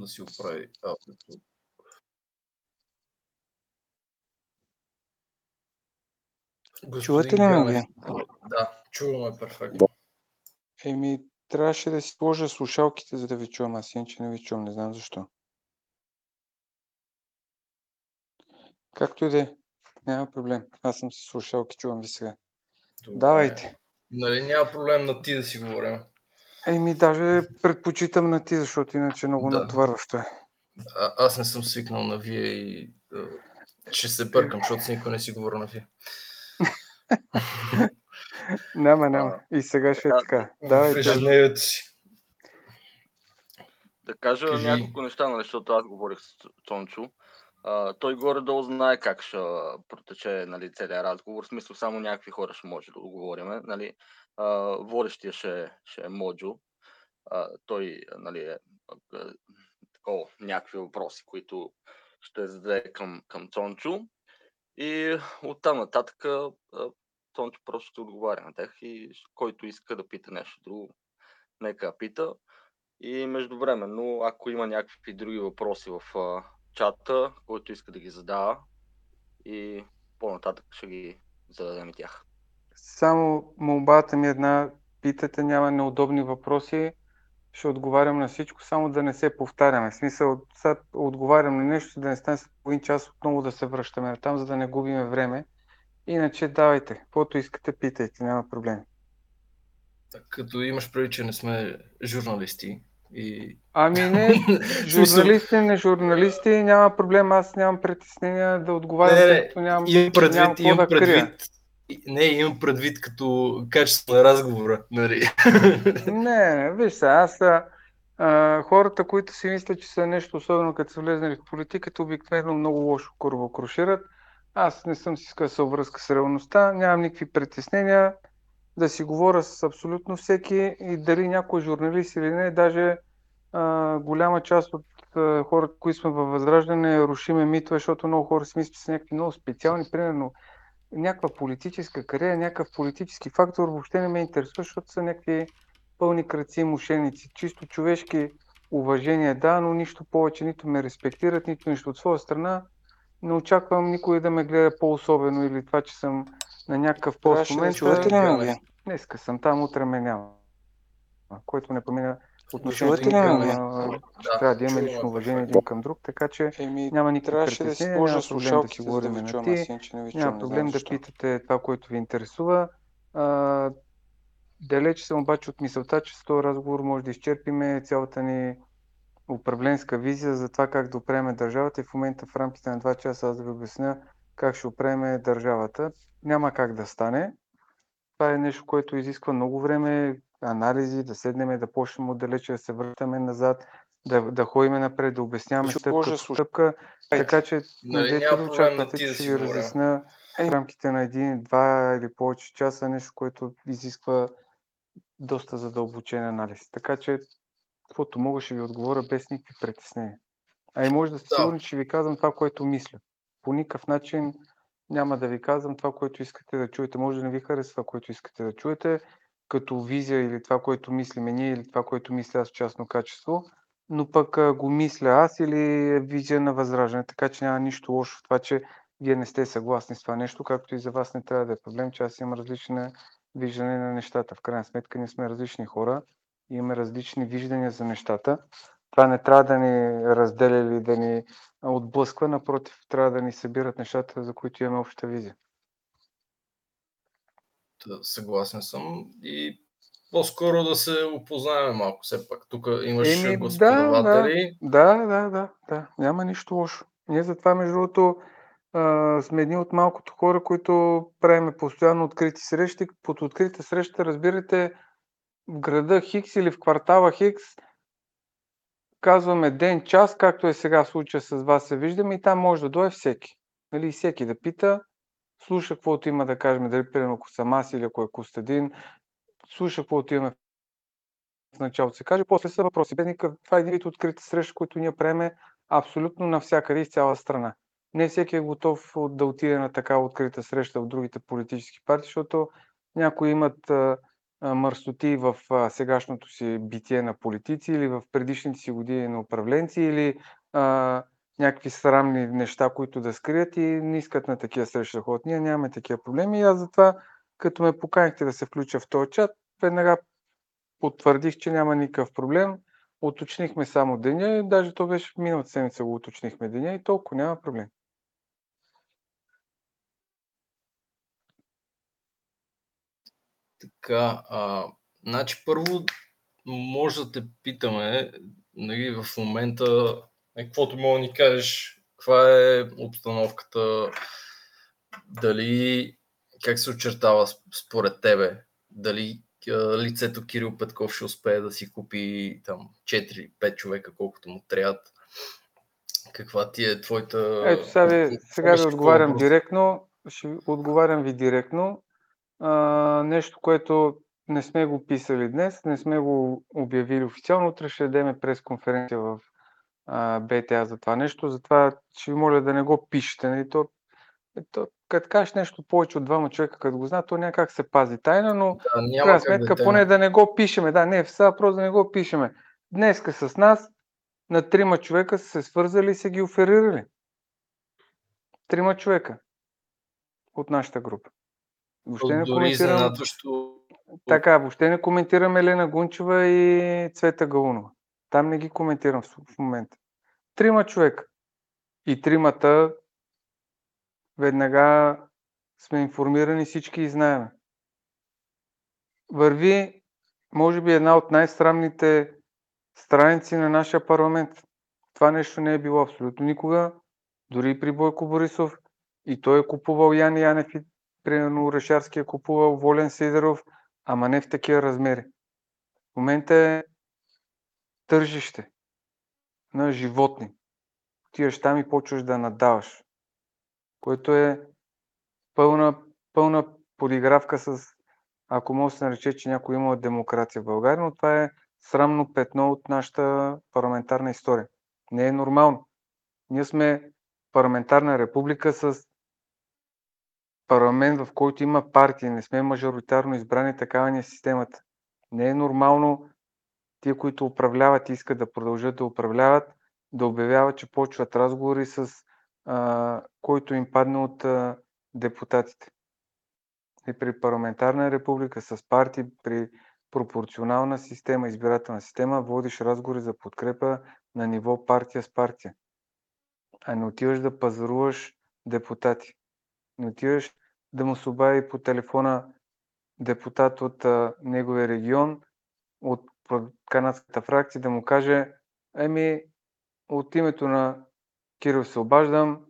да си оправи аудиото. Чувате ли ме вие? Да, чуваме перфектно. Еми, трябваше да си сложа слушалките, за да ви чувам. Аз иначе не ви чувам, не знам защо. Както и да е. Няма проблем. Аз съм си слушалки, чувам ви сега. Добре. Давайте. Нали няма проблем на ти да си говорим. Еми, даже предпочитам на ти, защото иначе много Да. натоварващо е. А, аз не съм свикнал на вие и а, ще се бъркам, защото с никой не си говоря на вие. Няма, няма. И сега ще е така, така. В ежедневието си. Да кажа Кажи. няколко неща, нали, защото аз говорих с Цончо. А, той горе-долу знае как ще протече нали, целият разговор. В смисъл само някакви хора ще може да го говорим. Нали. Водещия ще, ще е Моджо. Той нали, е, такова, някакви въпроси, които ще зададе към, към Цончо. И оттам нататък а, просто ще отговаря на тях и който иска да пита нещо друго, нека пита. И междувременно, ако има някакви други въпроси в а, чата, който иска да ги задава и по-нататък ще ги зададем и тях. Само молбата ми е една. Питате, няма неудобни въпроси. Ще отговарям на всичко, само да не се повтаряме. В смисъл, сега отговарям на нещо, да не стане след половин час отново да се връщаме на там, за да не губиме време. Иначе давайте, каквото искате, питайте, няма проблем. Так, Като имаш преди, че не сме журналисти и Ами не, журналисти, не журналисти, няма проблем, аз нямам притеснения да отговарям, Не, не, нямам, имам нямам предвид, какво имам да крия. Не, имам предвид като качество на разговора, нали? Не, виж се, аз а, хората, които си мислят, че са нещо особено, като са влезнали в политиката, обикновено много лошо курвокрушират. Аз не съм си скъсал връзка с реалността, нямам никакви притеснения да си говоря с абсолютно всеки и дали някой журналист или не, даже а, голяма част от а, хората, които сме във Възраждане, рушиме митове, защото много хора си мислят, че са някакви много специални, примерно някаква политическа кариера, някакъв политически фактор въобще не ме интересува, защото са някакви пълни кръци мошеници. Чисто човешки уважение, да, но нищо повече, нито ме респектират, нито нищо от своя страна. Не очаквам никой да ме гледа по-особено или това, че съм на някакъв пост момента. чувате ли ме? Днеска съм там, утре ме няма. Който не променя отношението ни към, Да, трябва да имаме лично уважение един към друг, така че Еми, няма никакви трябваше да си притеснения, сложа няма проблем да си слушалките, за да говорим ви на чувам. ти. Аз иначе не ви чувам, Няма проблем да питате това, което ви интересува. А, далеч съм обаче от мисълта, че с този разговор може да изчерпиме цялата ни управленска визия за това как да оправим държавата и в момента в рамките на 2 часа аз да ви обясня как ще оправим държавата. Няма как да стане. Това е нещо, което изисква много време, анализи, да седнем, да почнем отдалече, да се въртаме назад, да, да ходим напред, да обясняваме Ще стъпка по стъпка. Така че Нали, не да очаквате, че ще си ви разясня в рамките на един, два или повече часа нещо, което изисква доста задълбочен анализ. Така че, каквото мога, ще ви отговоря без никакви притеснения. А и може да сте Да. сигурни, че ви казвам това, което мисля. По никакъв начин няма да ви казвам това, което искате да чуете. Може да не ви харесва това, което искате да чуете, като визия или това, което мислиме ние, или това, което мисля аз в частно качество, но пък го мисля аз или е визия на възраждане, така че няма нищо лошо в това, че вие не сте съгласни с това нещо, както и за вас не трябва да е проблем, че аз имам различна виждане на нещата. В крайна сметка ние сме различни хора, имаме различни виждания за нещата. Това не трябва да ни разделя или да ни отблъсква, напротив, трябва да ни събират нещата, за които имаме обща визия. Та, Съгласен съм и по-скоро да се опознаем малко все пак. Тук имаш Еми, господаватели. Да, да, да, да, няма нищо лошо. Ние затова, между другото, а, сме едни от малкото хора, които правиме постоянно открити срещи. Под открита среща разбирате в града Хикс или в квартала Хикс, казваме ден, час, както е сега случая с вас се виждаме и там може да дойде всеки. Нали, всеки да пита, слуша каквото има да кажем, дали примерно ако съм аз или ако е Костадин, слуша каквото имаме в началото се каже, после са въпроси. Никакъв, това е един вид открита среща, който ние правиме абсолютно навсякъде из цяла страна. Не всеки е готов от- да отиде на такава открита среща в другите политически партии, защото някои имат а, мърсоти в сегашното си битие на политици или в предишните си години на управленци или а, някакви срамни неща, които да скрият и не искат на такива срещи да ходят. Ние нямаме такива проблеми и аз затова, като ме поканихте да се включа в този чат, веднага потвърдих, че няма никакъв проблем. Уточнихме само деня, даже то беше миналата седмица го уточнихме деня и толкова няма проблем. Така, а, значи първо може да те питаме, нали, в момента, каквото мога да ни кажеш, каква е обстановката, дали, как се очертава според тебе, дали лицето Кирил Петков ще успее да си купи там 4-5 човека, колкото му трябват. Каква ти е твоята... Ето сега ви, сега ви отговарям директно. Ще отговарям ви директно. А, нещо, което не сме го писали днес, не сме го обявили официално. Утре ще дадем пресконференция в а, БТА за това нещо. Затова ще ви моля да не го пишете. Нали? То, то, като кажеш нещо повече от двама човека, като го знаят, то някак се пази тайна, но да, в крайна сметка да поне да не го пишеме. Да, не, сега просто да не го пишеме. Днеска с нас на трима човека са се свързали и са ги оферирали. Трима човека от нашата група. Въобще не коментирам... Така, въобще не коментирам Елена Гунчева и Цвета Галунова. Там не ги коментирам в момента. Трима човека. И тримата веднага сме информирани всички и знаем. Върви, може би, една от най-срамните страници на нашия парламент. Това нещо не е било абсолютно никога, дори при Бойко Борисов. И той е купувал Ян Янев и примерно Орешарски е купувал Волен Сидеров, ама не в такива размери. В момента е тържище на животни. Отиваш там и почваш да надаваш което е пълна, пълна подигравка с, ако може да се нарече, че някой има демокрация в България, но това е срамно петно от нашата парламентарна история. Не е нормално. Ние сме парламентарна република с парламент, в който има партии, не сме мажоритарно избрани, такава ни е системата. Не е нормално тия, които управляват и искат да продължат да управляват, да обявяват, че почват разговори с а, който им падне от а, депутатите. И при парламентарна република с партии, при пропорционална система, избирателна система, водиш разговори за подкрепа на ниво партия с партия. А не отиваш да пазаруваш депутати. Не отиваш да му се обади по телефона депутат от а, неговия регион, от канадската фракция, да му каже, еми, от името на Кирил се обаждам,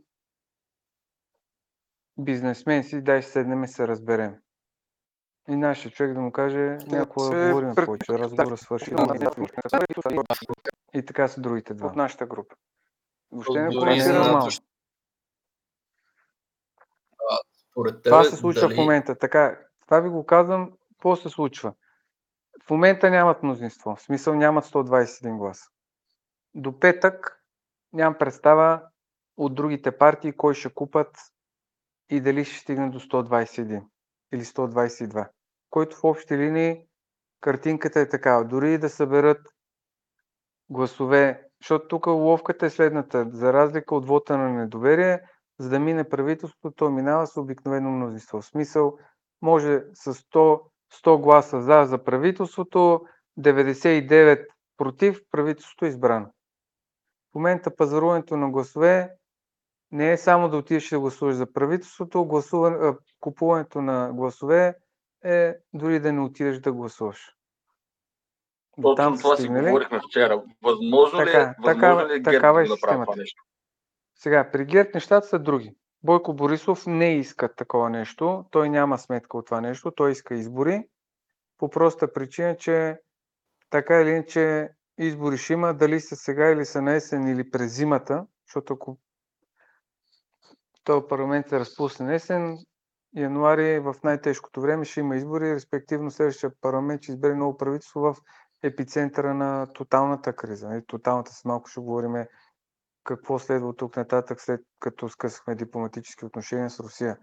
бизнесмен си, дай седнем и се разберем. И нашия човек да му каже, някой да говорим повече, разговора свърши. И така са другите два. От нашата група. Въобще не коментирам малко. Това се случва в момента. Така, това ви го казвам, какво се случва. Момента нямат мнозинство. В смисъл нямат 121 гласа. До петък нямам представа от другите партии кой ще купат и дали ще стигне до 121 или 122. Който в общи линии картинката е такава. Дори да съберат гласове, защото тук ловката е следната. За разлика от вота на недоверие, за да мине правителството, то минава с обикновено мнозинство. В смисъл, може с 100, 100 гласа за за правителството, 99 против, правителството е избрано. В момента пазаруването на гласове не е само да отидеш да гласуваш за правителството, гласуване, купуването на гласове е дори да не отидеш да гласуваш. Точно там това си говорихме вчера. Възможно така, ли е, възможно такава, ли е такава е да направи това нещо? Сега, при ГЕРБ нещата са други. Бойко Борисов не иска такова нещо. Той няма сметка от това нещо. Той иска избори. По проста причина, че така или иначе избори ще има, дали са сега или са на есен или през зимата, защото ако този парламент се разпусне есен, януари в най-тежкото време ще има избори, респективно следващия парламент ще избере ново правителство в епицентъра на тоталната криза. Нали, тоталната с малко ще говорим какво следва тук нататък, след като скъсахме дипломатически отношения с Русия.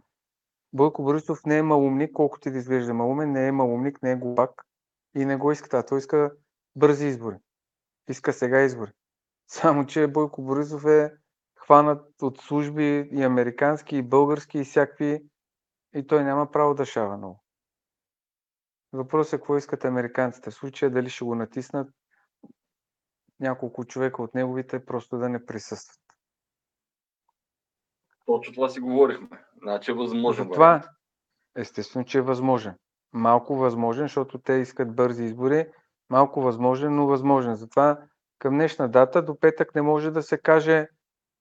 Бойко Борисов не е малумник, колкото и да изглежда малумен, не е малумник, не е глупак и не го иска това. Той иска бързи избори. Иска сега избори. Само, че Бойко Борисов е хванат от служби и американски, и български, и всякакви, и той няма право да шава много. Въпросът е какво искат американците. В случая дали ще го натиснат няколко човека от неговите, просто да не присъстват. Точно това си говорихме. Значи е възможно. За това, естествено, че е възможен. Малко възможен, защото те искат бързи избори. Малко възможен, но възможен. Затова към днешна дата до петък не може да се каже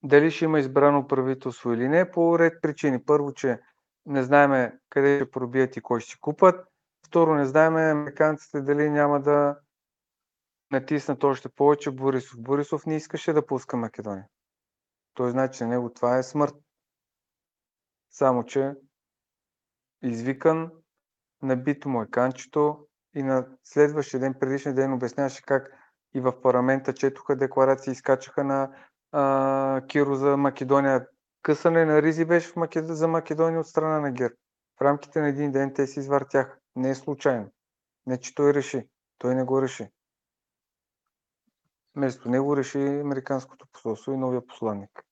дали ще има избрано правителство или не, по ред причини. Първо, че не знаеме къде ще пробият и кой ще купат. Второ, не знаеме американците дали няма да натиснат още повече Борисов. Борисов не искаше да пуска Македония. Той значи, че него това е смърт. Само, че извикан, набито му е канчето и на следващия ден, предишния ден обясняваше как и в парламента четоха декларации, изкачаха на а, Киро за Македония. Късане на ризи беше в Макед... за Македония от страна на Гер. В рамките на един ден те си извъртяха. Не е случайно. Не, че той реши. Той не го реши. Вместо него реши Американското посолство и новия посланник.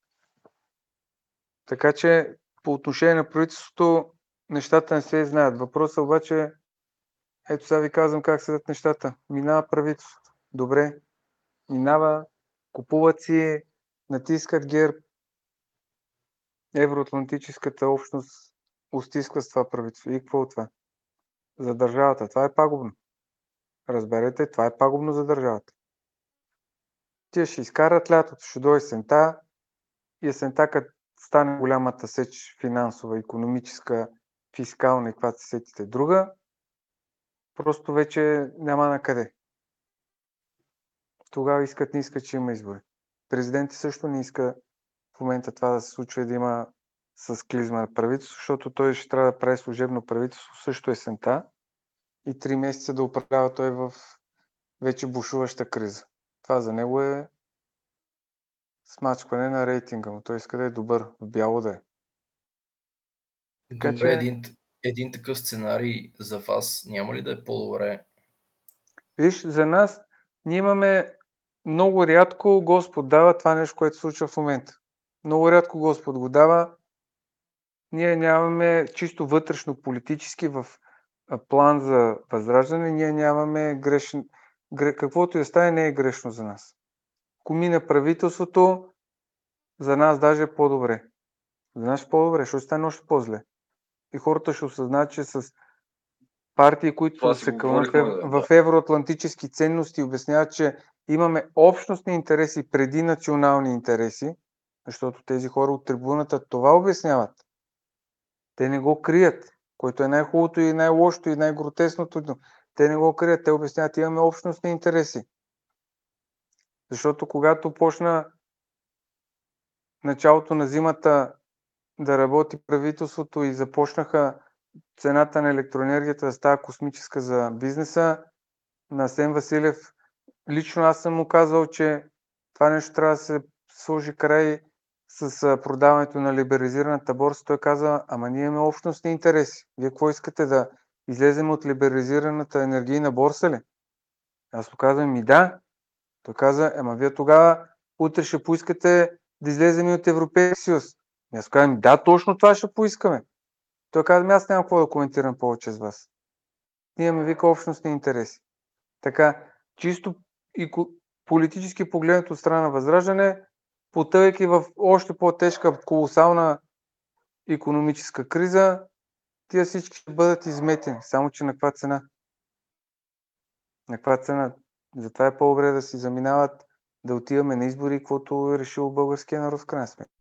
Така че по отношение на правителството нещата не се знаят. Въпросът обаче, ето сега ви казвам как седат нещата. Минава правителството. Добре. Минава, купуват си, натискат герб. Евроатлантическата общност устисква с това правителство. И какво от това? За държавата. Това е пагубно. Разберете, това е пагубно за държавата. Тия ще изкарат лятото, ще дойде и есента, като стане голямата сеч финансова, економическа, фискална и каквато се сетите друга, просто вече няма на къде. Тогава искат, не искат, че има избори. Президентът също не иска в момента това да се случва да има с клизма на правителство, защото той ще трябва да прави служебно правителство също есента и три месеца да управлява той в вече бушуваща криза. Това за него е смачкване на рейтинга му. Той иска да е добър, в бяло да е. Така, Добре, че... един, един такъв сценарий за вас няма ли да е по-добре? Виж, за нас ние имаме много рядко Господ дава това нещо, което се случва в момента. Много рядко Господ го дава. Ние нямаме чисто вътрешно политически в план за възраждане, ние нямаме грешен... Каквото и да стане не е грешно за нас. Ако мине правителството, за нас даже е по-добре. За нас е по-добре, ще стане още по-зле. И хората ще осъзнаят, че с партии, които се кълнат в, в евроатлантически ценности, обясняват, че имаме общностни интереси преди национални интереси, защото тези хора от трибуната това обясняват. Те не го крият, което е най-хубавото и най-лошото и най-гротесното. Те не го крият, те обясняват, имаме общностни интереси. Защото когато почна началото на зимата да работи правителството и започнаха цената на електроенергията да става космическа за бизнеса, на Сен Василев лично аз съм му казал, че това нещо трябва да се сложи край с продаването на либерализираната борса. Той каза, ама ние имаме общностни интереси. Вие какво искате да излезем от либерализираната енергийна борса ли? Аз му казвам, ми да, той каза, ема вие тогава утре ще поискате да излезем от Европейския съюз. И аз казвам, да, точно това ще поискаме. Той каза, аз нямам какво да коментирам повече с вас. Ние имаме вика общностни интереси. Така, чисто и политически погледнато от страна на Възраждане, потъвайки в още по-тежка, колосална економическа криза, тия всички ще бъдат изметени. Само, че на каква цена? На каква цена? Затова е по-добре да си заминават, да отиваме на избори, каквото е решил българския народ в крайна сметка.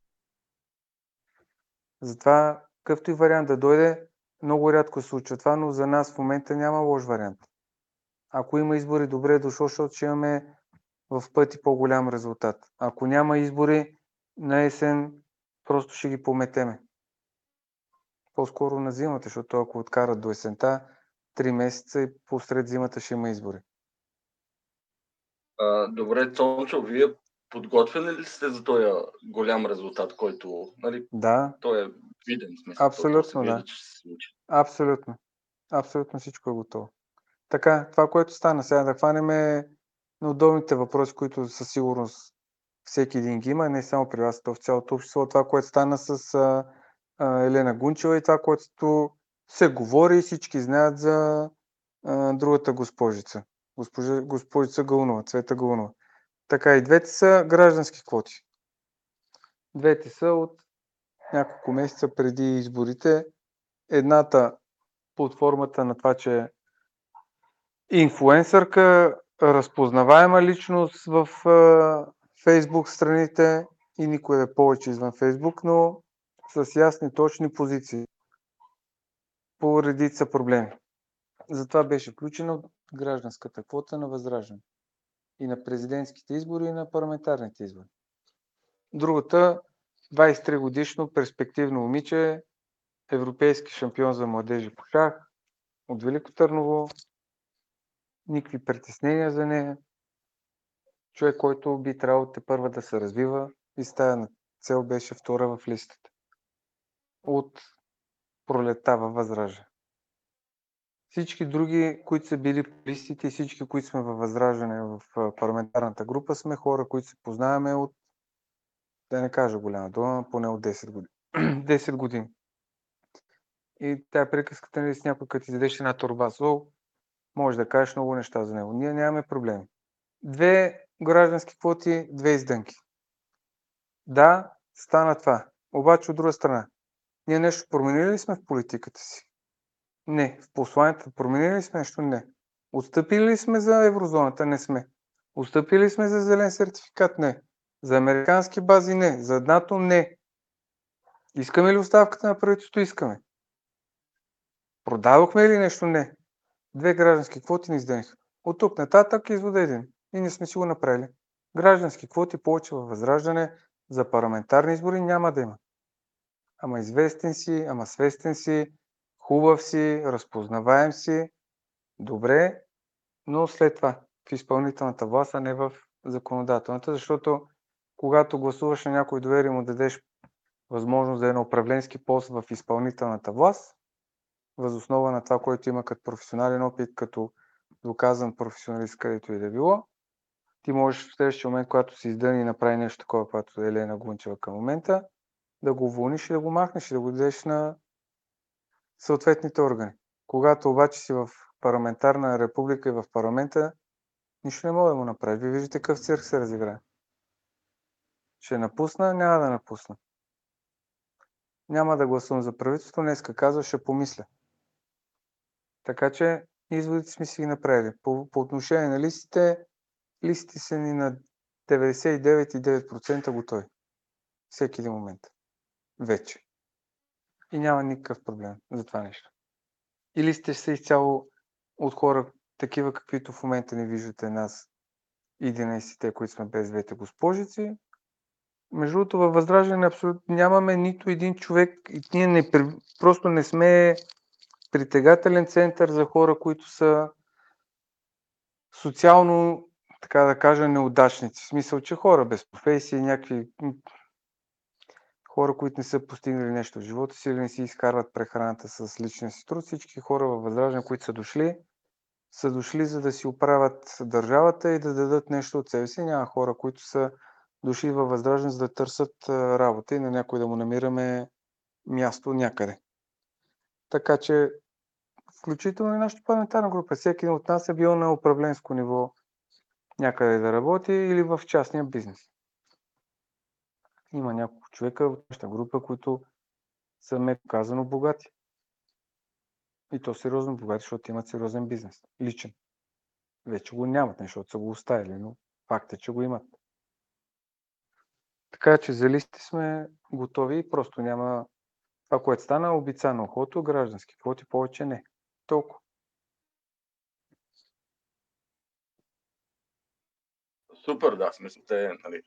Затова, какъвто и вариант да дойде, много рядко се случва това, но за нас в момента няма лош вариант. Ако има избори, добре е дошло, защото ще имаме в пъти по-голям резултат. Ако няма избори, на есен просто ще ги пометеме. По-скоро на зимата, защото ако откарат до есента, три месеца и посред зимата ще има избори. А, добре, Цончо, вие подготвени ли сте за този голям резултат, който, нали, Да, той е виден смисъл. Абсолютно, да. че ще се случи. абсолютно. Абсолютно всичко е готово. Така, това, което стана сега, да хванем на удобните въпроси, които със сигурност всеки един ги има, не само при вас, то в цялото общество. Това, което стана с Елена Гунчева и това, което се говори и всички знаят за а, другата госпожица. Госпожа, госпожица Гълнова, Цвета Гълнова. Така и двете са граждански квоти. Двете са от няколко месеца преди изборите. Едната под формата на това, че е инфлуенсърка, разпознаваема личност в а, Фейсбук страните и никой е повече извън Фейсбук, но с ясни, точни позиции по редица проблеми. Затова беше включена гражданската квота на Възраждане и на президентските избори, и на парламентарните избори. Другата, 23 годишно перспективно момиче, европейски шампион за младежи по шах от Велико Търново, никакви притеснения за нея. Човек, който би трябвало те първа да се развива и с тази цел беше втора в листата. От пролета във Възраждане. Всички други, които са били листите всички, които сме във Възраждане в парламентарната група, сме хора, които се познаваме от, да не кажа голяма дума, поне от 10 години. 10 години. И тя приказката нали, с някой, като издадеш една турба сол, може да кажеш много неща за него. Ние нямаме проблеми. Две граждански квоти, две издънки. Да, стана това. Обаче от друга страна, ние нещо променили ли сме в политиката си? Не. В посланието променили ли сме нещо? Не. Отстъпили ли сме за еврозоната? Не сме. Отстъпили ли сме за зелен сертификат? Не. За американски бази? Не. За НАТО? Не. Искаме ли оставката на правителството? Искаме. Продадохме ли нещо? Не. Две граждански квоти ни издъниха. От тук нататък извода е един. И не сме си го направили. Граждански квоти повече във възраждане за парламентарни избори няма да има. Ама известен си, ама свестен си, хубав си, разпознаваем си, добре, но след това в изпълнителната власт, а не в законодателната, защото когато гласуваш на някой доверие му дадеш възможност да е на управленски пост в изпълнителната власт, възоснова на това, което има като професионален опит, като доказан професионалист, където и да било, ти можеш в следващия момент, когато си издъни и направи нещо такова, което е Елена Гунчева към момента, да го уволниш и да го махнеш и да го дадеш на съответните органи. Когато обаче си в парламентарна република и в парламента, нищо не мога да му направи. Вие виждате какъв цирк се разиграе. Ще напусна, няма да напусна. Няма да гласувам за правителство, днеска казва, ще помисля. Така че изводите сме си ги направили. По, по отношение на листите, листите са ни на 99,9% готови. Всеки един момент. Вече. И няма никакъв проблем за това нещо. И листите са изцяло от хора, такива каквито в момента не виждате нас, 11-те, които сме без двете госпожици. Между другото, във Възраждане абсолютно нямаме нито един човек и ние не, просто не сме притегателен център за хора, които са социално, така да кажа, неудачници. В смисъл, че хора без професии, някакви хора, които не са постигнали нещо в живота си или не си изкарват прехраната с личния си труд. Всички хора във Възраждане, които са дошли, са дошли за да си оправят държавата и да дадат нещо от себе си. Няма хора, които са дошли във Възраждане, за да търсят работа и на някой да му намираме място някъде. Така че, включително и нашата парламентарна група, всеки от нас е бил на управленско ниво някъде да работи или в частния бизнес. Има няколко човека в нашата група, които са ме казано богати. И то сериозно богати, защото имат сериозен бизнес. Личен. Вече го нямат, защото са го оставили, но факт е, че го имат. Така че за листи сме готови просто няма това, което стана, обица на ухото, граждански квоти повече не. Толкова. Супер, да, смисъл, те, нали,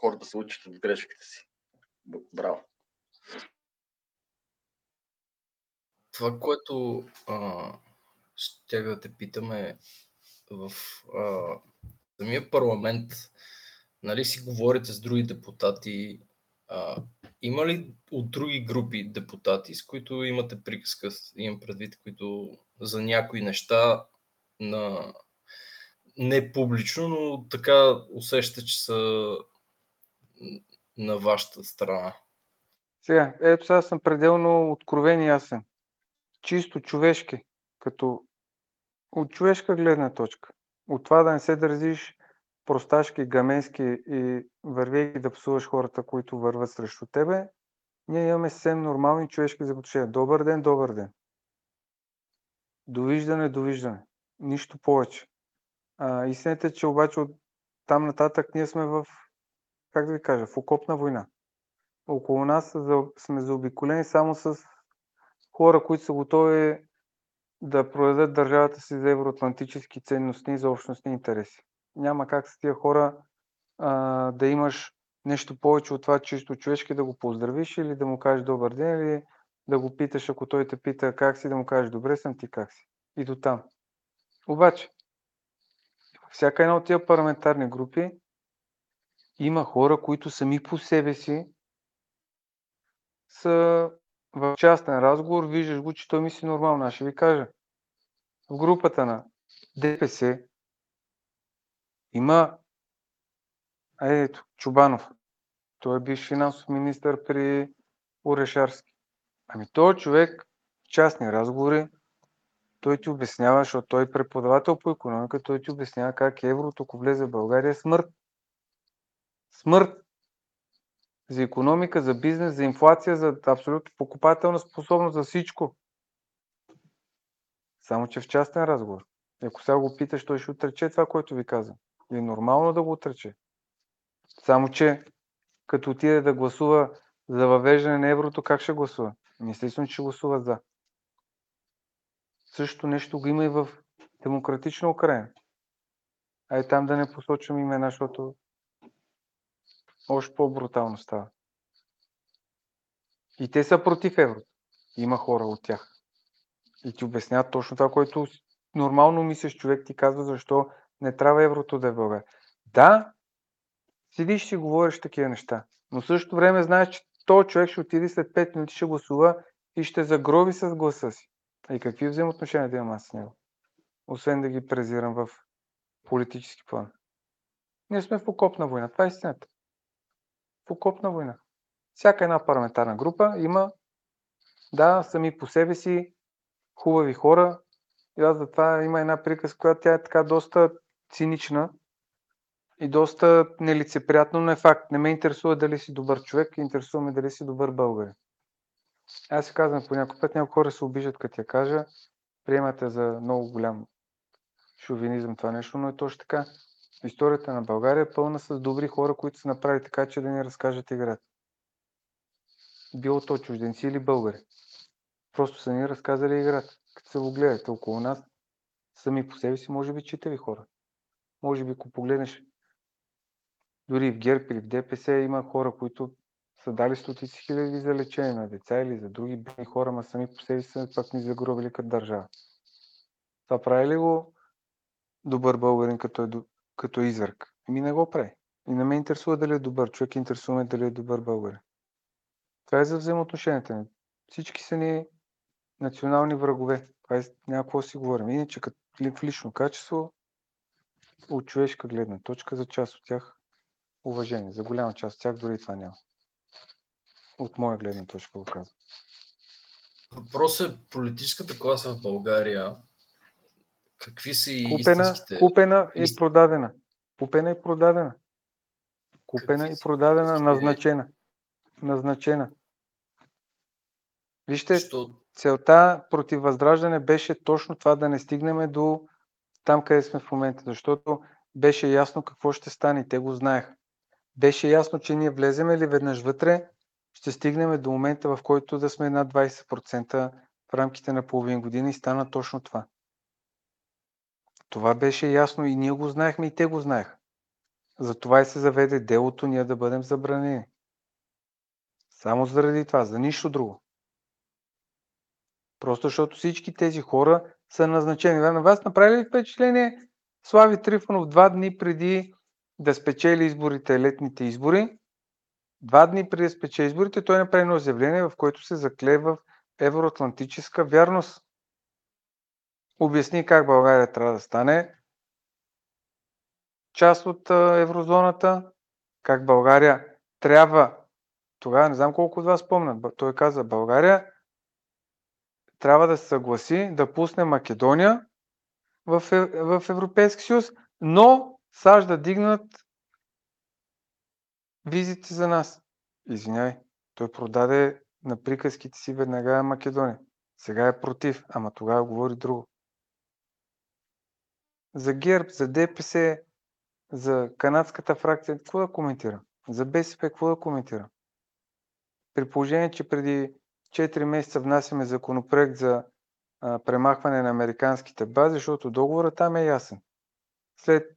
хората се учат от грешките си. Браво. Това, което а, ще да те питаме в а, самия парламент, нали си говорите с други депутати, а, има ли от други групи депутати, с които имате приказка, имам предвид, които за някои неща на не публично, но така усеща, че са на вашата страна? Сега, ето сега съм пределно откровен и ясен. Чисто човешки, като от човешка гледна точка. От това да не се държиш просташки, гаменски и вървейки да псуваш хората, които върват срещу тебе, ние имаме съвсем нормални човешки взаимоотношения. Добър ден, добър ден. Довиждане, довиждане. Нищо повече. А, истината е, че обаче от там нататък ние сме в, как да ви кажа, в окопна война. Около нас сме заобиколени само с хора, които са готови да продадат държавата си за евроатлантически ценности и за общностни интереси. Няма как с тия хора а, да имаш нещо повече от това чисто човешки да го поздравиш или да му кажеш добър ден или да го питаш, ако той те пита как си, да му кажеш добре съм ти как си. И до там. Обаче, всяка една от тия парламентарни групи има хора, които сами по себе си са в частен разговор, виждаш го, че той мисли нормално. Аз ще ви кажа. В групата на ДПС има ето, Чубанов. Той е бивш финансов министр при Орешарски. Ами този човек в частни разговори той ти обяснява, защото той е преподавател по економика, той ти обяснява как еврото, ако влезе в България, е смърт. Смърт. За економика, за бизнес, за инфлация, за абсолютно покупателна способност, за всичко. Само, че в частен разговор. И ако сега го питаш, той ще отрече това, което ви казвам. И е нормално да го отрече. Само, че като отиде да гласува за въвеждане на еврото, как ще гласува? Естествено, че гласува за. Същото нещо го има и в демократична Украина. А и там да не посочвам имена, защото още по-брутално става. И те са против еврото. Има хора от тях. И ти обясняват точно това, което нормално мислиш човек ти казва, защо не трябва еврото да е България. Да, седиш и говориш такива неща. Но в същото време знаеш, че този човек ще отиде след 5 минути, ще гласува и ще загроби с гласа си. И какви взаимоотношения да имам аз с него? Освен да ги презирам в политически план. Ние сме в окопна война. Това е истината. Окопна война. Всяка една парламентарна група има, да, сами по себе си хубави хора. И аз затова има една приказка, която тя е така доста цинична и доста нелицеприятно, но е факт. Не ме интересува дали си добър човек, интересува ме дали си добър българин. Аз си казвам по някой път, някои хора се обижат, като я кажа, приемате за много голям шовинизъм това нещо, но е точно така. Историята на България е пълна с добри хора, които са направили така, че да ни разкажат играта. Било то чужденци или българи. Просто са ни разказали играта. Като се го гледате около нас, сами по себе си, може би читави хора. Може би, ако погледнеш дори в ГЕРБ или в ДПС има хора, които са дали стотици хиляди за лечение на деца или за други бедни хора, ма сами по себе си пак ни загробили като държава. Това прави ли го добър българин като, е, като изверг? Ми не го прави. И не ме интересува дали е добър човек, интересува ме дали е добър българин. Това е за взаимоотношенията ни. Всички са ни национални врагове. Това е някакво си говорим. Иначе като в лично качество, от човешка гледна точка, за част от тях уважение. За голяма част от тях дори това няма. От моя гледна точка го казвам. Въпросът е политическата класа в България. Какви са и купена, истинските... Купена и продадена. Купена и продадена. Купена Какви и продадена, истинските... назначена. Назначена. Вижте, Що... целта против възраждане беше точно това да не стигнем до там, къде сме в момента, защото беше ясно какво ще стане. Те го знаеха. Беше ясно, че ние влеземе ли веднъж вътре, ще стигнем до момента, в който да сме над 20% в рамките на половин година и стана точно това. Това беше ясно и ние го знаехме и те го знаеха. Затова и се заведе делото ние да бъдем забранени. Само заради това, за нищо друго. Просто защото всички тези хора са назначени. На вас направи ли впечатление Слави Трифонов два дни преди да спечели изборите, летните избори, два дни преди да спечели изборите, той направи едно заявление, в което се закле в евроатлантическа вярност. Обясни как България трябва да стане част от еврозоната, как България трябва, тогава не знам колко от вас спомнят, той каза, България трябва да се съгласи да пусне Македония в, е, в Европейски съюз, но САЩ да дигнат визите за нас. Извинявай, той продаде на приказките си веднага Македония. Сега е против, ама тогава говори друго. За ГЕРБ, за ДПС, за канадската фракция, какво да коментирам? За БСП, какво да коментирам? При положение, че преди 4 месеца внасяме законопроект за а, премахване на американските бази, защото договорът там е ясен. След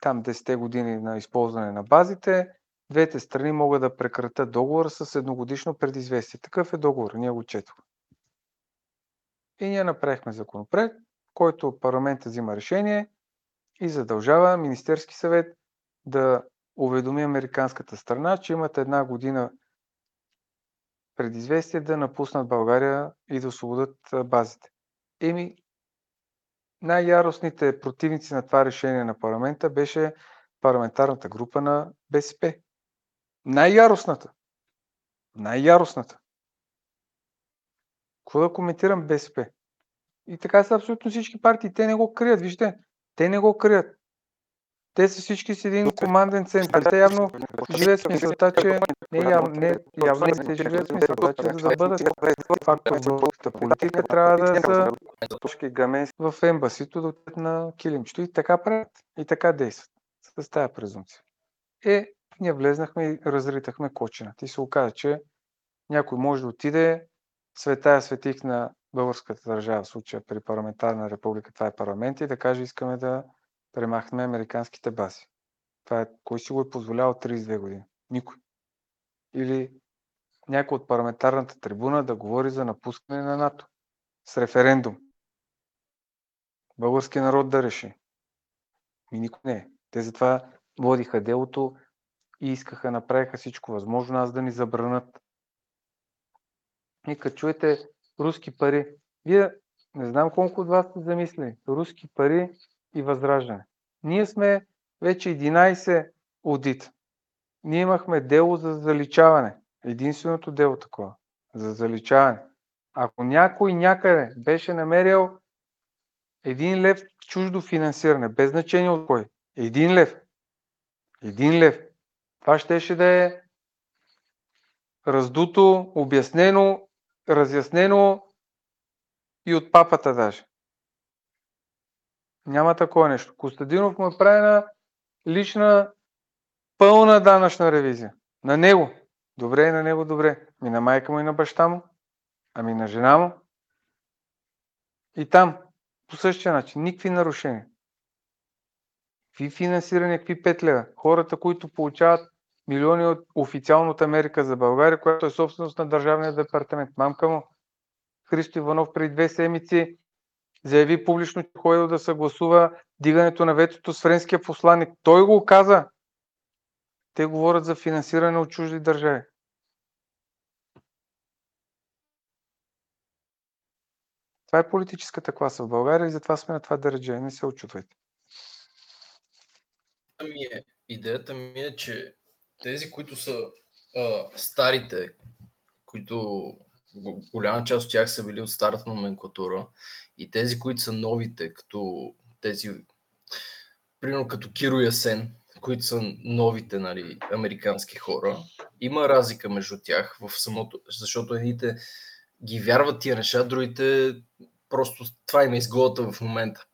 там 10 години на използване на базите, двете страни могат да прекратят договора с едногодишно предизвестие. Такъв е договор, ние го четохме. И ние направихме законопроект, който парламента взима решение и задължава Министерски съвет да уведоми американската страна, че имат една година предизвестие да напуснат България и да освободят базите. Еми, най-яростните противници на това решение на парламента беше парламентарната група на БСП. Най-яростната. Най-яростната. Какво да коментирам БСП? И така са абсолютно всички партии. Те не го крият. Вижте, те не го крият. Те са всички с един команден център. Те явно живеят с мисълта, че не, явно, не, явно не те живеят с мисълта, че за да бъдат фактор в българската политика, трябва да са точки гамес в ембасито да отидат на килимчето. И така правят. И така действат. С тази презумпция. Е, ние влезнахме и разритахме кочината. И се оказа, че някой може да отиде, светая светих на българската държава, в случая при парламентарна република, това е парламент, и да каже, искаме да премахнем американските бази. Това е, кой си го е позволял 32 години? Никой. Или някой от парламентарната трибуна да говори за напускане на НАТО с референдум. Български народ да реши. И никой не е. Те затова водиха делото и искаха, направиха всичко възможно нас да ни забранат. И като чуете руски пари, вие не знам колко от вас сте замислили. Руски пари и възраждане. Ние сме вече 11 аудит. Ние имахме дело за заличаване. Единственото дело такова. За заличаване. Ако някой някъде беше намерил един лев чуждо финансиране, без значение от кой, един лев, един лев, това щеше да е раздуто, обяснено, разяснено и от папата даже. Няма такова нещо. Костадинов му е правена лична пълна данъчна ревизия. На него. Добре, на него добре. Ми на майка му и на баща му. Ами на жена му. И там, по същия начин, никакви нарушения. Какви финансиране, какви петля. Хората, които получават милиони от, официално от Америка за България, която е собственост на Държавния департамент. Мамка му, Христо Иванов преди две седмици заяви публично, че ходил да съгласува дигането на ветото с френския посланник. Той го каза. Те говорят за финансиране от чужди държави. Това е политическата класа в България и затова сме на това държе. Не се очутвайте. Е, идеята ми е, че тези, които са а, старите, които голяма част от тях са били от старата номенклатура и тези, които са новите, като тези, примерно като Киро Ясен, които са новите нали, американски хора, има разлика между тях в самото, защото едните ги вярват тия неща, другите просто това им е изголата в момента.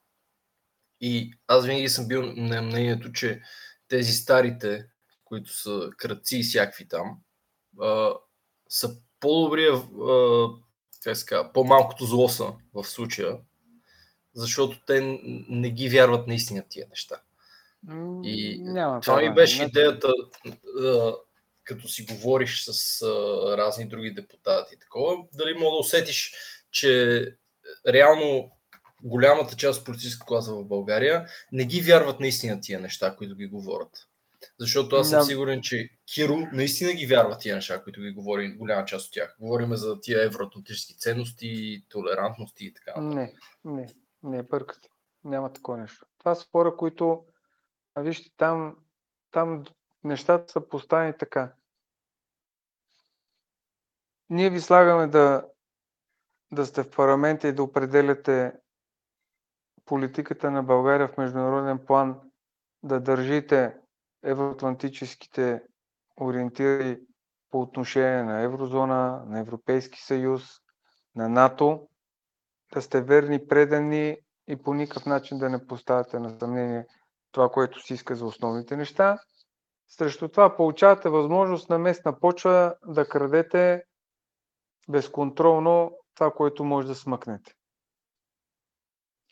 И аз винаги съм бил на мнението, че тези старите, които са кръци и всякакви там, а, са по-добрия, а, как се казва, по-малкото зло са в случая, защото те не ги вярват наистина тия неща. И Няма това ми беше идеята, а, като си говориш с а, разни други депутати, такова, дали мога да усетиш, че реално голямата част от политическа класа в България не ги вярват наистина тия неща, които ги говорят. Защото аз съм Да. сигурен, че Киро наистина ги вярва тия неща, които ги говори голяма част от тях. Говориме за тия евроатлантически ценности, толерантности и така. Не, не, не бъркате. Няма такова нещо. Това са хора, които, а вижте, там, там нещата са поставени така. Ние ви слагаме да, да сте в парламента и да определяте политиката на България в международен план, да държите евроатлантическите ориентири по отношение на еврозона, на Европейски съюз, на НАТО, да сте верни, предани и по никакъв начин да не поставяте на съмнение това, което си иска за основните неща. Срещу това получавате възможност на местна почва да крадете безконтролно това, което може да смъкнете.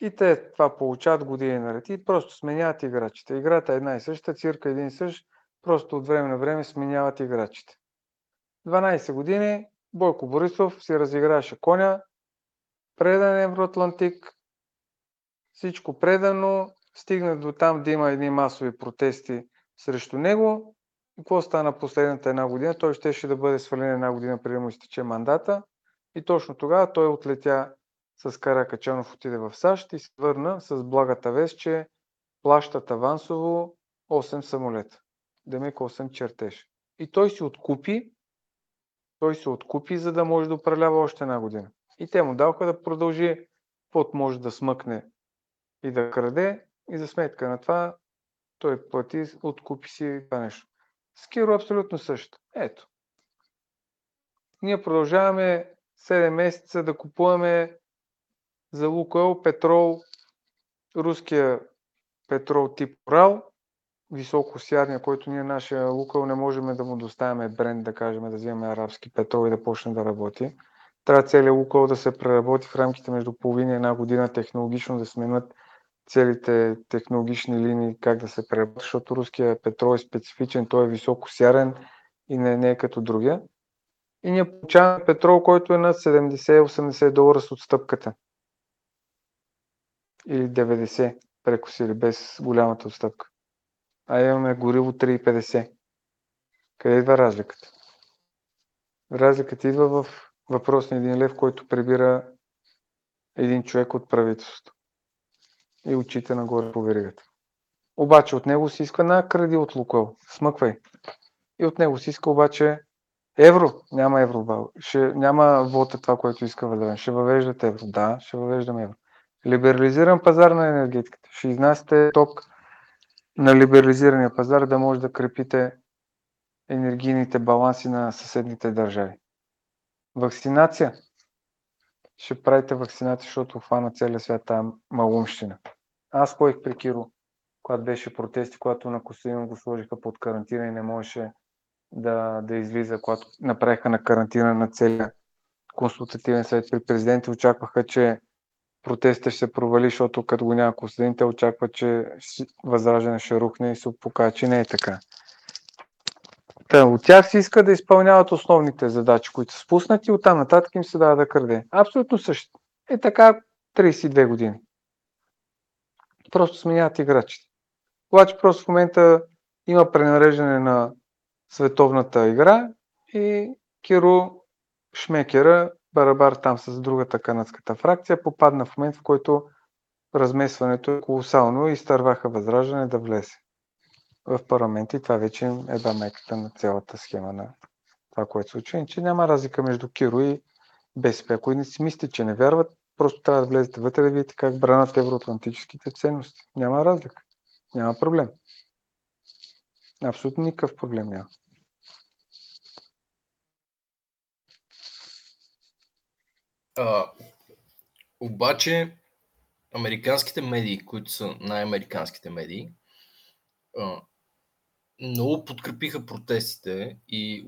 И те това получават години наред. И просто сменяват играчите. Играта е една и съща, цирка е един и същ, просто от време на време сменяват играчите. 12 години Бойко Борисов си разиграваше коня, предан Евроатлантик, всичко предано, стигна до там да има едни масови протести срещу него. И какво стана последната една година? Той щеше да бъде свален една година преди му изтече мандата. И точно тогава той отлетя с Каракачанов, отиде в САЩ и се върна с благата вест, че плащат авансово 8 самолета. Демек 8 чертеж. И той си откупи, той се откупи, за да може да управлява още една година. И те му даваха да продължи, каквото може да смъкне и да краде. И за сметка на това той плати, откупи си това нещо. С Киро абсолютно също. Ето. Ние продължаваме 7 месеца да купуваме за Лукойл петрол, руския петрол тип Урал, високо сярния, който ние нашия Лукойл не можем да му доставяме бренд, да кажем, да вземем арабски петрол и да почне да работи. Трябва целият Лукойл да се преработи в рамките между половина и една година технологично да сменят целите технологични линии, как да се преработи, защото руския петрол е специфичен, той е високо сярен и не, не е като другия. И ние получаваме петрол, който е на 70-80 долара с отстъпката. Или 90 прекосили без голямата отстъпка. А имаме гориво 3,50. Къде идва разликата? Разликата идва в въпросния един лев, който прибира един човек от правителството и очите нагоре по веригата. Обаче от него се иска на кради от Лукойл. Смъквай. И от него се иска обаче евро. Няма евро. Ще, няма вота това, което иска Валерин. Ще въвеждат евро. Да, ще въвеждаме евро. Либерализиран пазар на енергетиката. Ще изнасяте ток на либерализирания пазар, да може да крепите енергийните баланси на съседните държави. Вакцинация. Ще правите вакцинация, защото хвана целия свят там малумщина. Аз ходих при Киро, когато беше протести, когато на Костадин го сложиха под карантина и не можеше да, да излиза, когато направиха на карантина на целия консултативен съвет при президента, очакваха, че протестът ще се провали, защото като го няма Костадин, те очакват, че възраждане ще рухне и се покаже, че не е така. Та, от тях се иска да изпълняват основните задачи, които са спуснати, оттам нататък им се дава да краде. Абсолютно също. Е така 32 години. Просто сменяват играчите. Обаче просто в момента има пренареждане на световната игра и Киро Шмекера, барабар там с другата канадската фракция, попадна в момент, в който размесването е колосално и изтърваха възраждане да влезе в парламент и това вече е бамеката на цялата схема на това, което случва. че няма разлика между Киро и БСП. Ако не си мислите, че не вярват, просто трябва да влезете вътре да видите как бранат евроатлантическите ценности. Няма разлика. Няма проблем. Абсолютно никакъв проблем няма. А, обаче, американските медии, които са най-американските медии, а, много подкрепиха протестите и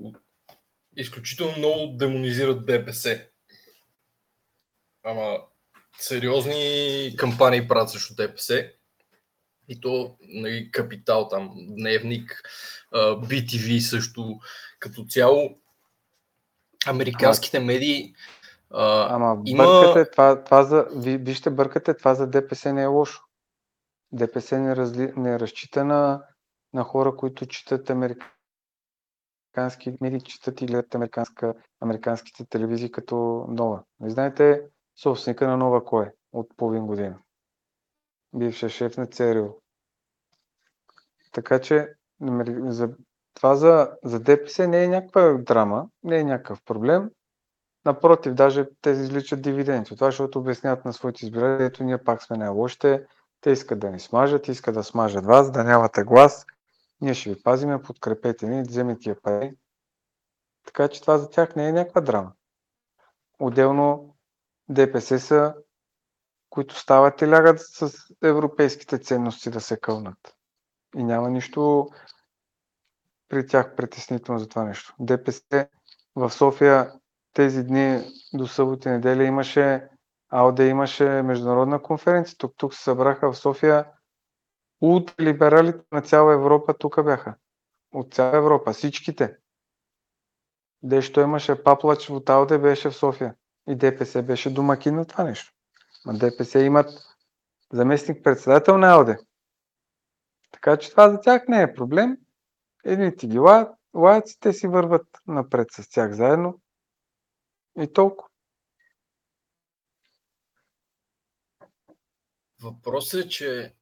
изключително много демонизират ДПС. Ама сериозни кампании правят срещу ДПС. И то нали, Капитал, там, Дневник, BTV също като цяло. Американските медии а, Ама има... бъркате, това, това за, ви, вижте, бъркате, това за ДПС не е лошо. ДПС не, разли, не разчита на на хора, които четат американски медии, четат и гледат американска, американските телевизии като нова. Не знаете собственика на нова кой е от половин година. Бившия шеф на ЦРУ. Така че за, това за, за ДПС не е някаква драма, не е някакъв проблем. Напротив, даже те изличат дивиденти. Това, защото обясняват на своите избиратели, ето ние пак сме най-лошите, те искат да ни смажат, искат да смажат вас, да нямате глас. Ние ще ви пазиме, подкрепете ни, вземете тия пари. Така че това за тях не е някаква драма. Отделно ДПС са, които стават и лягат с европейските ценности да се кълнат. И няма нищо при тях притеснително за това нещо. ДПС в София тези дни до събота и неделя имаше АОД имаше международна конференция. Тук, тук се събраха в София либералите на цяла Европа тук бяха. От цяла Европа, всичките. Дещо имаше Паплач от АОД беше в София. И ДПС беше домакин на това нещо. Ма ДПС имат заместник председател на АОД. Така че това за тях не е проблем. Едните ги лаят, те си върват напред с тях заедно. И толкова. Въпросът е, че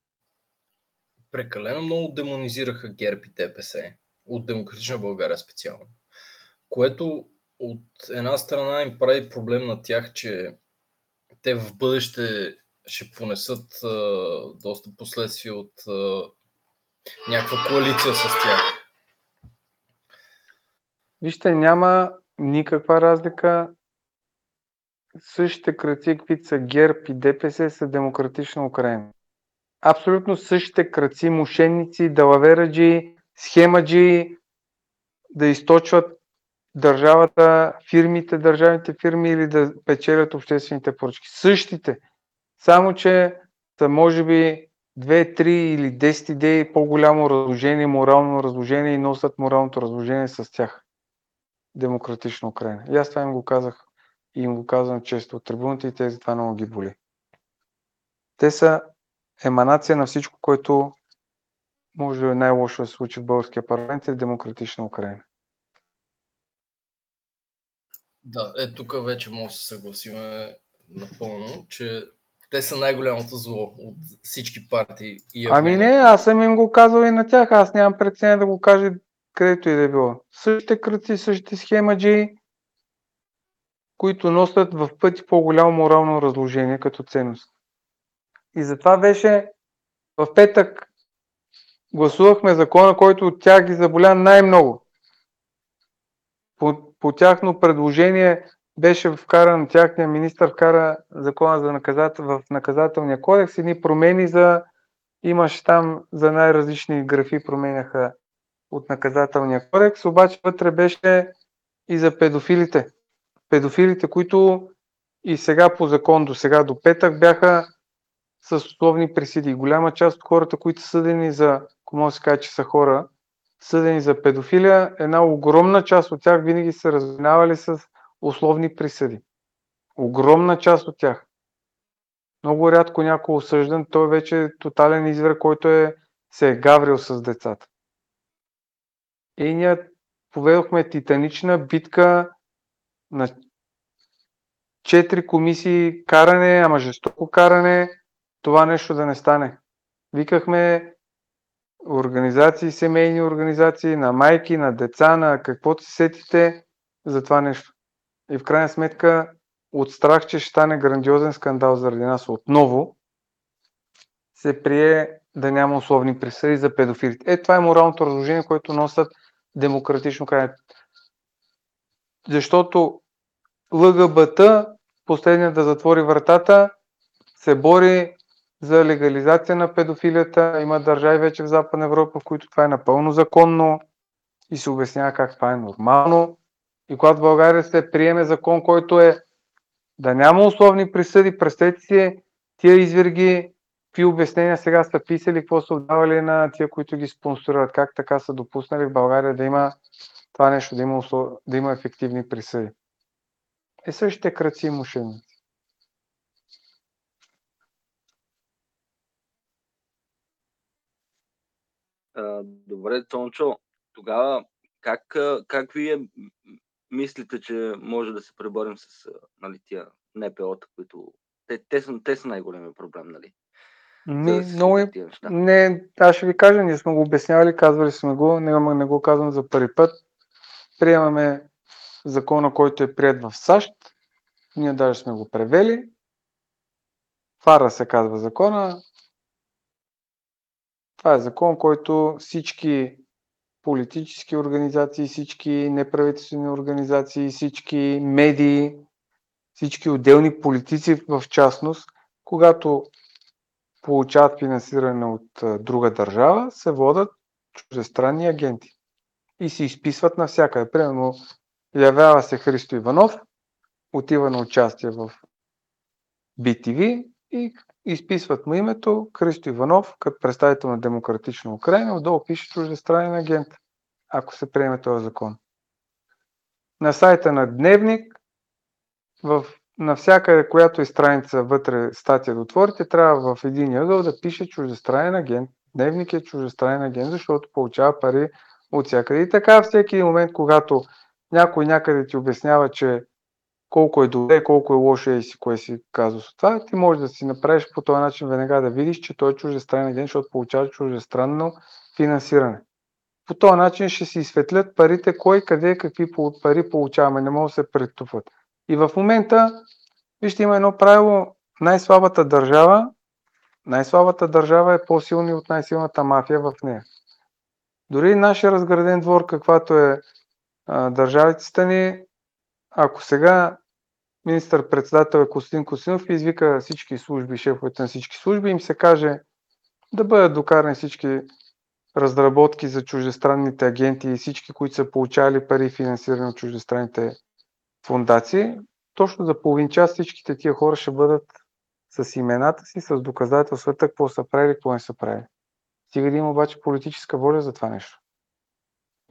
прекалено много демонизираха ГЕРБ и ДПС, от Демократична България специално, което от една страна им прави проблем на тях, че те в бъдеще ще понесат а, доста последствия от а, някаква коалиция с тях. Вижте, няма никаква разлика същите кръци, каквито са ГЕРБ и ДПС, са демократична Украина. Абсолютно същите кръци, мошенници, далавераджи, схемаджи, да източват държавата, фирмите, държавните фирми или да печелят обществените поръчки. Същите. Само, че са може би 2, 3 или 10 идеи по-голямо разложение, морално разложение и носят моралното разложение с тях. Демократична Украина. И аз това им го казах и им го казвам често от трибуната и тези това много ги боли. Те са еманация на всичко, което може да е най-лошо да се случи в българския парламент и в демократична Украина. Да, е, тук вече може да се съгласиме напълно, че те са най-голямото зло от всички партии. И ами не, аз съм им го казал и на тях, аз нямам преценя да го кажа където и да е било. Същите кръци, същите схемаджи, които носят в пъти по-голямо морално разложение като ценност. И затова беше в петък гласувахме закона, който от тях ги заболя най-много. По, по тяхно предложение беше вкаран, тяхния министр вкара закона за наказател, в наказателния кодекс, едни промени за, имаше там за най-различни графи променяха от наказателния кодекс, обаче вътре беше и за педофилите педофилите, които и сега по закон до сега до петък бяха с условни присъди. Голяма част от хората, които са съдени за, ако може да се каже, че са хора, съдени за педофилия, една огромна част от тях винаги са разминавали с условни присъди. Огромна част от тях. Много рядко някой осъждан, той вече е тотален извер, който е, се е гаврил с децата. И ние поведохме титанична битка на четири комисии каране, ама жестоко каране, това нещо да не стане. Викахме организации, семейни организации, на майки, на деца, на каквото се сетите за това нещо. И в крайна сметка, от страх, че ще стане грандиозен скандал заради нас отново, се прие да няма условни присъди за педофилите. Е, това е моралното разложение, което носят демократично край. Защото ЛГБТ, последният да затвори вратата, се бори за легализация на педофилията. Има държави вече в Западна Европа, в които това е напълно законно и се обяснява как това е нормално. И когато България се приеме закон, който е да няма условни присъди, представете си тия изверги, какви обяснения сега са писали, какво са отдавали на тия, които ги спонсорират, как така са допуснали в България да има това нещо, да има, услов... да има ефективни присъди. Е същите кръци и мошенници. А, добре, Тончо, тогава как, как вие мислите, че може да се преборим с нали, тия НПО-та, които те, те, са, те са най-големия проблем, нали? Ми, много е... Не, аз ще ви кажа, ние сме го обяснявали, казвали сме го, не, не го казвам за първи път. Приемаме закона, който е прият в САЩ. Ние даже сме го превели. Фара се казва закона. Това е закон, който всички политически организации, всички неправителствени организации, всички медии, всички отделни политици в частност, когато получават финансиране от друга държава, се водат чуждестранни агенти и се изписват навсякъде. Примерно, явява се Христо Иванов, отива на участие в BTV и изписват му името Христо Иванов, като представител на Демократична Украина, отдолу пише чуждестранен агент, ако се приеме този закон. На сайта на Дневник, в навсякъде, която е страница вътре, статия да отворите, трябва в един ъгъл да пише чуждестранен агент. Дневник е чуждестранен агент, защото получава пари от всякъде. И така всеки момент, когато някой някъде ти обяснява, че колко е добре, колко е лошо и си кое си казва с това, ти можеш да си направиш по този начин веднага да видиш, че той е чуждестранен агент, защото получава чуждестранно финансиране. По този начин ще си изсветлят парите, кой, къде, какви пари получаваме, не могат да се претупват. И в момента, вижте, има едно правило, най-слабата държава, най-слабата държава е по-силна от най-силната мафия в нея. Дори нашия разграден двор, каквато е а, ни, ако сега министър-председател е Костин Костинов извика всички служби, шефовете на всички служби, им се каже да бъдат докарани всички разработки за чуждестранните агенти и всички, които са получали пари финансирани от чуждестранните фундации, точно за половин час всичките тия хора ще бъдат с имената си, с доказателствата, какво са правили, какво не са правили. Стига да има обаче политическа воля за това нещо.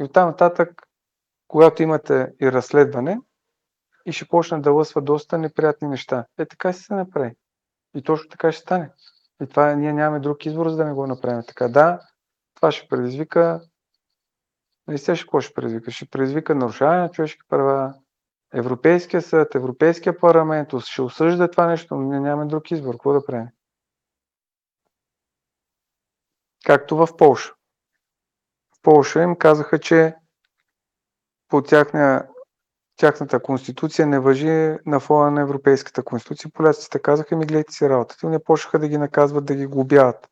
И оттам нататък, когато имате и разследване, и ще почнат да лъсва доста неприятни неща. Е, така си се направи. И точно така ще стане. И това ние нямаме друг избор, за да не го направим така. Да, това ще предизвика не се какво ще предизвика? Ще предизвика нарушаване на човешки права, Европейския съд, Европейския парламент ще осъжда това нещо, но ние нямаме друг избор. Какво да правим? Както в Польша. В Польша им казаха, че по тяхна, тяхната конституция не въжи на фона на Европейската конституция. Поляците казаха, ми гледайте си работата. Не почнаха да ги наказват, да ги глобяват.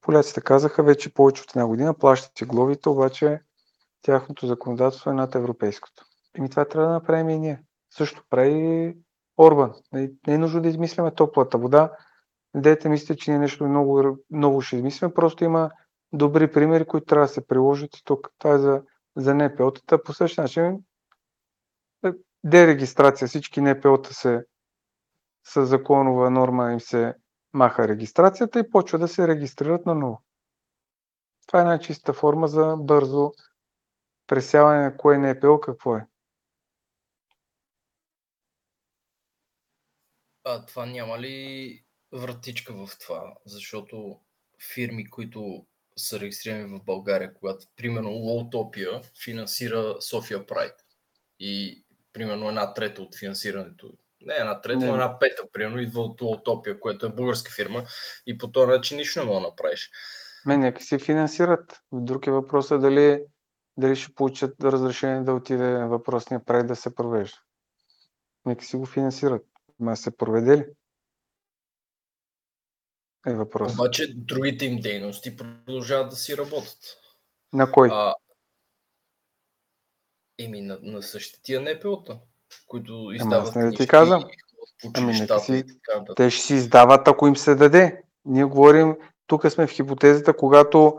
Поляците казаха, вече повече от една година плащат си глобите, обаче тяхното законодателство е над европейското. Еми това трябва да направим и ние. Също прави Орбан. Не е нужно да измисляме топлата вода. Не дайте мислите, че ние нещо много, много ще измисляме. Просто има добри примери, които трябва да се приложат и тук. Това е за, за НПО-тата. По същия начин е, дерегистрация. Всички НПО-та се с законова норма им се маха регистрацията и почва да се регистрират на ново. Това е най-чиста форма за бързо пресяване на кое НПО какво е. А това няма ли вратичка в това? Защото фирми, които са регистрирани в България, когато, примерно, Лоутопия финансира София Прайд и, примерно, една трета от финансирането, не една трета, но една пета, примерно, идва от Лоутопия, което е българска фирма и по този начин нищо не мога да направиш. Ме, нека си финансират. Друг е въпросът дали, дали ще получат разрешение да отиде въпросния прайд да се провежда. Нека си го финансират. Ма се проведе ли? Е въпрос. Обаче другите им дейности продължават да си работят. На кой? А, еми, на, на същите тия НПО-та, които издават Ама не ти казвам. Ами, си, те ще си издават, ако им се даде. Ние говорим, тук сме в хипотезата, когато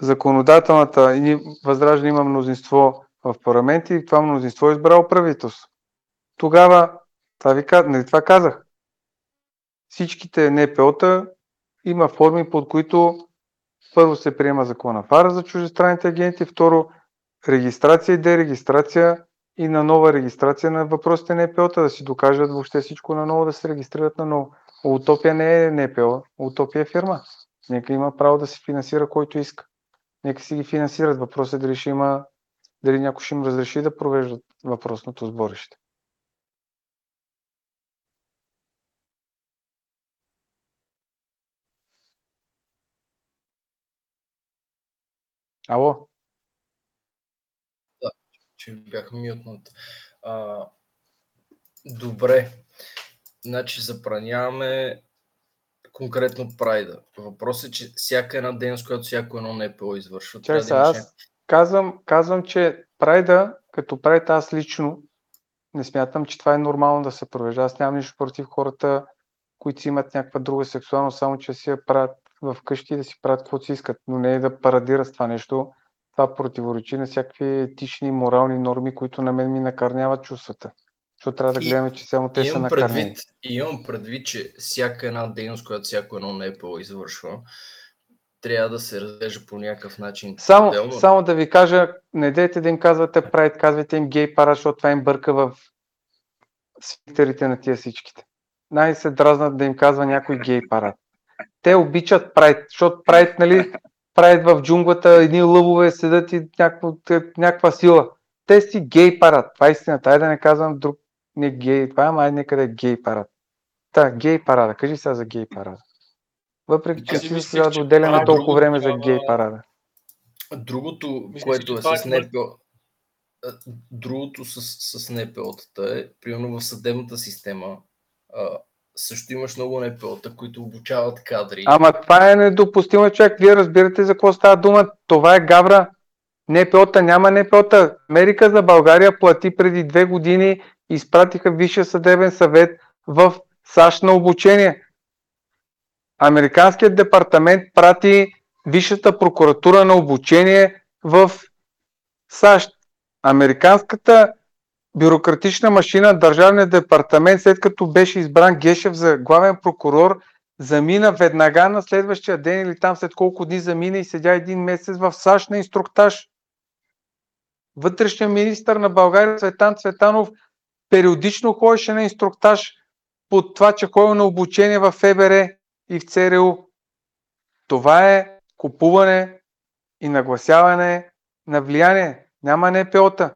законодателната и възраждане има мнозинство в парламент и това мнозинство е избрало правителство. Тогава това, ви, нали, това казах. Всичките НПО-та има форми, под които първо се приема закона ФАРА за чуждестранните агенти, второ регистрация и дерегистрация и на нова регистрация на въпросите НПО-та, да си докажат въобще всичко на ново, да се регистрират на ново. Утопия не е НПО, Утопия е фирма. Нека има право да се финансира който иска. Нека си ги финансират. Въпросът е дали ще има, дали някой ще им разреши да провеждат въпросното сборище. Ало? Да, че бях мютнат. А, добре. Значи забраняваме конкретно прайда. Въпросът е, че всяка една дейност, която всяко едно НПО извършва. Чай да аз казвам, казвам, че прайда, като прайд аз лично, не смятам, че това е нормално да се провежда. Аз нямам нищо против хората, които имат някаква друга сексуалност, само че си я правят в къщи да си правят каквото си искат, но не е да парадира с това нещо. Това противоречи на всякакви етични, морални норми, които на мен ми накърняват чувствата. Защото трябва да гледаме, че само те са накърнени. Предвид, имам предвид, че всяка една дейност, която всяко едно НПО извършва, трябва да се разглежда по някакъв начин. Само, само да ви кажа, не дейте да им казвате прайд, казвайте им гей пара, защото това им бърка в свитерите на тия всичките. Най-се дразнат да им казва някой гей парад. Те обичат прайд, защото прайд, нали, прайд в джунглата, едни лъвове седат и някаква, някаква сила. Те си гей парад. Това е истината. Айде да не казвам друг не гей, това ама айде некъде гей парад. Та, гей парада. Кажи сега за гей парада. Въпреки, че си сега да отделяме толкова време за гей парада. Другото, Мисля, което е с НПО, другото с, с НПО-тата е, примерно в съдебната система, също имаш много НПО-та, които обучават кадри. Ама това е недопустимо, човек. Вие разбирате за какво става дума. Това е гавра. НПО-та няма НПО-та. Америка за България плати преди две години и изпратиха Висшия съдебен съвет в САЩ на обучение. Американският департамент прати Висшата прокуратура на обучение в САЩ. Американската бюрократична машина, Държавният департамент, след като беше избран Гешев за главен прокурор, замина веднага на следващия ден или там след колко дни замина и седя един месец в САЩ на инструктаж. Вътрешният министр на България Цветан Цветанов периодично ходеше на инструктаж под това, че ходил на обучение в ФБР и в ЦРУ. Това е купуване и нагласяване на влияние. Няма НПО-та.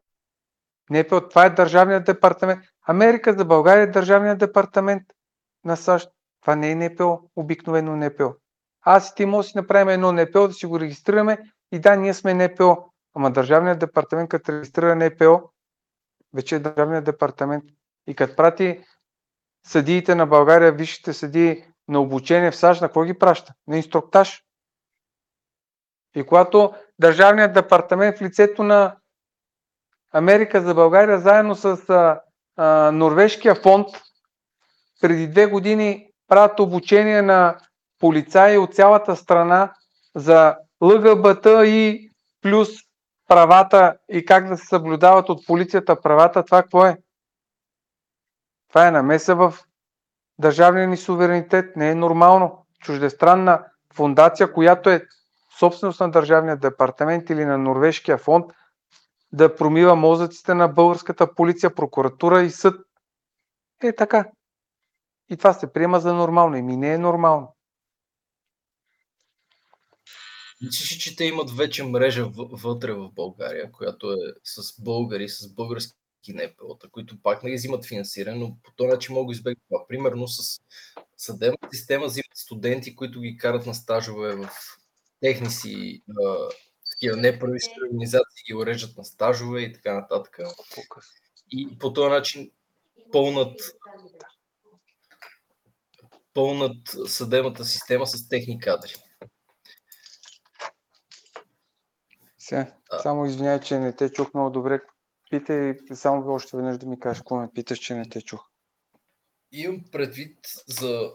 НПО, това е Държавният департамент. Америка за България е Държавният департамент на САЩ. Това не е НПО, обикновено НПО. Аз и ти може да си направим едно НПО, да си го регистрираме и да, ние сме НПО. Ама Държавният департамент, като регистрира НПО, вече е Държавният департамент. И като прати съдиите на България, висшите съдии на обучение в САЩ, на кой ги праща? На инструктаж. И когато Държавният департамент в лицето на Америка за България, заедно с а, а, Норвежкия фонд, преди две години правят обучение на полицаи от цялата страна за ЛГБТ и плюс правата и как да се съблюдават от полицията правата, това какво е? Това е намеса в държавния ни суверенитет. Не е нормално. Чуждестранна фундация, която е собственост на Държавния департамент или на Норвежкия фонд, да промива мозъците на българската полиция, прокуратура и съд. Е така. И това се приема за нормално. И ми не е нормално. Мислиш, че те имат вече мрежа вътре в България, която е с българи, с български НПО-та, които пак не ги взимат финансиране, но по този начин могат да това. Примерно с съдебната система взимат студенти, които ги карат на стажове в техни си такива неправителствени организации, ги уреждат на стажове и така нататък. И по този начин пълнат пълнат съдебната система с техни кадри. Се, само извинявай, че не те чух много добре. Питай само още веднъж да ми кажеш, какво ме питаш, че не те чух. Имам предвид за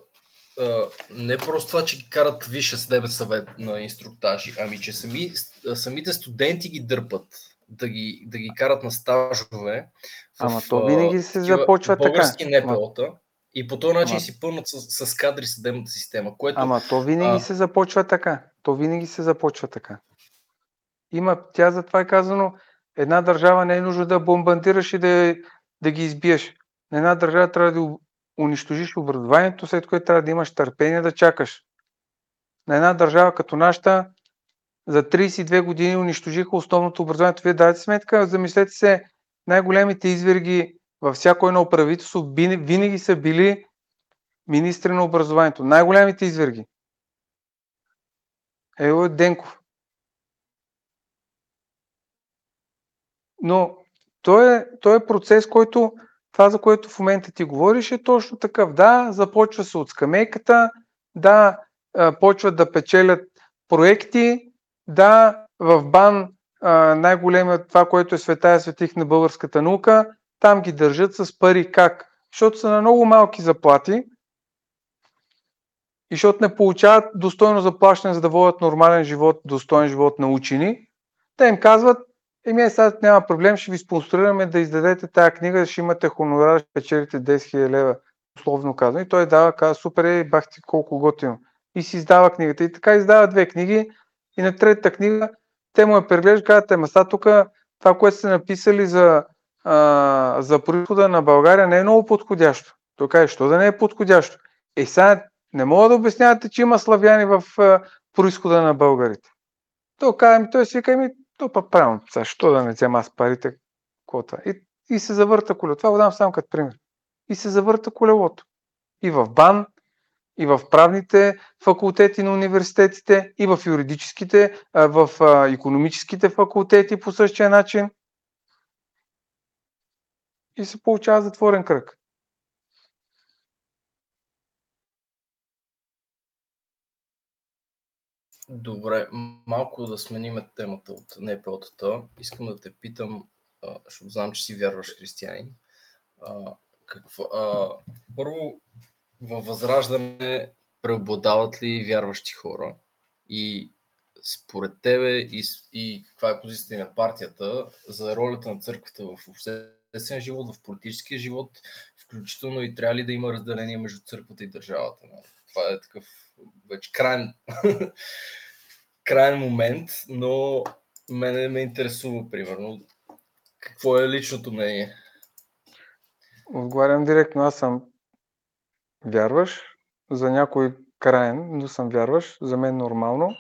не просто това, че карат висше съдебен съвет на инструктажи, ами че сами, самите студенти ги дърпат да ги, да ги карат на стажове. Ама в, то винаги се започва български така. НПО-та. И по този начин Ама... си пълнат с, с кадри съдебната система. Което, Ама то винаги а... се започва така. То винаги се започва така има, тя затова е казано, една държава не е нужно да бомбандираш и да, да ги избиеш. На една държава трябва да унищожиш образованието, след което трябва да имаш търпение да чакаш. на една държава като нашата за 32 години унищожиха основното образование. Вие дадете сметка, замислете се, най-големите изверги във всяко едно правителство винаги са били министри на образованието. Най-големите изверги. Ево Денков. Но той е, той е процес, който това, за което в момента ти говориш, е точно такъв. Да, започва се от скамейката, да, почват да печелят проекти, да, в БАН най-големият това, което е света светих на българската наука, там ги държат с пари. Как? Защото са на много малки заплати и защото не получават достойно заплащане, за да водят нормален живот, достоен живот на учени. Те им казват, еми сега няма проблем, ще ви спонсорираме да издадете тази книга, ще имате хонорар, ще печелите 10 000 лева, условно казано. И той дава, казва, супер, е, бахте колко готино. И си издава книгата. И така издава две книги. И на третата книга те му я преглеждат, казват, ема сега тук това, което сте написали за, а, за происхода на България не е много подходящо. Той каже, що да не е подходящо? Е, сега не мога да обяснявате, че има славяни в а, происхода на българите. Той казва, той си ми, то па правилно, защо да не взема аз парите, кота. И, и се завърта колелото. Това го дам само като пример. И се завърта колелото. И в БАН, и в правните факултети на университетите, и в юридическите, в економическите факултети по същия начин. И се получава затворен кръг. Добре, малко да сменим темата от НПО-тата. Искам да те питам, защото знам, че си вярваш християнин. Какво, а, първо, във Възраждане преобладават ли вярващи хора? И според тебе и, и каква е позицията на партията за ролята на църквата в обществен живот, в политическия живот, включително и трябва ли да има разделение между църквата и държавата? Това е такъв вече крайен, крайен момент, но мене ме интересува, примерно, какво е личното мнение? Отговарям директно. Аз съм вярваш, за някой краен, но съм вярваш, за мен нормално.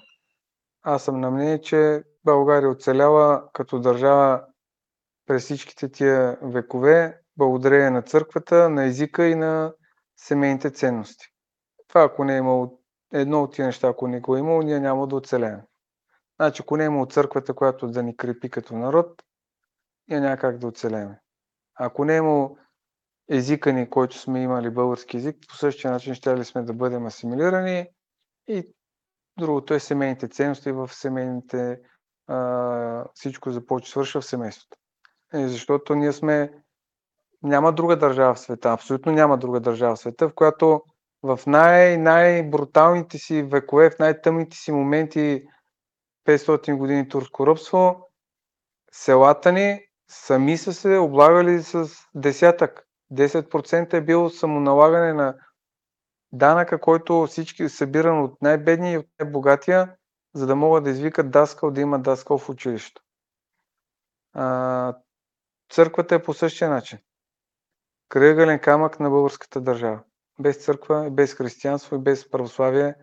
Аз съм на мнение, че България оцелява като държава през всичките тия векове, благодарение на църквата, на езика и на семейните ценности. Това ако не е имало едно от тия неща, ако не го е ние няма да оцелеем. Значи, ако не е имало църквата, която да ни крепи като народ, ние няма как да оцелеем. Ако не е имало езика ни, който сме имали български език, по същия начин ще ли сме да бъдем асимилирани и другото е семейните ценности в семейните, а, всичко започва свършва в семейството. Е, защото ние сме, няма друга държава в света, абсолютно няма друга държава в света, в която в най- най-бруталните си векове, в най-тъмните си моменти 500 години турско ръбство, селата ни сами са се облагали с десятък. 10% е било самоналагане на данъка, който всички събиран от най-бедния и от най-богатия, за да могат да извикат даскал, да има даскал в училището. Църквата е по същия начин. Кръгален камък на българската държава. Без църква, без християнство и без православие,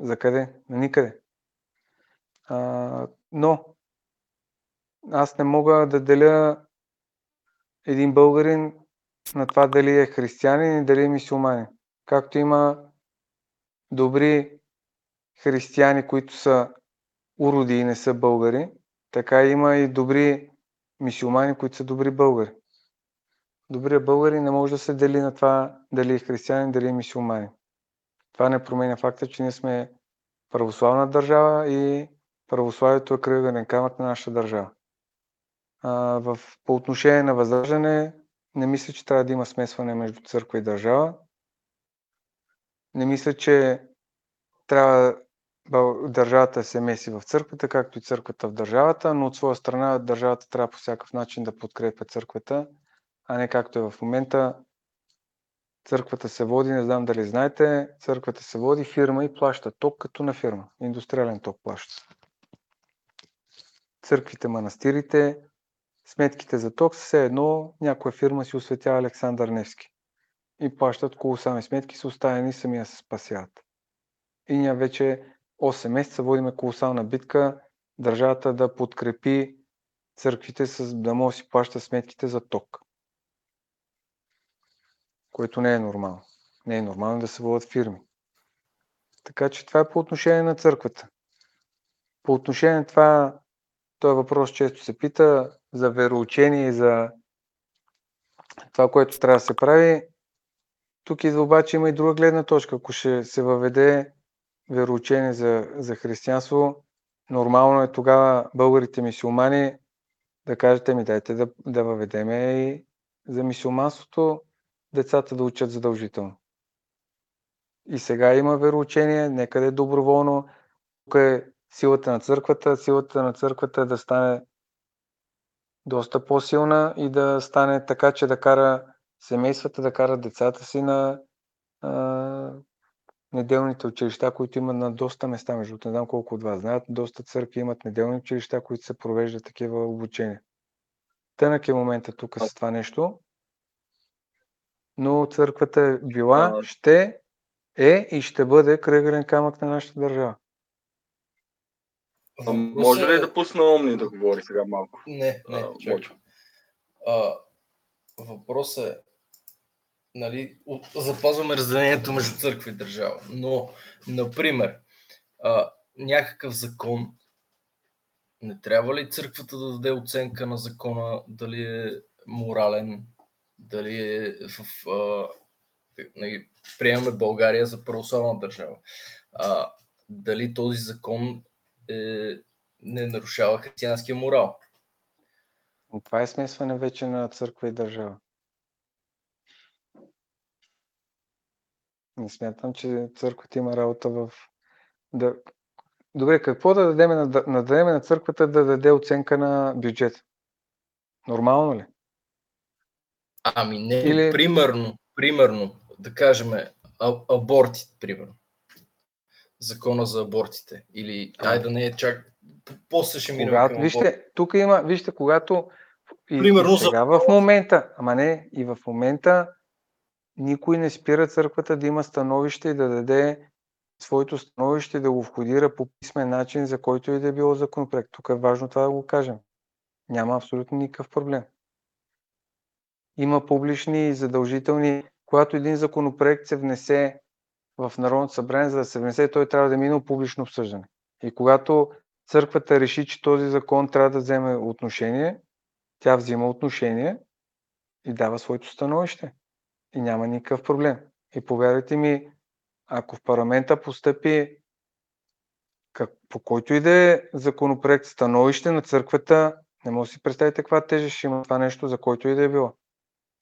за къде? Никъде. А, но аз не мога да деля един българин на това дали е християнин и дали е мисюлманин. Както има добри християни, които са уроди и не са българи, така има и добри мисюлмани, които са добри българи. Добрият българин не може да се дели на това дали е християнин, дали е мисюлманин. Това не променя факта, че ние сме православна държава и православието е кръгълен камък на нашата държава. А, в, по отношение на възраждане, не мисля, че трябва да има смесване между църква и държава. Не мисля, че трябва държавата се меси в църквата, както и църквата в държавата, но от своя страна държавата трябва по всякакъв начин да подкрепя църквата, а не както е в момента. Църквата се води, не знам дали знаете, църквата се води фирма и плаща ток като на фирма. Индустриален ток плаща. Църквите, манастирите, Сметките за ток са все едно някоя фирма си осветява Александър Невски. И плащат колосални сметки, са оставени самия се спасяват. И ние вече 8 месеца водиме колосална битка държавата да подкрепи църквите, с, да може да си плаща сметките за ток. Което не е нормално. Не е нормално да се водят фирми. Така че това е по отношение на църквата. По отношение на това, този въпрос често се пита за вероучение и за това, което трябва да се прави. Тук идва обаче има и друга гледна точка. Ако ще се въведе вероучение за, за християнство, нормално е тогава българите мисиомани да кажете ми дайте да, да въведеме и за мисиоманството децата да учат задължително. И сега има вероучение, нека да е доброволно. Тук е силата на църквата. Силата на църквата е да стане доста по-силна и да стане така, че да кара семействата да карат децата си на а, неделните училища, които имат на доста места, между не знам колко от вас знаят, доста църкви имат неделни училища, които се провеждат такива обучения. Тънък е момента тук с това нещо, но църквата е била, ще е и ще бъде кръгърен камък на нашата държава. А, може ли да пусна Омни да говори сега малко? Не, не, а, Въпросът е, нали, запазваме разделението между църква и държава. Но, например, а, някакъв закон, не трябва ли църквата да даде оценка на закона, дали е морален, дали е в... А, нали, приемаме България за православна държава. А, дали този закон е, не нарушава християнския морал? Това е смесване вече на църква и държава. Не смятам, че църквата има работа в... Да... Добре, какво да дадем на, да дадем на църквата да даде оценка на бюджет? Нормално ли? Ами не, Или... примерно, примерно, да кажем, а, абортите, примерно. Закона за абортите. Или, ай да не е чак, после ще минем когато, Вижте, тук има, вижте, когато и, примерно, и сега за... в момента, ама не, и в момента никой не спира църквата да има становище и да даде своето становище, да го входира по писмен начин, за който и да е било законопроект. Тук е важно това да го кажем. Няма абсолютно никакъв проблем. Има публични и задължителни, когато един законопроект се внесе в Народното събрание, за да се внесе, той трябва да е минал публично обсъждане. И когато църквата реши, че този закон трябва да вземе отношение, тя взима отношение и дава своето становище и няма никакъв проблем. И повярвайте ми, ако в парламента постъпи как, по който и да е законопроект, становище на църквата, не може да си представите каква тежест ще има това нещо, за който и да е било.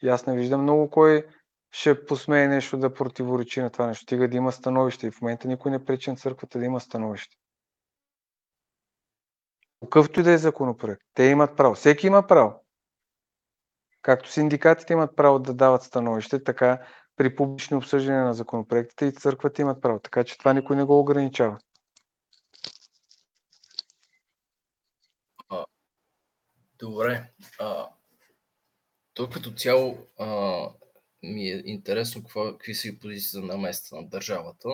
И аз не виждам много кой ще посмее нещо да противоречи на това нещо. Стига да има становище. И в момента никой не пречи на църквата да има становище. Какъвто и да е законопроект. Те имат право. Всеки има право. Както синдикатите имат право да дават становище, така при публични обсъждания на законопроектите и църквата имат право. Така че това никой не го ограничава. Добре. А, то като цяло а, ми е интересно каква, какви са и позиции на места на държавата.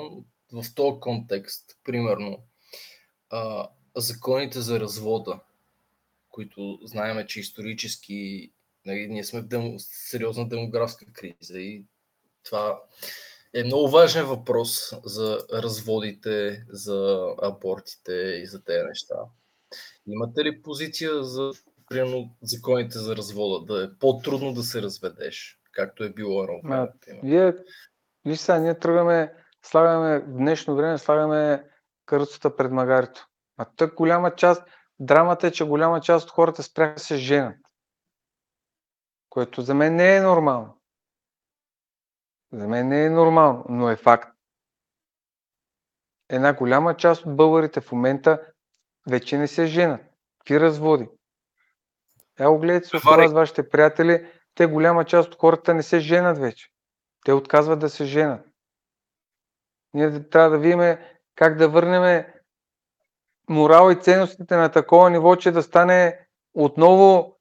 В този контекст, примерно, а, законите за развода, които знаеме, че исторически Нали, ние сме в дем... сериозна демографска криза и това е много важен въпрос за разводите, за абортите и за тези неща. Имате ли позиция за примерно, законите за развода, да е по-трудно да се разведеш, както е било едно Вие, виж сега, ние тръгваме, слагаме, в днешно време слагаме каруцата пред магарито. А тък голяма част, драмата е, че голяма част от хората спряха се женят което за мен не е нормално. За мен не е нормално, но е факт. Една голяма част от българите в момента вече не се женат. Какви разводи? Я го гледайте с с вашите приятели, те голяма част от хората не се женат вече. Те отказват да се женат. Ние трябва да видим как да върнем морал и ценностите на такова ниво, че да стане отново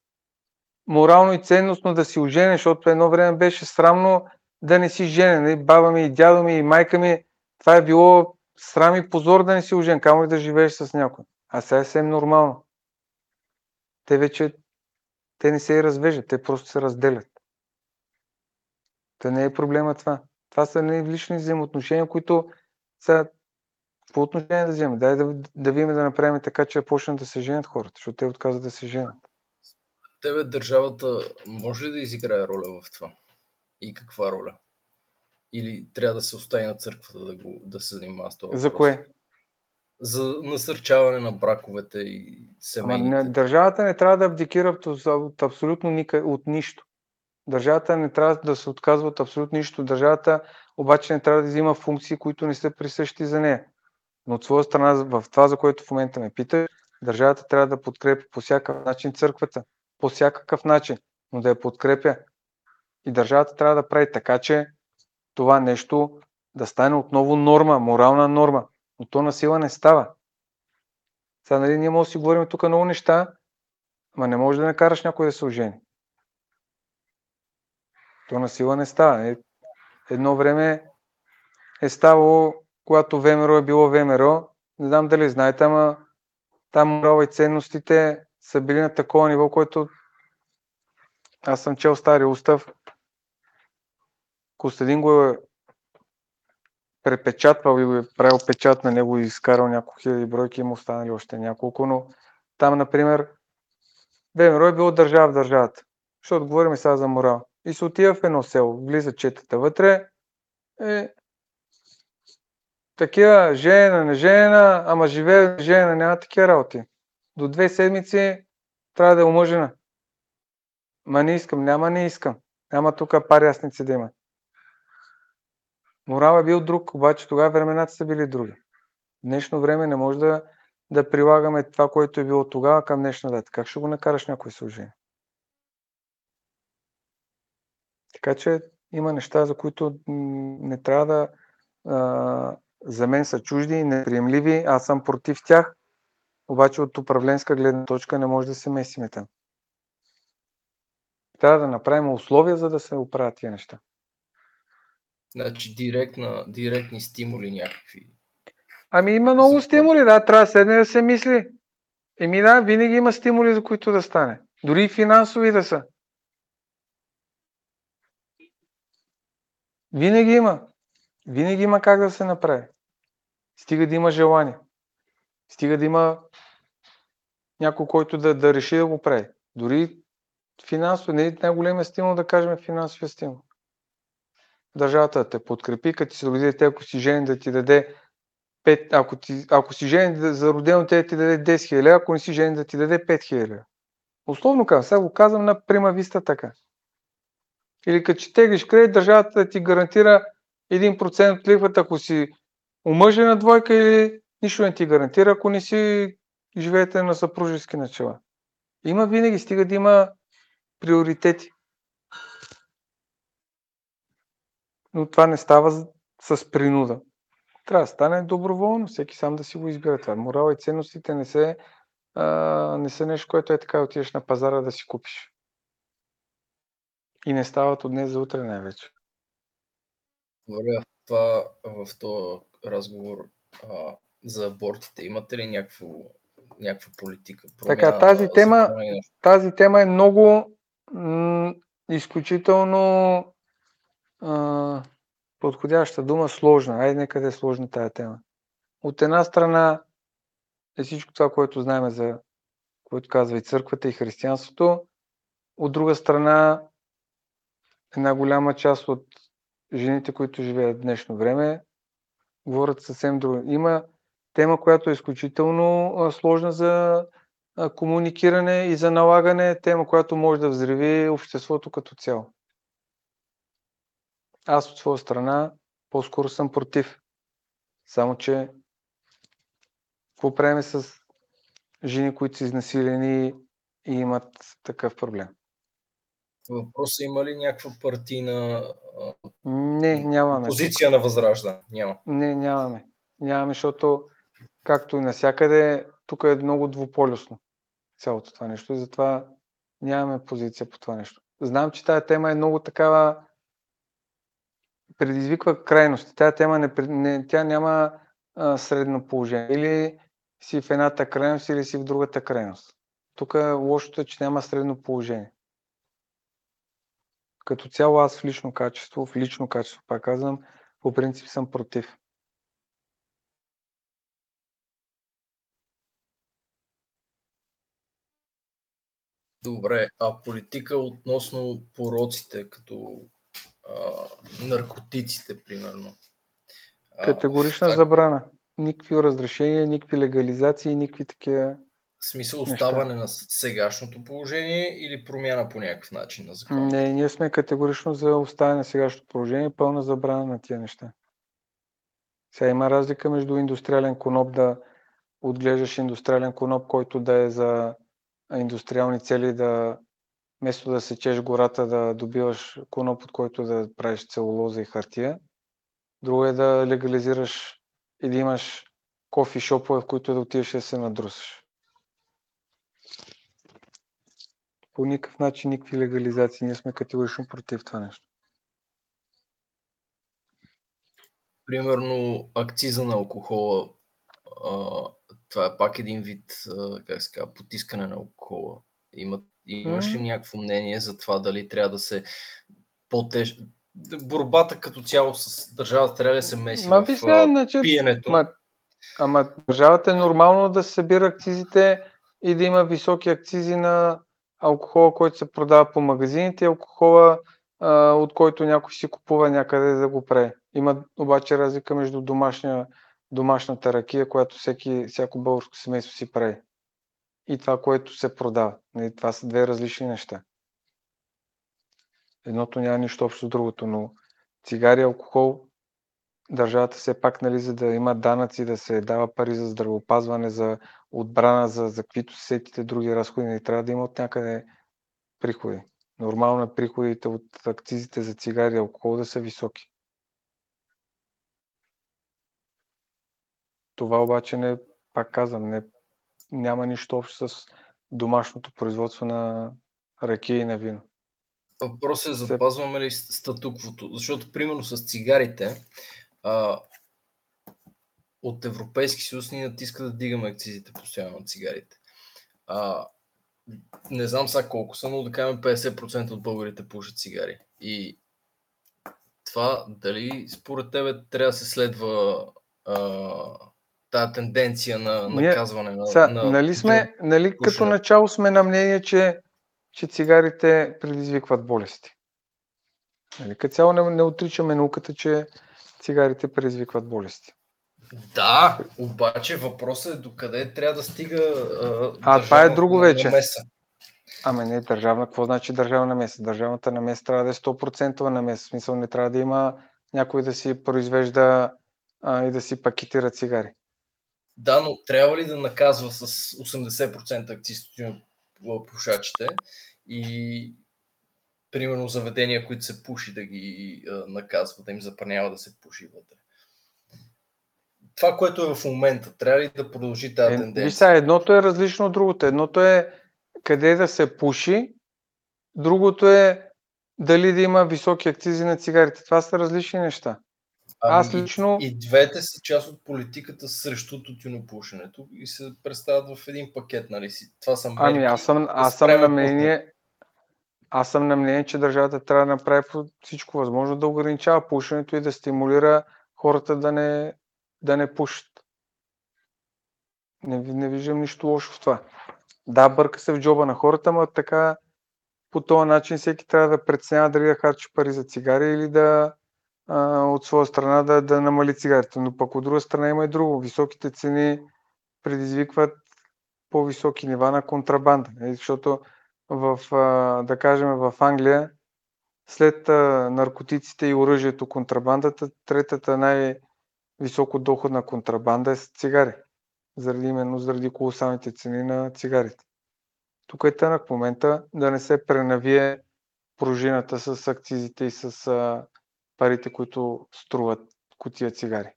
морално и ценностно да си ожене, защото едно време беше срамно да не си женен. Баба ми и дядо ми и майка ми, това е било срам и позор да не си ожен, камо и да живееш с някой. А сега е съвсем нормално. Те вече те не се и развеждат, те просто се разделят. Та не е проблема това. Това са не лични взаимоотношения, които са по отношение да вземем. Дай да, да видим да направим така, че почнат да се женят хората, защото те отказват да се женят. Тебе държавата може ли да изиграе роля в това? И каква роля? Или трябва да се остави на църквата да, го, да се занимава с това? За кое? За насърчаване на браковете и семейните. Ама не, държавата не трябва да абдикира от, абсолютно ника, от нищо. Държавата не трябва да се отказва от абсолютно нищо. Държавата обаче не трябва да взима функции, които не са присъщи за нея. Но от своя страна, в това, за което в момента ме пита, държавата трябва да подкрепя по всякакъв начин църквата. По всякакъв начин, но да я подкрепя. И държавата трябва да прави така, че това нещо да стане отново норма, морална норма. Но то на сила не става. Сега, нали, ние можем да си говорим тук много неща, ама не може да накараш някой да се ожени. То на сила не става. Е, едно време е ставало, когато ВМРО е било ВМРО, не знам дали знаете, ама там морала и ценностите са били на такова ниво, което аз съм чел стария устав. Костадин го е препечатвал и го е правил печат на него и изкарал няколко хиляди бройки, има останали още няколко, но там, например, ВМРО е било държава в държавата. Защото говорим сега за морал. И се отива в едно село, влиза четата вътре, е, такива жена, не жена, ама живее жена, няма такива работи. До две седмици трябва да е омъжена. Ма не искам, няма не искам. Няма тук пари ясници да има. Морал е бил друг, обаче тогава времената са били други. В днешно време не може да, да прилагаме това, което е било тогава към днешна дата. Как ще го накараш някой служение? Така че има неща, за които не трябва да а, за мен са чужди неприемливи. Аз съм против тях, обаче от управленска гледна точка не може да се месиме там. Трябва да направим условия, за да се оправят тия неща. Значи директна, директни стимули някакви. Ами има много за... стимули, да, трябва да седне да се мисли. Еми да, винаги има стимули, за които да стане. Дори и финансови да са. Винаги има. Винаги има как да се направи. Стига да има желание. Стига да има някой, който да, да реши да го прави. Дори финансово, не е най-големия стимул да кажем финансовия стимул. Държавата те подкрепи, като ти се роди дете, ако си жени да ти даде 5, ако, ти, ако си жени за родено те ти даде 10 хиляди, ако не си жени да ти даде 5 хиляди. Условно казвам, сега го казвам на прима виста така. Или като че теглиш кредит, държавата да ти гарантира 1% от лихвата, ако си омъжена двойка или нищо не ти гарантира, ако не си живеете на съпружески начала. Има винаги, стига да има приоритети. Но това не става с принуда. Трябва да стане доброволно, всеки сам да си го избира. Това морал и ценностите не, се, а, не са нещо, което е така, отидеш на пазара да си купиш. И не стават от днес за утре най-вече. Добре, това, в този разговор а, за абортите имате ли някакво, някаква политика? Така, тази тема, тази тема е много м- изключително а, подходяща дума, сложна. Айде нека да е сложна тази тема. От една страна е всичко това, което знаем за което казва и църквата и християнството. От друга страна една голяма част от жените, които живеят в днешно време, говорят съвсем друго. Има тема, която е изключително сложна за комуникиране и за налагане, тема, която може да взриви обществото като цяло. Аз от своя страна по-скоро съм против. Само, че какво правим с жени, които са изнасилени и имат такъв проблем? Въпросът има ли някаква партийна не, нямаме. позиция на възраждане? Няма. Не, нямаме. Нямаме, защото както и навсякъде, тук е много двуполюсно цялото това нещо и затова нямаме позиция по това нещо. Знам, че тази тема е много такава предизвиква крайности. Тая тема не, не, тя няма а, средно положение. Или си в едната крайност, или си в другата крайност. Тук лошото е, че няма средно положение. Като цяло аз в лично качество, в лично качество, пак казвам, по принцип съм против. Добре, а политика относно пороците, като а, наркотиците, примерно. Категорична а, забрана. Никакви разрешения, никакви легализации, никакви такива. Смисъл оставане неща. на сегашното положение или промяна по някакъв начин на закона? Не, ние сме категорично за оставане на сегашното положение, пълна забрана на тия неща. Сега има разлика между индустриален коноп да отглеждаш индустриален коноп, който да е за индустриални цели, да вместо да сечеш гората, да добиваш коноп, от който да правиш целулоза и хартия. Друго е да легализираш и да имаш кофи шопове, в които да отидеш да се надрусаш. По никакъв начин, никакви легализации. Ние сме категорично против това нещо. Примерно акциза на алкохола. А, това е пак един вид, а, как се потискане на алкохола. Има, имаш ли някакво мнение за това дали трябва да се по-теж... Борбата като цяло с държавата трябва да се меси ма, в сега, значи, пиенето. Ма, ама държавата е нормално да се събира акцизите и да има високи акцизи на алкохола, който се продава по магазините, алкохола, а, от който някой си купува някъде да го прави. Има обаче разлика между домашния, домашната ракия, която всеки, всяко българско семейство си прави. И това, което се продава. Нали, това са две различни неща. Едното няма нищо общо с другото, но цигари, алкохол, държавата все пак, нали, за да има данъци, да се дава пари за здравеопазване, за отбрана, за, за каквито сетите други разходи, не трябва да има от някъде приходи. Нормално е приходите от акцизите за цигари и алкохол да са високи. Това обаче не, пак казвам, не, няма нищо общо с домашното производство на ракия и на вино. Въпросът е, запазваме ли статуквото? Защото, примерно, с цигарите, а, от Европейски съюз ни натиска да дигаме акцизите постоянно на цигарите. А, не знам сега колко са, но да кажем 50% от българите пушат цигари. И това дали според тебе трябва да се следва а, тази тенденция на наказване на, Са, на... Нали, сме, нали като начало сме на мнение, че, че цигарите предизвикват болести? Нали, като цяло не, не отричаме науката, че цигарите предизвикват болести. Да, обаче въпросът е докъде трябва да стига а, а това е друго вече. Намеса. Ами не, държавна, какво значи държавна намеса? Държавната намеса трябва да е 100% намеса. В смисъл не трябва да има някой да си произвежда а, и да си пакетира цигари. Да, но трябва ли да наказва с 80% акциз пушачите и примерно заведения, които се пуши да ги а, наказва, да им запранява да се пуши вътре? Това, което е в момента, трябва ли да продължи тази е, тенденция? Виж сега, едното е различно от другото. Едното е къде да се пуши, другото е дали да има високи акцизи на цигарите. Това са различни неща. Ами Аз лично... И, и двете са част от политиката срещу тютюнопушенето и се представят в един пакет, нали си? Това съм Ами аз съм, аз съм на мнение, аз съм на мнение, че държавата трябва да направи всичко възможно да ограничава пушенето и да стимулира хората да не, да не пушат. Не, не виждам нищо лошо в това. Да, бърка се в джоба на хората, но така по този начин всеки трябва да преценява дали да харчи пари за цигари или да а, от своя страна да, да намали цигарите. Но пък от друга страна има и друго. Високите цени предизвикват по-високи нива на контрабанда. Нали? Защото в, а, да кажем в Англия след а, наркотиците и оръжието контрабандата, третата най-високо доходна контрабанда е с цигари заради именно заради колосалните цени на цигарите. Тук е тънък момента да не се пренавие пружината с акцизите и с а, парите, които струват кутия цигари.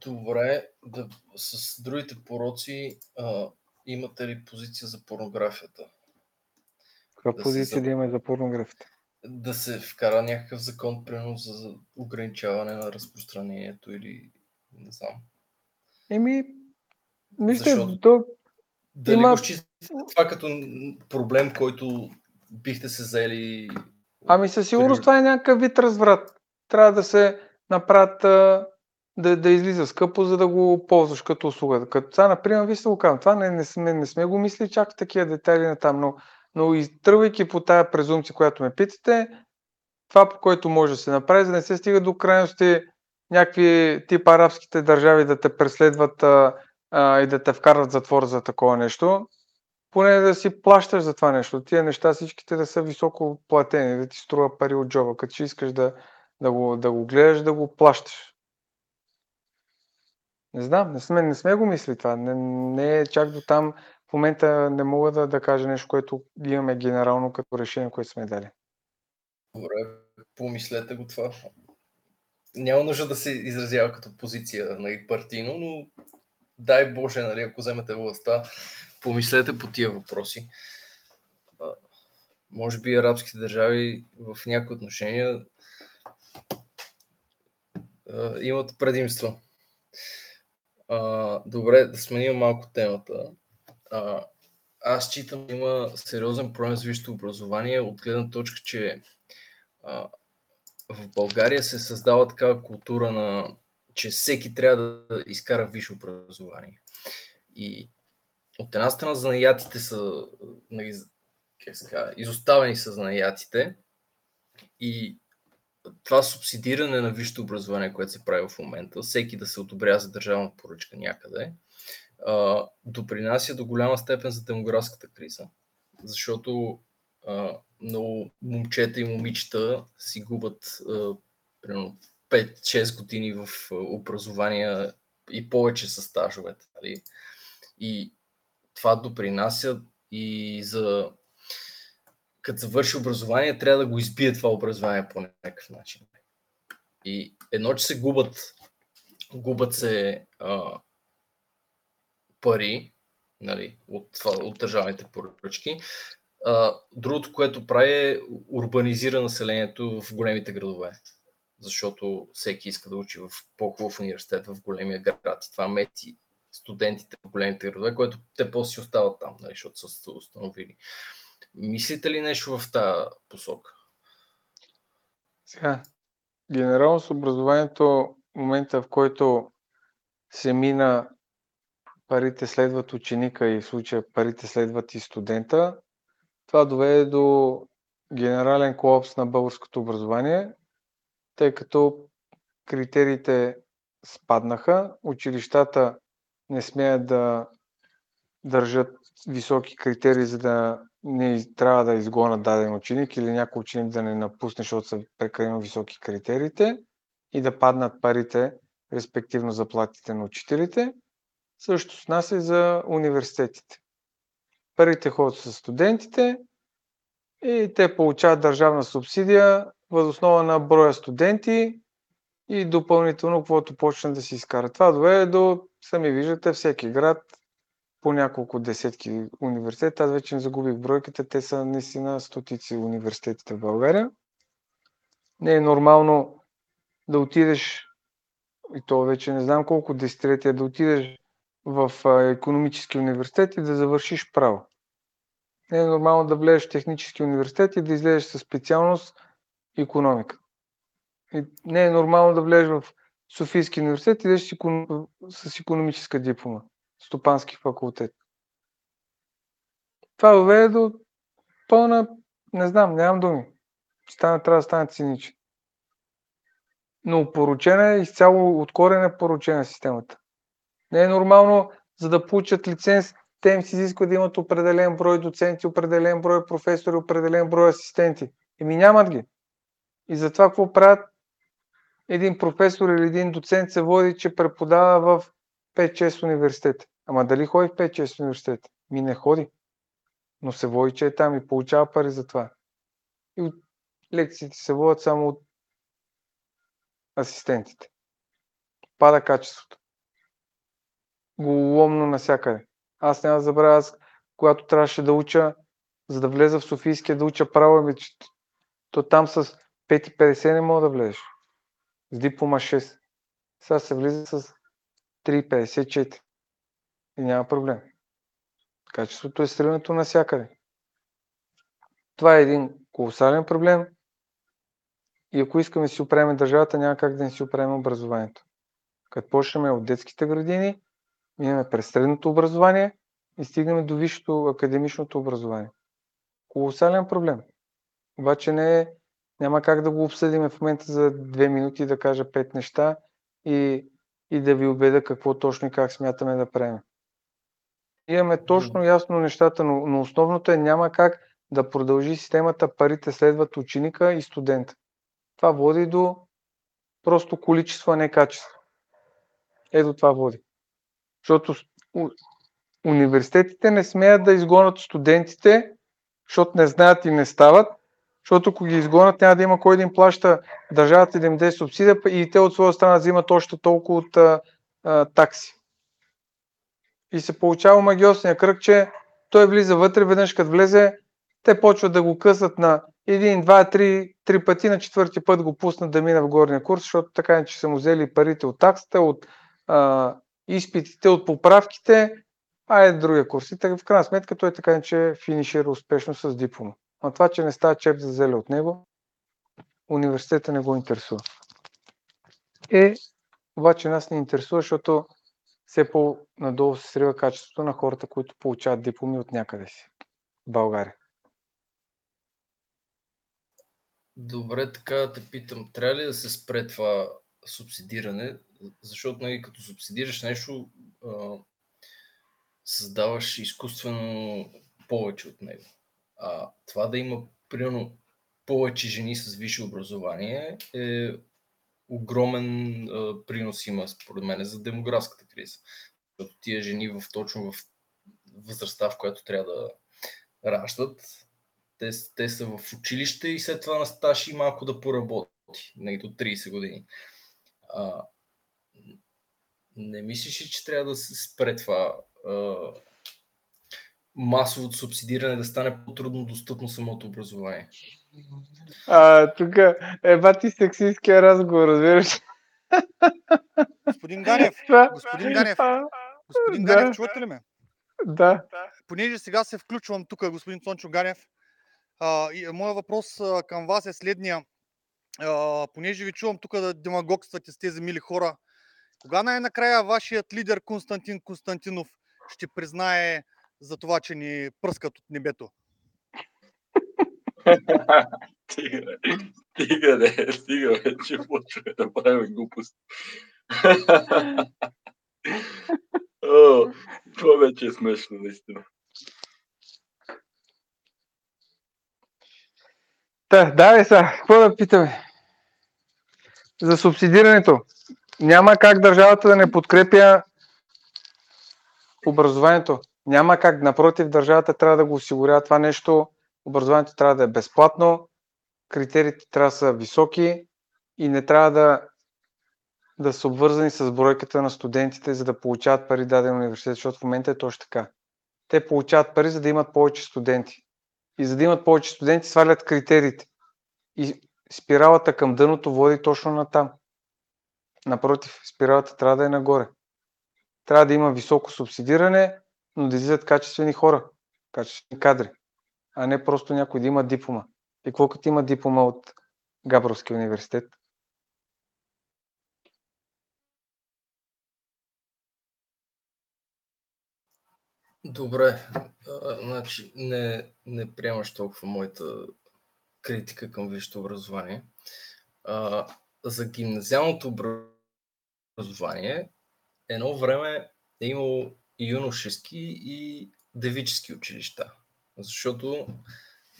Добре, да, с другите пороци а, имате ли позиция за порнографията? Каква да позиция да има за порнографията? да се вкара някакъв закон, примерно, за ограничаване на разпространението или не знам. Еми, вижте, Защото- то, Дали Има- го това като проблем, който бихте се заели? ами със сигурност това е някакъв вид разврат. Трябва да се направят да, да излиза скъпо, за да го ползваш като услуга. Като това, например, ви се го казвам, това не, не, сме, не сме го мислили чак в такива детайли на там, но, но изтръгвайки по тая презумпция, която ме питате, това, по което може да се направи, за да не се стига до крайности някакви тип арабските държави да те преследват а, а, и да те вкарат в затвор за такова нещо, поне да си плащаш за това нещо. Тия неща всичките да са високо платени, да ти струва пари от джоба. Като ще искаш да, да, го, да го гледаш, да го плащаш. Не знам, не сме, не сме го мисли това. Не, не е чак до там. В момента не мога да, да кажа нещо, което имаме генерално като решение, което сме дали. Добре, помислете го това. Няма нужда да се изразява като позиция нали, партийно, но дай Боже, нали, ако вземете властта, помислете по тия въпроси. Може би арабските държави в някои отношения имат предимство. Добре, да сменим малко темата. Аз считам, че има сериозен проблем с висшето образование от гледна точка, че в България се създава такава култура на че всеки трябва да изкара висше образование. И от една страна занаятите са нали, казва, изоставени са занаятите и това субсидиране на висшето образование, което се прави в момента, всеки да се одобря за държавна поръчка някъде, допринася до голяма степен за демографската криза. Защото много момчета и момичета си губят примерно 5-6 години в образование и повече с стажовете. Нали? И това допринася и за като завърши образование, трябва да го избие това образование по някакъв начин. И едно, че се губят, губят се а, пари нали, от, от държавните поръчки. А, другото, което прави е урбанизира населението в големите градове. Защото всеки иска да учи в по-хубав университет в големия град. Това мети студентите в големите градове, което те после си остават там, нали, защото са се установили. Мислите ли нещо в тази посока? Сега, генерално с образованието, момента в който се мина парите следват ученика и в случая парите следват и студента, това доведе до генерален колапс на българското образование, тъй като критериите спаднаха, училищата не смеят да държат високи критерии, за да не трябва да изгонят даден ученик или някой ученик да не напусне, защото са прекалено високи критериите и да паднат парите, респективно заплатите на учителите. Също с нас и за университетите. Парите ходят с студентите и те получават държавна субсидия възоснова на броя студенти и допълнително каквото почнат да си изкарат. Това доведе до, сами виждате, всеки град по няколко десетки университета. Аз вече не загубих бройките. Те са наистина стотици университетите в България. Не е нормално да отидеш, и то вече не знам колко десетилетия, да отидеш в економически университет и да завършиш право. Не е нормално да влезеш в технически университет и да излезеш със специалност економика. И не е нормално да влезеш в Софийски университет и да с, економическа диплома. Стопански факултет. Това доведе до пълна, не знам, нямам думи. Стана, трябва да стане циничен. Но поручена е изцяло от корен е поручена системата. Не е нормално, за да получат лиценз, те им се изисква да имат определен брой доценти, определен брой професори, определен брой асистенти. Еми нямат ги. И затова какво правят? Един професор или един доцент се води, че преподава в 5-6 университета. Ама дали ходи в 5-6 университета? Ми не ходи. Но се води, че е там и получава пари за това. И от лекциите се водят само от асистентите. Пада качеството. Голомно навсякъде. Аз няма да забравя, аз, когато трябваше да уча, за да влеза в Софийския да уча право, че то там с 5,50 не мога да влезеш. С диплома 6. Сега се влиза с 3,54. И няма проблем. Качеството е сриването навсякъде. Това е един колосален проблем. И ако искаме да си оправим държавата, няма как да не си оправим образованието. Като почнем от детските градини, минаме през средното образование и стигнем до висшето академичното образование. Колосален проблем. Обаче не е, няма как да го обсъдим в момента за две минути да кажа пет неща и, и да ви убеда какво точно и как смятаме да правим. Имаме точно ясно нещата, но, но основното е няма как да продължи системата, парите следват ученика и студента. Това води до просто количество, а не качество. Ето това води. Защото университетите не смеят да изгонят студентите, защото не знаят и не стават, защото ако ги изгонят, няма да има кой да им плаща държавата да им даде субсидия и те от своя страна взимат още толкова от а, а, такси. И се получава магиосния кръг, че той влиза вътре, веднъж като влезе, те почват да го късат на един, два, три, три пъти, на четвърти път го пуснат да мина в горния курс, защото така че са му взели парите от таксата, от а, изпитите, от поправките, а е другия курс. И в крайна сметка той така че финишира успешно с диплома. А това, че не става чеп за зеле от него, университета не го интересува. Е, обаче нас не интересува, защото все по-надолу се срива качеството на хората, които получават дипломи от някъде си в България. Добре, така да те питам, трябва ли да се спре това субсидиране? Защото нали, като субсидираш нещо, а, създаваш изкуствено повече от него. А това да има, примерно, повече жени с висше образование е огромен а, принос има, според мен, за демографската криза. Защото тия жени в, точно в възрастта, в която трябва да раждат, те, те са в училище и след това на стаж и малко да поработи, не до 30 години. А, не мислиш ли, че трябва да се спре това а, масовото субсидиране да стане по-трудно достъпно самото образование? А, тук е бати сексистския разговор, разбираш. Господин Ганев, господин Ганев, господин да. Ганев, чувате ли ме? Да. Понеже сега се включвам тук, господин Цончо Ганев, а, и, моя въпрос а, към вас е следния. А, понеже ви чувам тук да демагогствате с тези мили хора, кога най-накрая вашият лидер Константин Константинов ще признае за това, че ни пръскат от небето? стига, стига, не, стига, вече почваме да правим глупост. О, това вече е смешно, наистина. Та, давай сега, какво да питаме? За субсидирането. Няма как държавата да не подкрепя образованието. Няма как. Напротив, държавата трябва да го осигурява това нещо. Образованието трябва да е безплатно, критериите трябва да са високи и не трябва да, да са обвързани с бройката на студентите, за да получават пари даден университет, защото в момента е точно така. Те получават пари, за да имат повече студенти. И за да имат повече студенти, свалят критериите. И спиралата към дъното води точно на там. Напротив, спиралата трябва да е нагоре. Трябва да има високо субсидиране, но да излизат качествени хора, качествени кадри, а не просто някой да има диплома. И какво като има диплома от Габровския университет? Добре, значи не, не приемаш толкова моята критика към висшето образование. А, за гимназиалното образование едно време е имало юношески и девически училища. Защото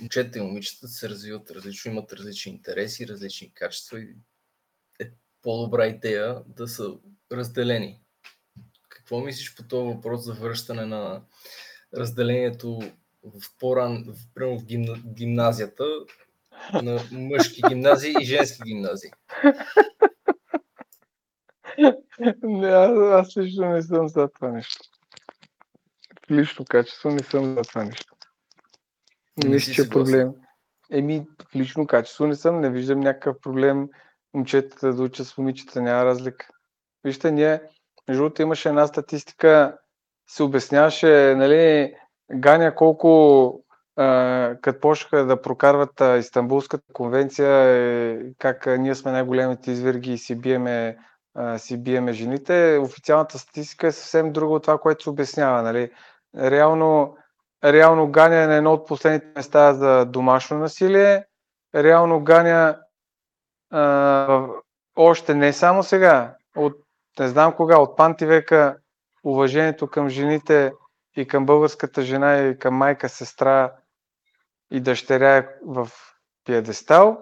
момчета и момичета се развиват различно, имат различни интереси, различни качества и е по-добра идея да са разделени. Какво мислиш по този въпрос за връщане на разделението в по-ран, в, в гимна, гимназията на мъжки гимназии и женски гимназии? Не, аз, аз лично не съм за това нещо. Лично качество не съм за това нещо. Не мисля, че е проблем. Еми, лично качество не съм, не виждам някакъв проблем момчетата да учат с момичета, няма разлика. Вижте, ние, между другото, имаше една статистика, се обясняваше, нали, Ганя колко като почнаха да прокарват а, Истанбулската конвенция, е, как а, ние сме най-големите изверги и си биеме, а, си биеме жените, официалната статистика е съвсем друга от това, което се обяснява. Нали? Реално, реално Ганя е на едно от последните места за домашно насилие. Реално Ганя а, още не само сега, от не знам кога, от пантивека уважението към жените и към българската жена и към майка, сестра и дъщеря е в пиедестал.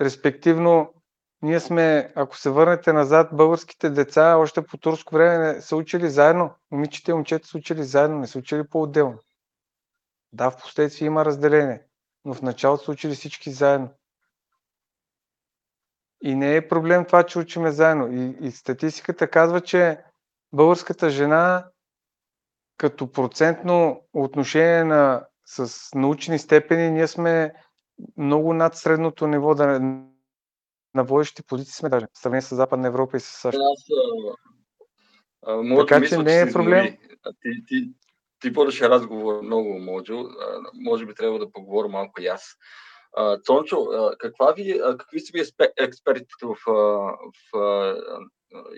Респективно, ние сме, ако се върнете назад, българските деца още по турско време са учили заедно. Момичите и момчета са учили заедно, не са учили по-отделно. Да, в последствие има разделение, но в началото са учили всички заедно. И не е проблем това, че учиме заедно. И, и статистиката казва, че българската жена като процентно отношение на, с научни степени, ние сме много над средното ниво да, на водещи позиции сме даже, в сравнение с Западна Европа и с САЩ. Аз, а, а, така мисля, че не е проблем. Ти, ти, ти водеше разговор много, Моджо. Може би трябва да поговоря малко и аз. Цончо, каква ви, какви са ви експертите в, в, в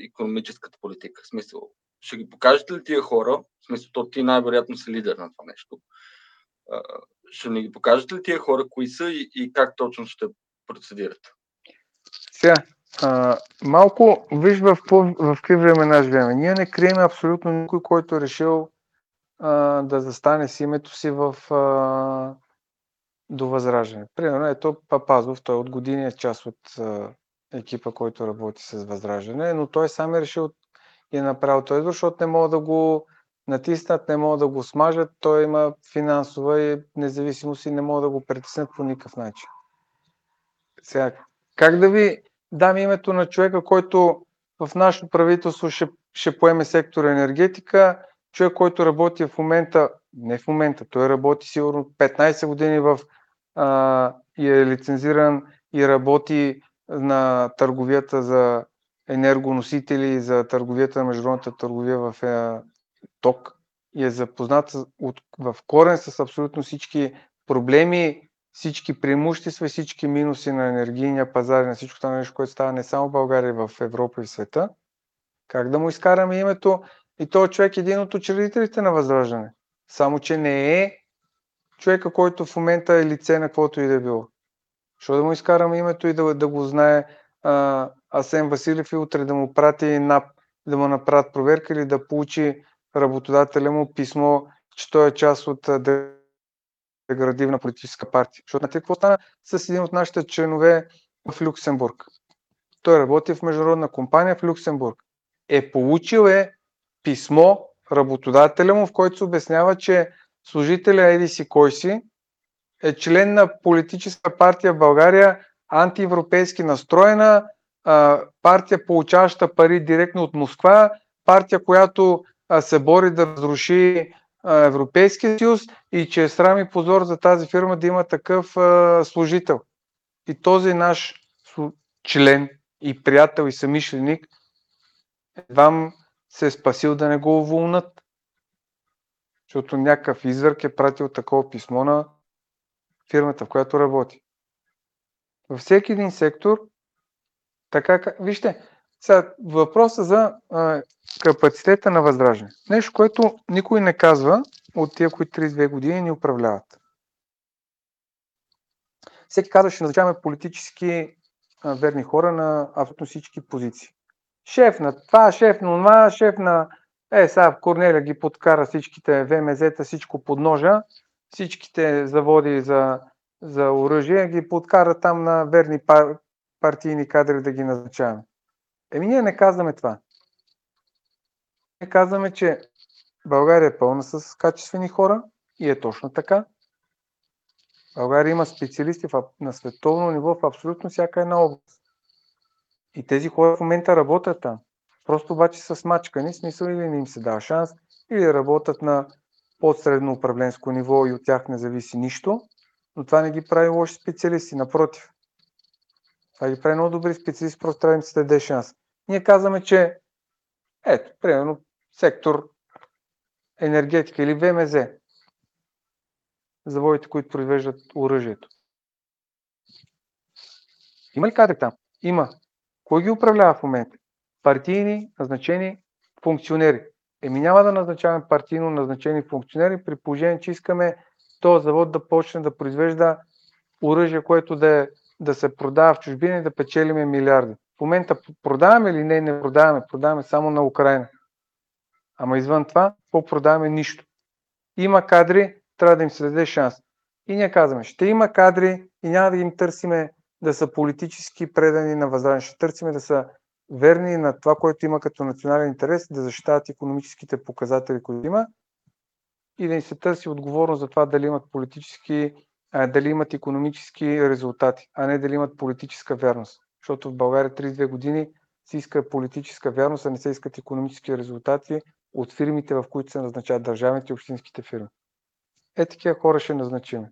економическата политика? В смисъл, ще ги покажете ли тия хора? В смисъл, то ти най-вероятно си лидер на това нещо. Ще ни ги покажете ли тия хора, кои са и, и как точно ще процедират? Сега, а, малко виж в, в какви времена живеем. Ние не крием абсолютно никой, който е решил а, да застане с името си в а, до възраждане. Примерно, ето Папазов, той от години е част от а, екипа, който работи с възраждане, но той сам е решил и е направил избор, защото не могат да го натиснат, не могат да го смажат, той има финансова и независимост и не могат да го притеснят по никакъв начин. Сега, как да ви дам името на човека, който в нашето правителство ще, ще поеме сектор енергетика, човек, който работи в момента, не в момента, той работи сигурно 15 години в а, и е лицензиран и работи на търговията за енергоносители, за търговията на международната търговия в е, ток и е запознат от, в корен с абсолютно всички проблеми, всички преимущества и всички минуси на енергийния пазар и на всичко това нещо, което става не само в България, в Европа и в света, как да му изкараме името и този човек е един от учредителите на Възраждане. Само, че не е човека, който в момента е лице на каквото и да е било. Защо да му изкараме името и да, да го знае а, Асен Василев и утре да му прати НАП, да му направят проверка или да получи работодателя му писмо, че той е част от деградивна политическа партия. Защото на какво стана с един от нашите членове в Люксембург? Той работи в международна компания в Люксембург. Е получил е писмо работодателя му, в който се обяснява, че служителя Еди си кой си е член на политическа партия в България, антиевропейски настроена, партия получаваща пари директно от Москва, партия, която се бори да разруши Европейския съюз и че е срам и позор за тази фирма да има такъв служител. И този наш член и приятел и самишленик едва се е спасил да не го уволнат. Защото някакъв извърк е пратил такова писмо на фирмата, в която работи. Във всеки един сектор, така, вижте, сега въпроса за а, капацитета на възраждане. Нещо, което никой не казва от тия, които 32 години ни управляват. Всеки казва, ще назначаваме политически а, верни хора на абсолютно всички позиции. Шеф на това, шеф на това, шеф на... Е, сега в Корнелия ги подкара всичките ВМЗ-та, всичко под ножа, всичките заводи за, за оръжие, ги подкара там на верни пар, партийни кадри да ги назначаваме. Еми ние не казваме това. Ние казваме, че България е пълна с качествени хора и е точно така. България има специалисти на световно ниво в абсолютно всяка една област. И тези хора в момента работят там. Просто обаче са смачкани, смисъл или не им се дава шанс, или работят на подсредно управленско ниво и от тях не зависи нищо, но това не ги прави лоши специалисти, напротив. Това ги прави много добри специалисти, просто трябва да им се даде шанс. Ние казваме, че ето, примерно, сектор енергетика или ВМЗ, заводите, които произвеждат оръжието. Има ли кадри там? Има. Кой ги управлява в момента? Партийни, назначени функционери. Еми няма да назначаваме партийно назначени функционери, при положение, че искаме този завод да почне да произвежда оръжие, което да, е, да се продава в чужбина и да печелиме милиарди. В момента продаваме ли? Не, не продаваме. Продаваме само на Украина. Ама извън това, какво продаваме? Нищо. Има кадри, трябва да им се даде шанс. И ние казваме, ще има кадри и няма да им търсиме да са политически предани на възраждане. Ще търсиме да са верни на това, което има като национален интерес, да защитават економическите показатели, които има и да им се търси отговорност за това дали имат политически, дали имат економически резултати, а не дали имат политическа вярност. Защото в България 32 години се иска политическа вярност, а не се искат економически резултати от фирмите, в които се назначават държавните и общинските фирми. Е, такива хора ще назначим.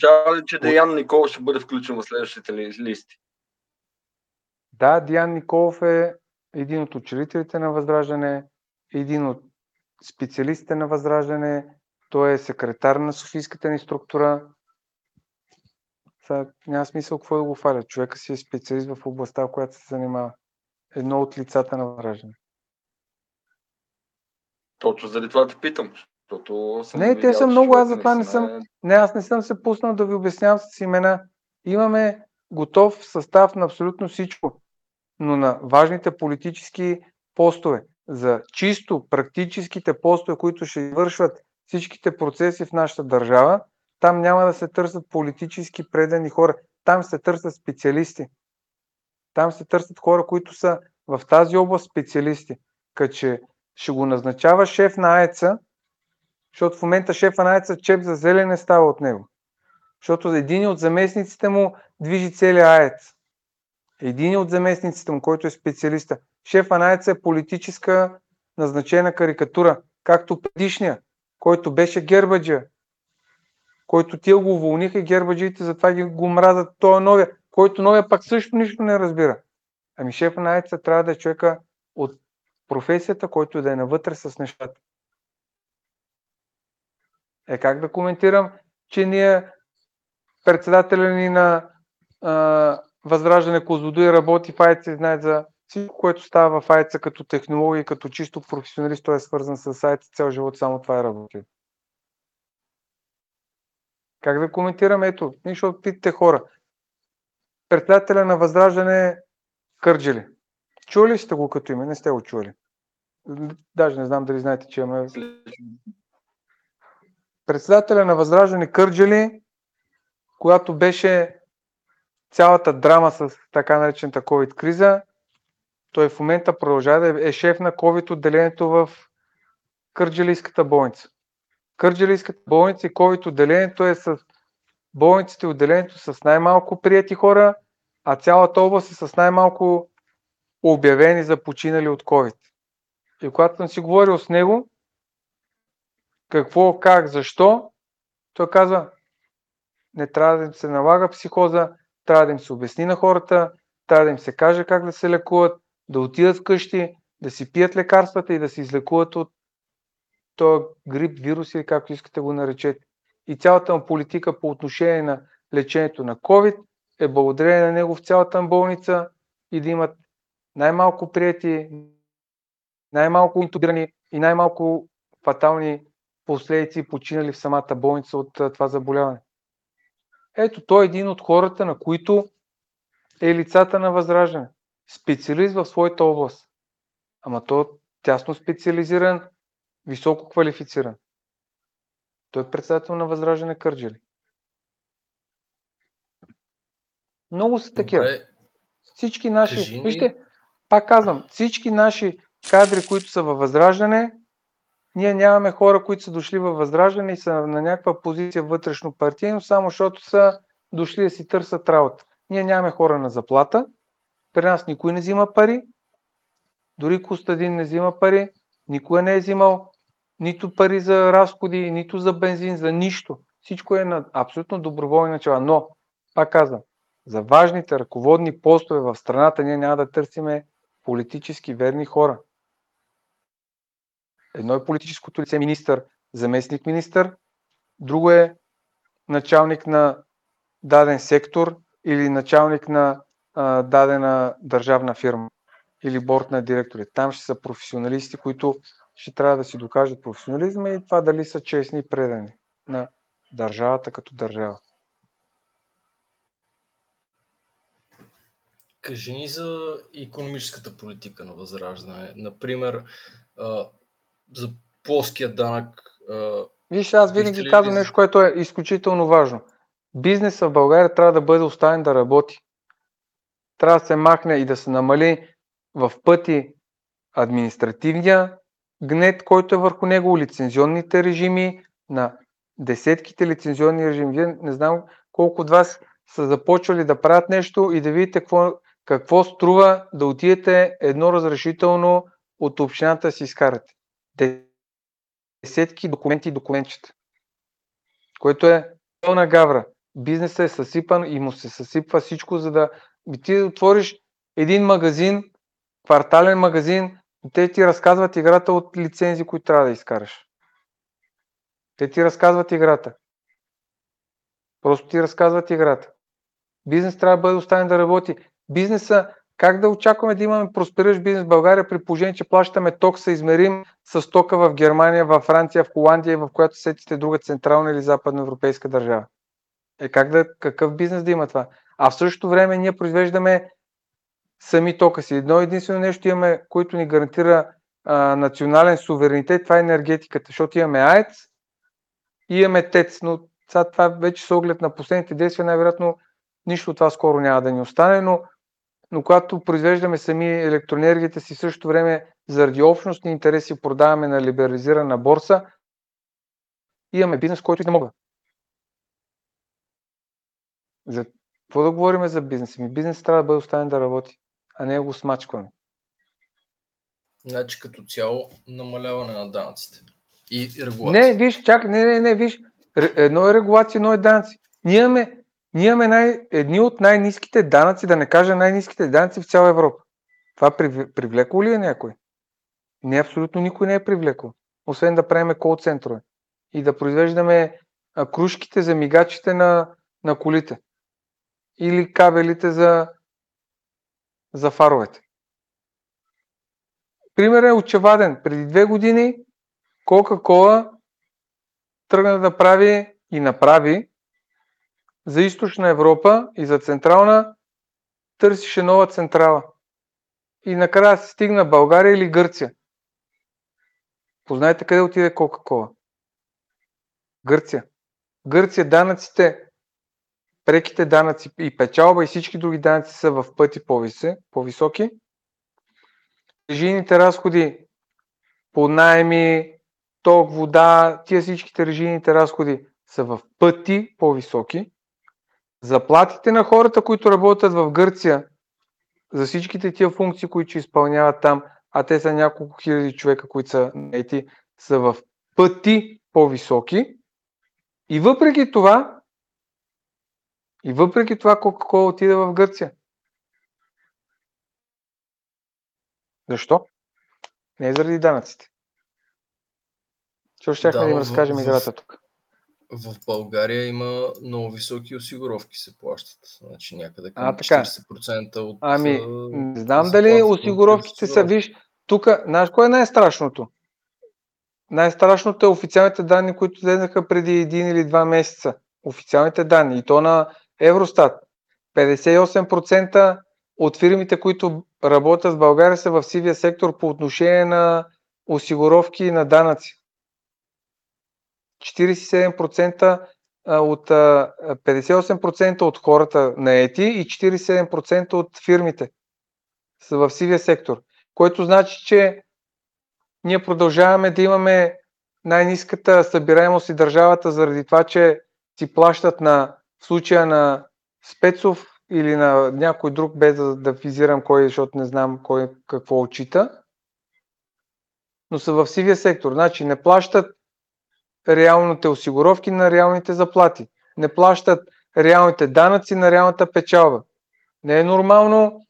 Жали, че Деян Никол ще бъде включен в следващите листи. Да, Диан Николов е един от учредителите на Възраждане, един от специалистите на Възраждане, той е секретар на Софийската ни структура. Сега, няма смисъл какво да го фаля. Човека си е специалист в областта, в която се занимава. Едно от лицата на Възраждане. Точно заради това те питам. Защото съм не, те са много, аз затова не съм. Не, аз не съм се пуснал да ви обяснявам с имена. Имаме готов състав на абсолютно всичко но на важните политически постове, за чисто практическите постове, които ще извършват всичките процеси в нашата държава, там няма да се търсят политически предани хора. Там се търсят специалисти. Там се търсят хора, които са в тази област специалисти. Като че ще го назначава шеф на АЕЦа, защото в момента шефа на АЕЦа чеп за зелен не става от него. Защото един от заместниците му движи целия АЕЦ един от заместниците му, който е специалиста, шефа на АЕЦ е политическа назначена карикатура, както предишния, който беше гербаджа, който тия го уволниха и гербаджиите затова ги го мразят. Той е новия, който новия пак също нищо не разбира. Ами шефа на АЕЦ трябва да е човека от професията, който да е навътре с нещата. Е как да коментирам, че ние председателя ни на а, Възраждане Козлодуй работи в Айца и знае за всичко, което става в Айца като технология, като чисто професионалист, той е свързан с Айца цял живот, само това е работи. Как да коментираме? Ето, нищо от питате хора. Председателя на Възраждане Кърджели. Чули сте го като име? Не сте го чули. Даже не знам дали знаете, че имаме... Председателя на Възраждане Кърджели, която беше цялата драма с така наречената COVID криза, той в момента продължава да е шеф на COVID отделението в Кърджалийската болница. Кърджалийската болница и COVID отделението е с болниците и отделението с най-малко прияти хора, а цялата област е с най-малко обявени за починали от COVID. И когато съм си говорил с него, какво, как, защо, той казва, не трябва да се налага психоза, трябва да им се обясни на хората, трябва да им се каже как да се лекуват, да отидат вкъщи, да си пият лекарствата и да се излекуват от този грип, вирус или както искате го наречете. И цялата му политика по отношение на лечението на COVID е благодарение на него в цялата болница и да имат най-малко прияти, най-малко интубирани и най-малко фатални последици починали в самата болница от това заболяване. Ето, той е един от хората, на които е лицата на Възраждане. Специалист в своята област. Ама той е тясно специализиран, високо квалифициран. Той е председател на Възраждане Кърджали. Много са такива. Добре. Всички наши, Кажи вижте, пак казвам, всички наши кадри, които са във Възраждане, ние нямаме хора, които са дошли във Възраждане и са на някаква позиция вътрешно партийно, само защото са дошли да си търсят работа. Ние нямаме хора на заплата, при нас никой не взима пари, дори Костадин не взима пари, никой не е взимал нито пари за разходи, нито за бензин, за нищо. всичко е на абсолютно доброволни начала. Но, пак казвам, за важните ръководни постове в страната ние няма да търсиме политически верни хора. Едно е политическото лице министър, заместник министър, друго е началник на даден сектор или началник на а, дадена държавна фирма или борт на директори. Там ще са професионалисти, които ще трябва да си докажат професионализма и това дали са честни и предани на държавата като държава. Кажи ни за економическата политика на Възраждане. Например, за плоския данък. Виж, аз винаги казвам нещо, което е изключително важно. Бизнесът в България трябва да бъде оставен да работи. Трябва да се махне и да се намали в пъти административния гнет, който е върху него, лицензионните режими на десетките лицензионни режими. Вие не знам колко от вас са започвали да правят нещо и да видите какво, какво струва да отидете едно разрешително от общината си изкарате. Десетки документи и документчета. Което е пълна гавра. Бизнесът е съсипан и му се съсипва всичко, за да ти отвориш един магазин, квартален магазин, те ти разказват играта от лицензи, които трябва да изкараш. Те ти разказват играта. Просто ти разказват играта. Бизнес трябва да бъде оставен да работи. Бизнеса, как да очакваме да имаме проспериращ бизнес в България при положение, че плащаме ток, се измерим с тока в Германия, в Франция, в Холандия и в която сетите друга централна или западна европейска държава. Е как да, какъв бизнес да има това? А в същото време ние произвеждаме сами тока си. Едно единствено нещо имаме, което ни гарантира а, национален суверенитет, това е енергетиката, защото имаме АЕЦ и имаме ТЕЦ, но сега това вече с оглед на последните действия, най-вероятно нищо от това скоро няма да ни остане, но, но когато произвеждаме сами електроенергията си, в същото време заради общностни интереси продаваме на либерализирана борса, имаме бизнес, който и не мога. За какво да говорим за бизнес? Ми бизнес трябва да бъде оставен да работи, а не го смачкваме. Значи като цяло намаляване на данъците. И регулация. Не, виж, чакай, не, не, не, виж. Едно е регулация, едно е данъци. Ние имаме, ние имаме най, едни от най-низките данъци, да не кажа най-низките данъци в цяла Европа. Това привлекло ли е някой? Не, абсолютно никой не е привлекло. Освен да правиме кол центрове и да произвеждаме кружките за мигачите на, на колите. Или кабелите за, за фаровете. Пример е очеваден. Преди две години Кока-кола тръгна да прави и направи за източна Европа и за централна търсише нова централа. И накрая се стигна България или Гърция. Познайте къде отиде Кока-кола? Гърция. Гърция данъците, преките данъци и печалба и всички други данъци са в пъти по-високи. Режийните разходи по найми, ток, вода, тия всичките режийните разходи са в пъти по-високи. Заплатите на хората, които работят в Гърция, за всичките тия функции, които изпълняват там, а те са няколко хиляди човека, които са наети, са в пъти по-високи. И въпреки това, и въпреки това Кока-Кола отиде в Гърция. Защо? Не е заради данъците. Що ще да, да им разкажем в, играта тук? В България има много високи осигуровки се плащат. Значи някъде към а, така. 40% от... Ами, не знам дали осигуровките са, виж, тук, знаеш кое е най-страшното? Най-страшното е официалните данни, които дадеха преди един или два месеца. Официалните данни. И то на Евростат. 58% от фирмите, които работят в България са в сивия сектор по отношение на осигуровки и на данъци. 47% от 58% от хората наети и 47% от фирмите са в сивия сектор. Което значи, че ние продължаваме да имаме най-низката събираемост и държавата заради това, че си плащат на в случая на Спецов или на някой друг, без да, да визирам кой, защото не знам кой какво очита, но са в сивия сектор. Значи не плащат реалните осигуровки на реалните заплати. Не плащат реалните данъци на реалната печалба. Не е нормално,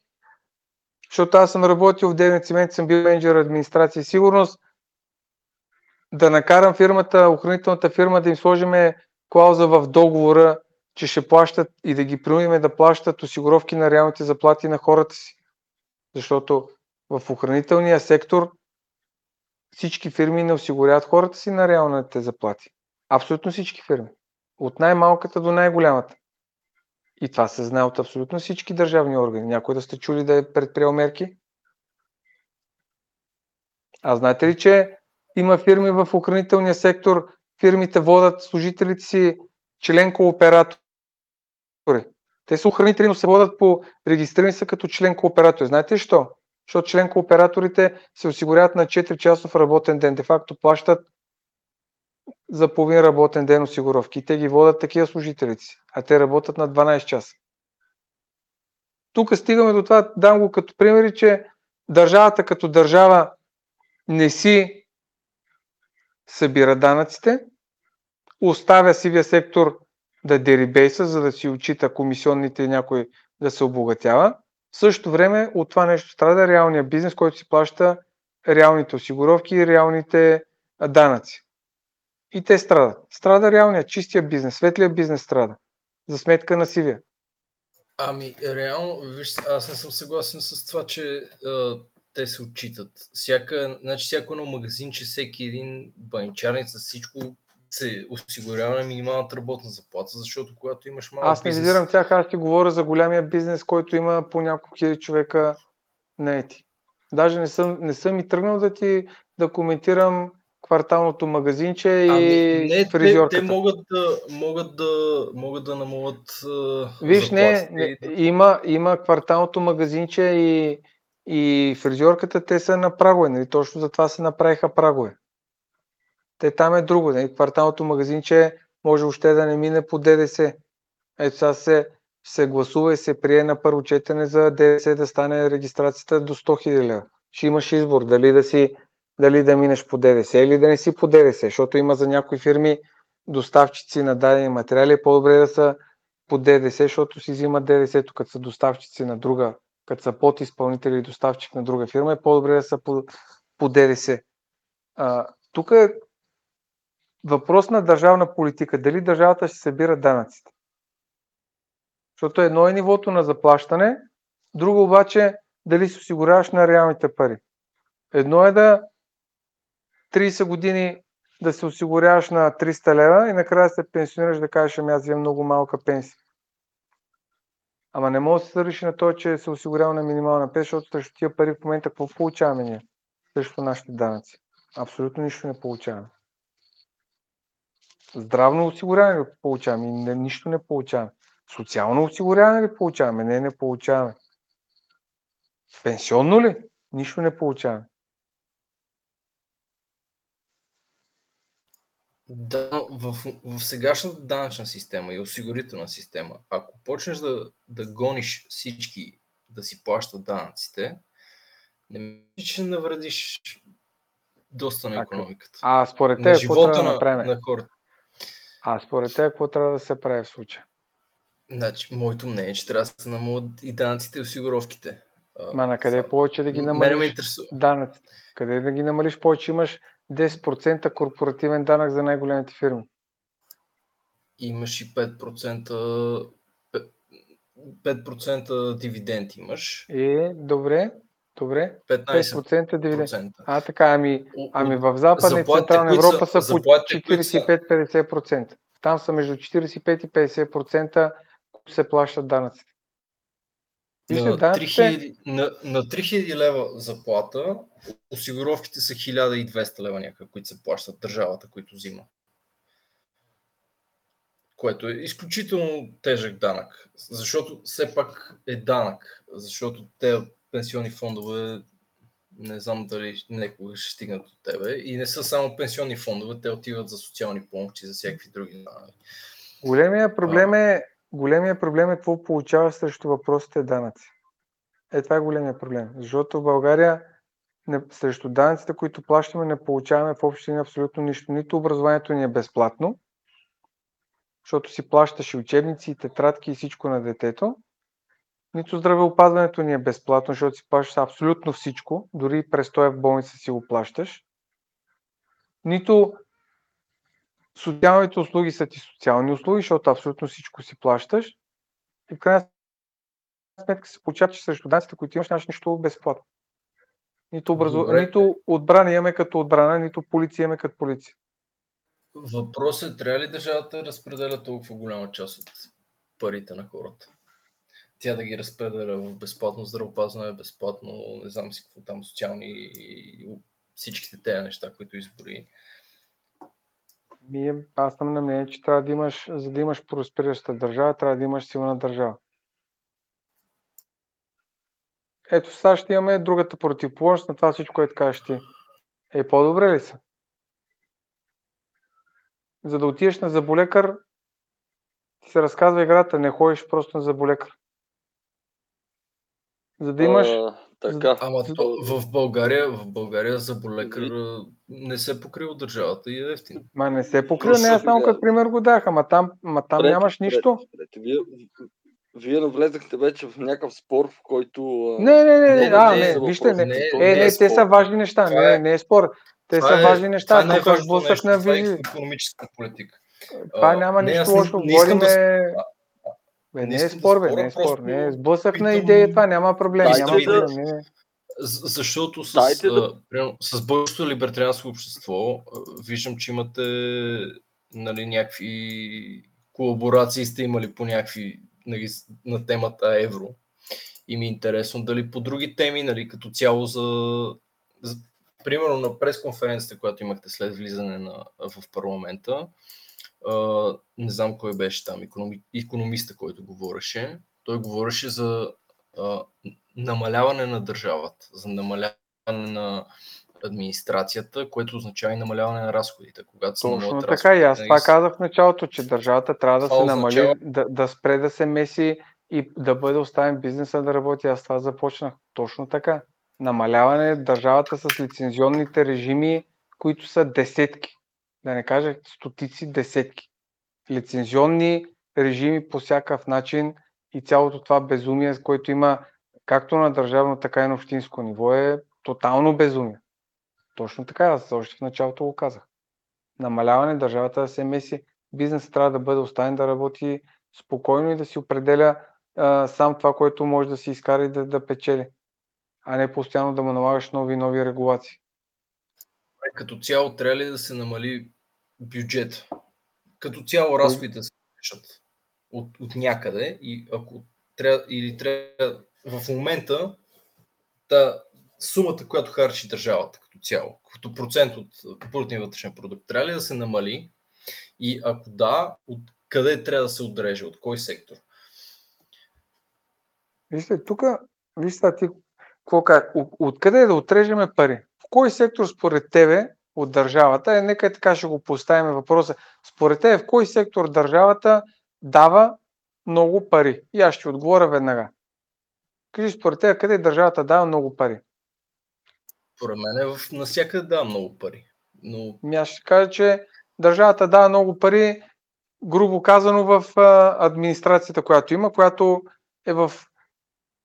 защото аз съм работил в 9 цимент, съм бил менеджер администрация и сигурност, да накарам фирмата, охранителната фирма да им сложиме клауза в договора, че ще плащат и да ги принудиме да плащат осигуровки на реалните заплати на хората си. Защото в охранителния сектор всички фирми не осигуряват хората си на реалните заплати. Абсолютно всички фирми. От най-малката до най-голямата. И това се знае от абсолютно всички държавни органи. Някой да сте чули да е предприел мерки? А знаете ли, че има фирми в охранителния сектор, фирмите водат служителите си член кооператори. Те са охранители, но се водят по регистрирани са като член кооператори. Знаете ли що? Защото член кооператорите се осигуряват на 4 часов работен ден. Де факто плащат за половин работен ден осигуровки. Те ги водят такива служителите си, а те работят на 12 часа. Тук стигаме до това, дам го като примери, че държавата като държава не си събира данъците, оставя сивия сектор да дерибейса, за да си очита комисионните някой да се обогатява. В същото време от това нещо страда реалния бизнес, който си плаща реалните осигуровки и реалните данъци. И те страдат. Страда реалния, чистия бизнес, светлия бизнес страда. За сметка на сивия. Ами, реално, виж, аз не съм съгласен с това, че а, те се отчитат. Всяка, значи, всяко едно магазинче, всеки един баничарница, всичко се осигурява на минималната работна заплата, защото когато имаш малък Аз не бизнес... визирам тях, аз ти говоря за голямия бизнес, който има по няколко хиляди човека наети. Даже не съм, не съм и тръгнал да ти да коментирам кварталното магазинче и Ами, не, те, фризьорката. те могат да, могат да, могат да намалят Виж, не, не и има, има кварталното магазинче и, и фризьорката, те са на прагове, нали? точно затова се направиха прагове. Те там е друго, нали? кварталното магазинче може още да не мине по ДДС. Ето сега се, се гласува и се прие на първо четене за ДДС да стане регистрацията до 100 000 лева. Ще имаш избор дали да си дали да минеш по ДДС или да не си по ДДС, защото има за някои фирми доставчици на дадени материали, по-добре да са по ДДС, защото си взимат ДДС-то, като са доставчици на друга, като са подизпълнители и доставчик на друга фирма, е по-добре да са по, по ДДС. А, тук е въпрос на държавна политика. Дали държавата ще събира данъците? Защото едно е нивото на заплащане, друго обаче дали се осигуряваш на реалните пари. Едно е да 30 години да се осигуряваш на 300 лева и накрая се пенсионираш да кажеш, ами аз вземам много малка пенсия. Ама не може да се реши на това, че се осигурява на минимална пенсия, защото срещу тия пари в момента какво получаваме ние? Срещу нашите данъци. Абсолютно нищо не получаваме. Здравно осигуряване ли получаваме? Не, нищо не получаваме. Социално осигуряване ли получаваме? Не, не получаваме. Пенсионно ли? Нищо не получаваме. Да, в, в сегашната данъчна система и осигурителна система, ако почнеш да, да гониш всички да си плащат данъците, не мисля, че навредиш доста на економиката. А според на те, какво трябва живота на, на хората. А според те, какво трябва да се прави в случая? Значи, моето мнение е, че трябва да се намалят и данъците и осигуровките. Ма на къде това- повече да ги намалиш данъците? Къде да ги намалиш повече? Имаш 10% корпоративен данък за най-големите фирми. Имаш и 5%, 5% дивиденд имаш. Е, добре, добре. 15%. 5% дивиденд. А, така, ами, ами в Западна и Централна които са- Европа са по заплатите, които са- 45-50%. Там са между 45 и 50%, които се плащат данъците. На, данъците- 3000, на, на 3000 лева заплата, осигуровките са 1200 лева някакви, които се плащат държавата, които взима. Което е изключително тежък данък, защото все пак е данък, защото те пенсионни фондове не знам дали някога ще стигнат до тебе и не са само пенсионни фондове, те отиват за социални помощи, за всякакви други. Големия проблем е, големия проблем е какво получава срещу въпросите данъци. Е, това е големия проблем. Защото в България не, срещу данъците, които плащаме, не получаваме в общини абсолютно нищо. Нито образованието ни е безплатно, защото си плащаш и учебници, и тетрадки и всичко на детето. Нито здравеопазването ни е безплатно, защото си плащаш абсолютно всичко, дори престоя в болница си го плащаш. Нито социалните услуги са ти социални услуги, защото абсолютно всичко си плащаш. И в крайна сметка се получава, че срещу данците, които имаш, нямаш нищо безплатно. Нито, образу... нито отбрана имаме като отбрана, нито полиция имаме като полиция. Въпросът е, трябва ли държавата да разпределя толкова голяма част от парите на хората? Тя да ги разпределя в безплатно здравеопазване, безплатно, не знам си какво там, социални и всичките тези неща, които избори. Ми, аз съм на мнение, че трябва да имаш, за да имаш просперираща държава, трябва да имаш силна държава. Ето сега ще имаме другата противоположност на това всичко, което кажеш ти. Е, по-добре ли са? За да отидеш на заболекар, ти се разказва играта, не ходиш просто на заболекар. За да имаш... А, така. Ама то, в България, в България заболекар не се покрива държавата и е ефтин. Ма не се покрива, не аз само като пример го дах, ама там, ама там пред, нямаш нищо. Пред, пред. Вие, вие навлезахте вече в някакъв спор, в който... Не, не, не, не, а, не, вижте, не, не, е, не, те са важни неща, не, е- не е спор. Те са важни неща, тук е сблъсък на визи. Това е економическа политика. Това няма нищо лошо, говорим... Бе, не е спор, бе, не е спор, не е сблъсък на идея, това няма проблем, няма проблем, не защото с, да... с българското либертарианско общество виждам, че имате нали, някакви колаборации сте имали по някакви нали, на темата евро. И ми е интересно дали по други теми, нали, като цяло за, за примерно на пресконференцията, която имахте след влизане на, в парламента, а, не знам кой беше там, економи, економиста, който говореше. Той говореше за а, намаляване на държавата, за намаляване на администрацията, което означава и намаляване на разходите. Когато се Точно така и аз това нали, казах в началото, че държавата трябва да се означава... намали, да, да спре да се меси и да бъде оставен бизнеса да работи. Аз това започнах точно така. Намаляване държавата с лицензионните режими, които са десетки. Да не кажа стотици, десетки. Лицензионни режими по всякакъв начин и цялото това безумие, което има както на държавно, така и на общинско ниво е тотално безумие. Точно така, аз още в началото го казах. Намаляване държавата да се меси, бизнесът трябва да бъде оставен да работи спокойно и да си определя а, сам това, което може да си изкара и да, да печели, а не постоянно да му налагаш нови и нови регулации. Като цяло трябва ли да се намали бюджет? Като цяло разходите се решат от, от някъде и ако трябва, или трябва в момента та сумата, която харчи държавата като цяло, като процент от брутния вътрешен продукт, трябва ли да се намали? И ако да, от къде трябва да се отреже? От кой сектор? Вижте, тук, вижте, ти какво как, откъде да отрежеме пари? Кой сектор според тебе от държавата, е, нека така ще го поставим въпроса, според тебе в кой сектор държавата дава много пари? И аз ще отговоря веднага. Кажи според тебе къде държавата дава много пари? Според мен е в насякъде дава много пари. Но... Ми аз ще кажа, че държавата дава много пари, грубо казано, в администрацията, която има, която е в,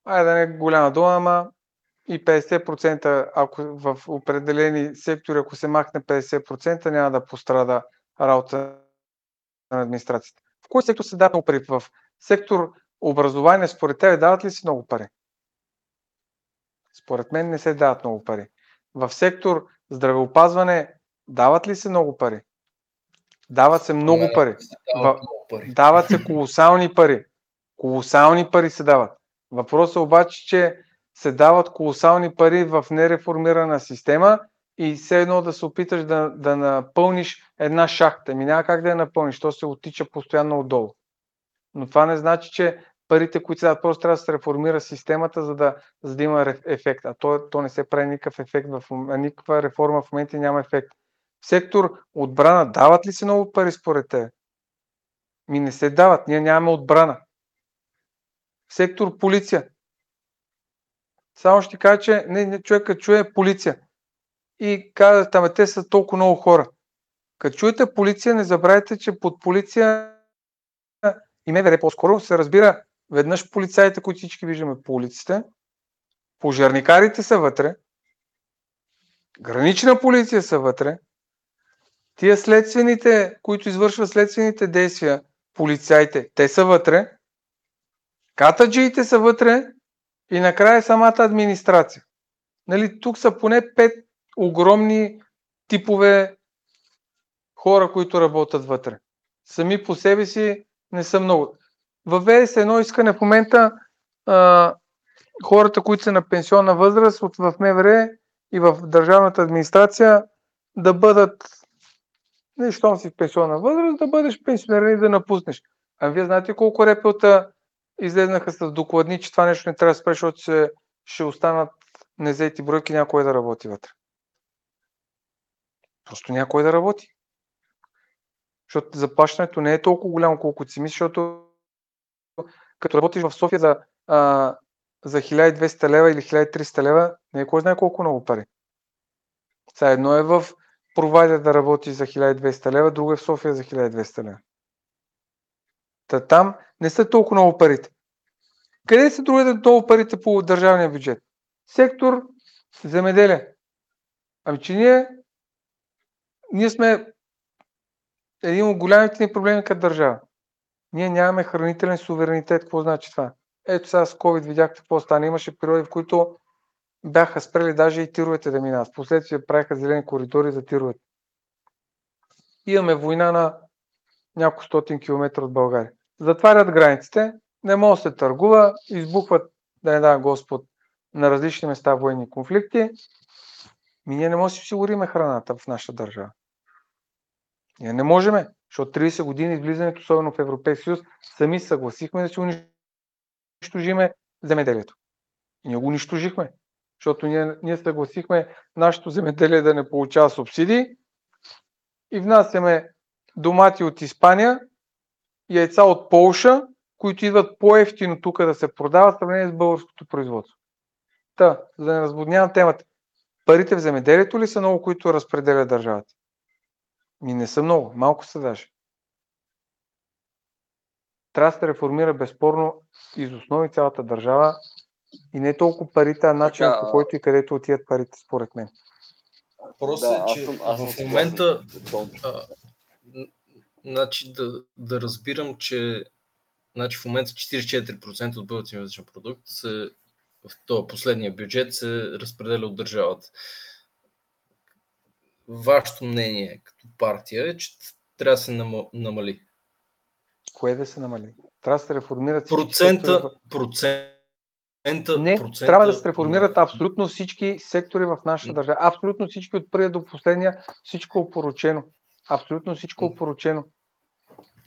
айде да не е голяма дума, ама и 50%, ако в определени сектори, ако се махне 50%, няма да пострада работа на администрацията. В кой сектор се дава много пари? В сектор образование, според тебе, дават ли си много пари? Според мен не се дават много пари в сектор здравеопазване дават ли се много пари? Дават се много пари. Дават, много пари. дават се колосални пари. Колосални пари се дават. Въпросът е обаче, че се дават колосални пари в нереформирана система и все едно да се опиташ да, да напълниш една шахта. Ми няма как да я напълниш, то се отича постоянно отдолу. Но това не значи, че парите, които се дадат, просто трябва да се реформира системата, за да, за да има ефект. А то, то не се прави никакъв ефект, в, никаква реформа в момента няма ефект. В сектор отбрана дават ли се много пари според те? Ми не се дават, ние нямаме отбрана. В сектор полиция. Само ще кажа, че не, не, човек като чуе полиция. И казва, там те са толкова много хора. Като чуете полиция, не забравяйте, че под полиция и МВР по-скоро се разбира веднъж полицаите, които всички виждаме по улиците, пожарникарите са вътре, гранична полиция са вътре, тия следствените, които извършват следствените действия, полицайите, те са вътре, катаджиите са вътре и накрая самата администрация. Нали, тук са поне пет огромни типове хора, които работят вътре. Сами по себе си не са много. Въведе се едно искане в момента а, хората, които са на пенсионна възраст от в МВР и в държавната администрация да бъдат не, щом си в пенсионна възраст, да бъдеш пенсионер и да напуснеш. А вие знаете колко репелта излезнаха с докладни, че това нещо не трябва да спре, защото ще, ще останат незети бройки някой да работи вътре. Просто някой да работи. Защото заплащането не е толкова голямо, колкото си мислиш, защото като работиш в София за, а, за 1200 лева или 1300 лева, не е кой знае колко много пари. Сега едно е в провайдер да работи за 1200 лева, друго е в София за 1200 лева. Та там не са толкова много парите. Къде са други толкова парите по държавния бюджет? Сектор земеделие. Ами че ние, ние сме един от голямите ни проблеми като държава. Ние нямаме хранителен суверенитет. Какво значи това? Ето сега с COVID видяхте какво стана. Имаше периоди, в които бяха спрели даже и тировете да минават. Впоследствие правиха зелени коридори за тировете. Имаме война на няколко стотин километра от България. Затварят границите, не може да се търгува, избухват, да не дава Господ, на различни места военни конфликти. Ми ние не можем да си осигуриме храната в нашата държава. Ние не можем, защото 30 години влизането, особено в Европейския съюз, сами съгласихме да си унищожиме земеделието. И ние го унищожихме, защото ние, ние съгласихме нашето земеделие да не получава субсидии и внасяме домати от Испания, яйца от Полша, които идват по-ефтино тук да се продават в сравнение с българското производство. Та, за да не разводнявам темата, парите в земеделието ли са много, които разпределя държавата? Ми не са много, малко са даже. Трябва да се реформира безспорно из основи цялата държава и не толкова парите, а начинът по който и където отиват парите, според мен. Просто да, е, че съм, аз в момента значи да, да разбирам, че значи в момента 44% от българския вътрешен продукт се, в този последния бюджет се разпределя от държавата вашето мнение като партия е, че трябва да се намали? Кое да се намали? Трябва да се реформират процента, процента, не, процента... трябва да се реформират абсолютно всички сектори в нашата държава. Абсолютно всички от първия до последния, всичко опоручено. Абсолютно всичко опоручено.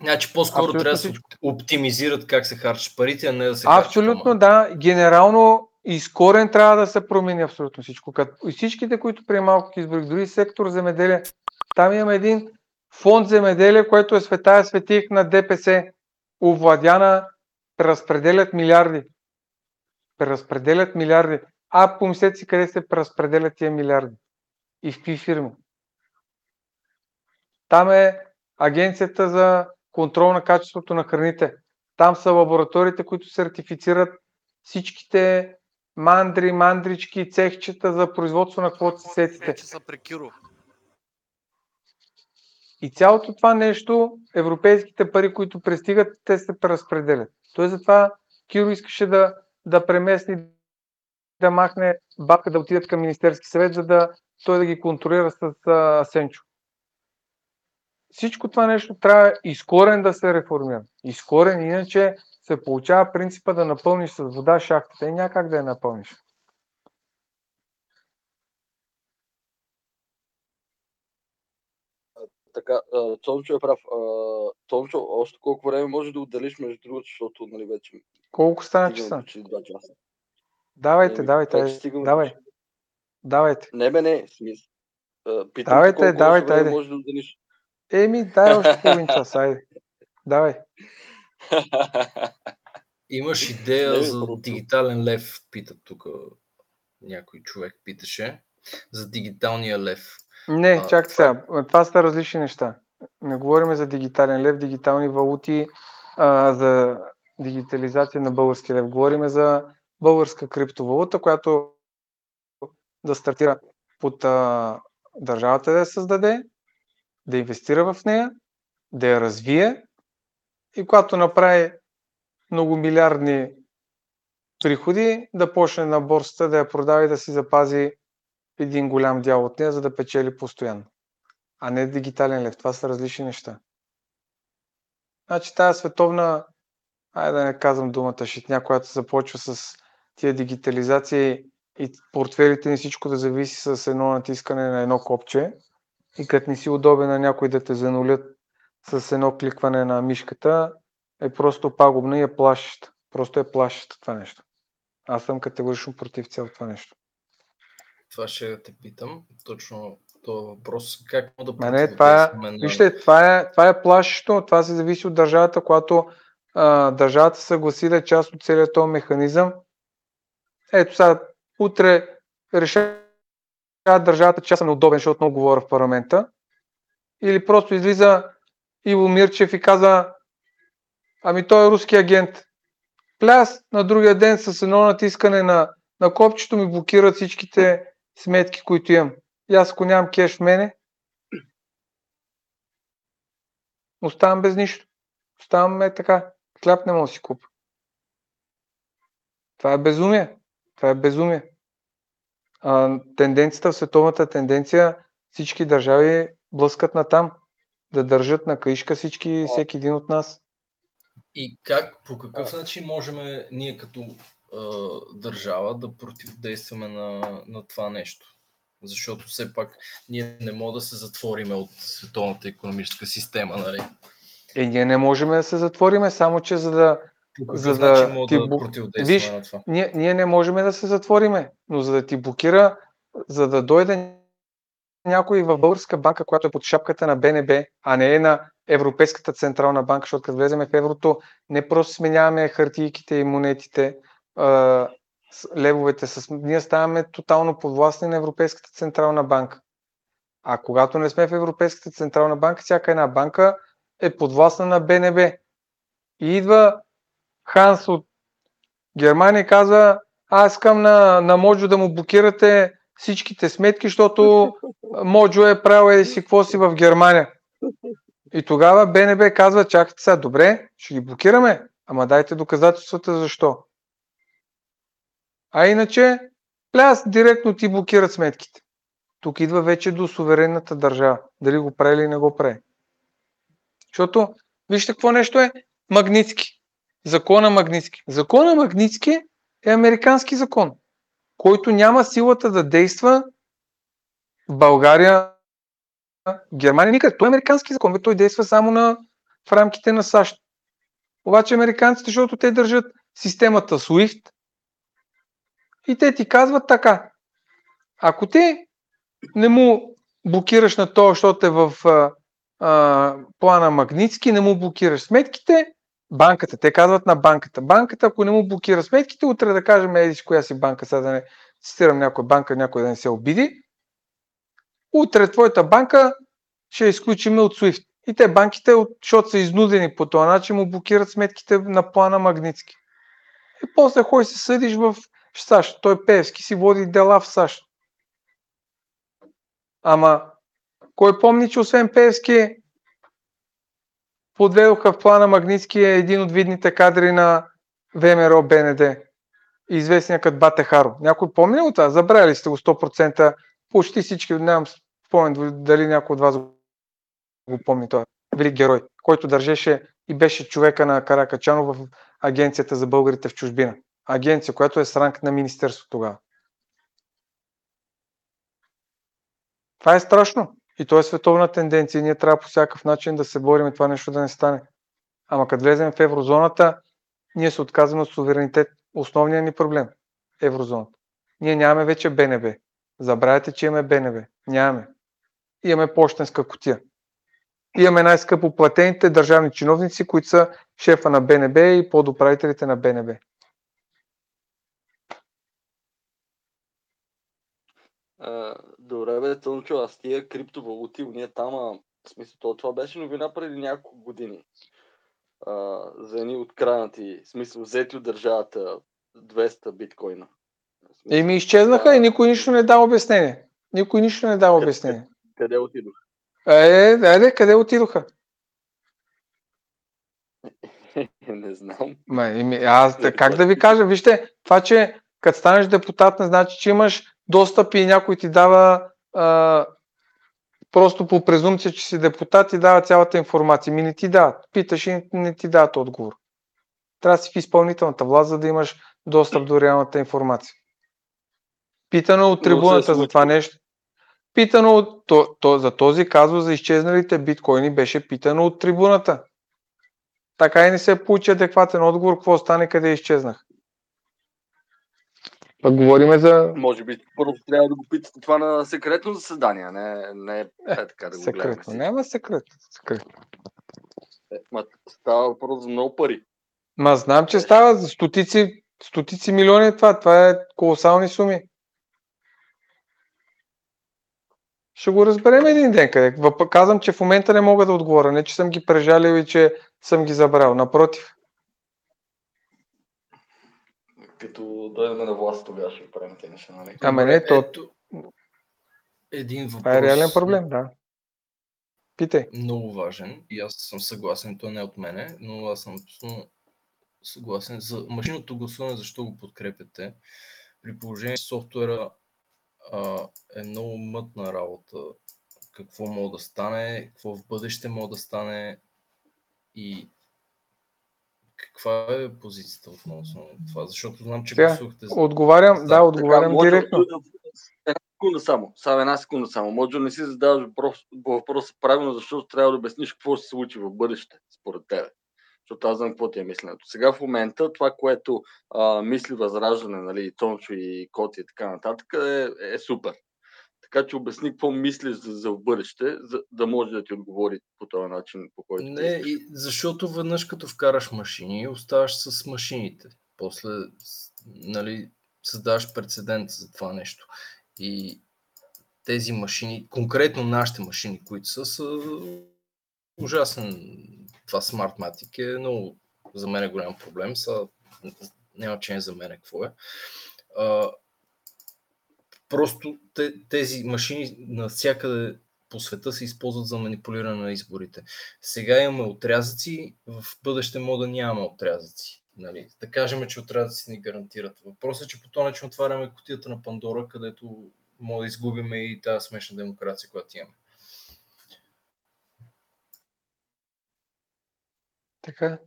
Значи по-скоро Абсолютно трябва да се оптимизират как се харчат парите, а не да се Абсолютно да. Генерално и с корен трябва да се промени абсолютно всичко. Като и всичките, които преди малко избрах, дори сектор земеделие, там имаме един фонд земеделие, което е светая светих на ДПС. Овладяна, преразпределят милиарди. Преразпределят милиарди. А помислете си къде се преразпределят тия милиарди. И в какви фирми. Там е Агенцията за контрол на качеството на храните. Там са лабораториите, които сертифицират всичките мандри, мандрички, цехчета за производство на каквото се сетите. Вече са при Киро. И цялото това нещо, европейските пари, които пристигат, те се преразпределят. Той затова Киро искаше да, да премести, да махне бабка да отидат към Министерски съвет, за да той да ги контролира с а, Сенчо. Всичко това нещо трябва изкорен да се реформира. Изкорен, иначе се получава принципа да напълниш с вода шахтата и някак да я напълниш. Така, Цончо е прав. Цончо, още колко време може да отделиш между другото, защото нали вече... Колко стана часа? часа. Давайте, давайте, давайте. Давай. Давайте. Не, бе, не, смисъл. Питам давайте, колко давайте, айде. може да отделиш. Еми, дай още половин час, айде. Давай. Имаш идея за дигитален лев, питат тук някой човек питаше за дигиталния лев. Не, това- сега. Това са различни неща. Не говорим за дигитален лев, дигитални валути, а, за дигитализация на български лев. Говорим за българска криптовалута, която да стартира под а, държавата да я създаде, да инвестира в нея, да я развие и когато направи многомилиардни приходи, да почне на борсата да я продава и да си запази един голям дял от нея, за да печели постоянно. А не дигитален лев. Това са различни неща. Значи тази световна, айде да не казвам думата шитня, която започва с тия дигитализации и портфелите ни всичко да зависи с едно натискане на едно копче и като не си удобен на някой да те занулят с едно кликване на мишката, е просто пагубна и е плашеща. Просто е плашеща това нещо. Аз съм категорично против цялото това нещо. Това ще те питам. Точно този въпрос. Как мога да Ма не, това е, на- вижте, това е, това е плашещо, това се зависи от държавата, когато а, държавата се съгласи да е част от целият този механизъм. Ето сега, утре решава държавата, че аз съм неудобен, защото много говоря в парламента. Или просто излиза Иво Мирчев и каза, ами той е руски агент. Пляс, на другия ден с едно натискане на, на копчето ми блокират всичките сметки, които имам. И аз ако нямам кеш в мене, оставам без нищо. Оставам е така. Хляб не мога да си купа. Това е безумие. Това е безумие. А, тенденцията в световната тенденция, всички държави блъскат на там. Да държат на каишка всички, всеки един от нас. И как, по какъв начин можем ние като а, държава да противодействаме на, на това нещо? Защото все пак ние не можем да се затвориме от световната економическа система, нали? Е, ние не можем да се затвориме, само че за да По За да мога ти бу- Виж, на това? ние, ние не можем да се затвориме, но за да ти блокира, за да дойде някой в българска банка, която е под шапката на БНБ, а не е на Европейската централна банка, защото като влеземе в еврото, не просто сменяваме хартийките и монетите, левовете, с... ние ставаме тотално подвластни на Европейската централна банка. А когато не сме в Европейската централна банка, всяка една банка е подвластна на БНБ. И идва Ханс от Германия казва, аз искам на, на Моджо да му блокирате всичките сметки, защото Моджо е правил еди си какво си в Германия. И тогава БНБ казва, чакайте сега, добре, ще ги блокираме, ама дайте доказателствата защо. А иначе, пляс, директно ти блокират сметките. Тук идва вече до суверенната държава. Дали го прави или не го прави. Защото, вижте какво нещо е Магницки. Закона Магницки. Закона Магницки е американски закон, който няма силата да действа в България, Германия, никъде. Той е американски закон, той действа само на, в рамките на САЩ. Обаче американците, защото те държат системата SWIFT и те ти казват така. Ако ти не му блокираш на това, защото е в а, плана Магницки, не му блокираш сметките, банката, те казват на банката. Банката, ако не му блокира сметките, утре да кажем, еди коя си банка, сега да не цитирам някоя банка, някой да не се обиди, утре твоята банка ще я изключим от SWIFT. И те банките, от- защото са изнудени по този начин, му блокират сметките на плана Магницки. И после хой се съдиш в САЩ. Той Певски си води дела в САЩ. Ама, кой помни, че освен Певски, подведоха в плана Магницки е един от видните кадри на ВМРО БНД. Известният като Бате Харо. Някой помни от това? Забравили сте го 100%. Почти всички, нямам спомен дали някой от вас го помни това. Велик герой, който държеше и беше човека на Каракачанов в Агенцията за българите в чужбина. Агенция, която е с ранг на министерство тогава. Това е страшно. И то е световна тенденция. Ние трябва по всякакъв начин да се борим и това нещо да не стане. Ама като влезем в еврозоната, ние се отказваме от суверенитет. Основният ни проблем – еврозоната. Ние нямаме вече БНБ. Забравяйте, че имаме БНБ. Нямаме. Имаме почтенска котия. Имаме най-скъпо платените държавни чиновници, които са шефа на БНБ и подуправителите на БНБ. А, бе, Тънчо, аз тия криптовалути, ние там, а, в смисъл, то, това беше новина преди няколко години. А, за едни откранати, в смисъл, взети от държавата 200 биткоина. Смисъл, Еми изчезнаха и никой нищо не дава обяснение. Никой нищо не дава обяснение. Къде отидох? Е, айде, къде отидоха? не знам. Ма, еми, аз да, как да ви кажа, вижте, това, че като станеш депутат, не значи, че имаш достъп и някой ти дава а, просто по презумпция, че си депутат и дава цялата информация. Ми не ти дават. Питаш и не ти дават отговор. Трябва да си в изпълнителната власт, за да имаш достъп до реалната информация. Питано от трибуната за това нещо. Питано от, то, то, за този казус за изчезналите биткоини беше питано от трибуната. Така и не се получи адекватен отговор, какво стане, къде изчезнах. Пък говориме за Може би първо трябва да го питате това на секретно заседание, не, не е така да го гледаме. секретно. Няма секрет. секрет. Е, Ма, става въпрос за много пари. Ма знам, че става за стотици, стотици милиони е това. Това е колосални суми. Ще го разберем един ден къде. Въп- Казвам, че в момента не мога да отговоря. Не, че съм ги прежалил и че съм ги забрал. Напротив. Като дойдем на власт, тогава ще правим тези неща, нали? Ама не, то, ето, един въпрос. това е реален проблем, да. Питай. Много важен и аз съм съгласен, то не е от мене, но аз съм абсолютно съгласен. За машинното гласуване, защо го подкрепяте? При положение, че софтуера а, е много мътна работа. Какво мога да стане, какво в бъдеще мога да стане и каква е позицията относно това? Защото знам, че Сега, гласувахте за... Отговарям, да, Така, отговарям може- директно. Една секунда само, само една секунда само. Може да не си задаваш въпрос, въпроса правилно, защото трябва да обясниш какво ще се случи в бъдеще, според тебе. Защото аз знам какво ти е мисленето. Сега в момента това, което а, мисли Възраждане, нали, и Тончо и Коти и така нататък, е, е супер. Така че обясни какво мислиш за, за в бъдеще, за да може да ти отговори по този начин, по който Не, и защото веднъж като вкараш машини, оставаш с машините. После, нали, създаваш прецедент за това нещо. И тези машини, конкретно нашите машини, които са, са ужасен. Това Smartmatic е много, за мен е голям проблем. Са, няма значение за мен какво е. А, просто те, тези машини навсякъде по света се използват за манипулиране на изборите. Сега имаме отрязъци, в бъдеще мода няма отрязъци. Нали? Да кажем, че отрязъци ни гарантират. Въпросът е, че по този начин отваряме кутията на Пандора, където може да изгубиме и тази смешна демокрация, която имаме. Така.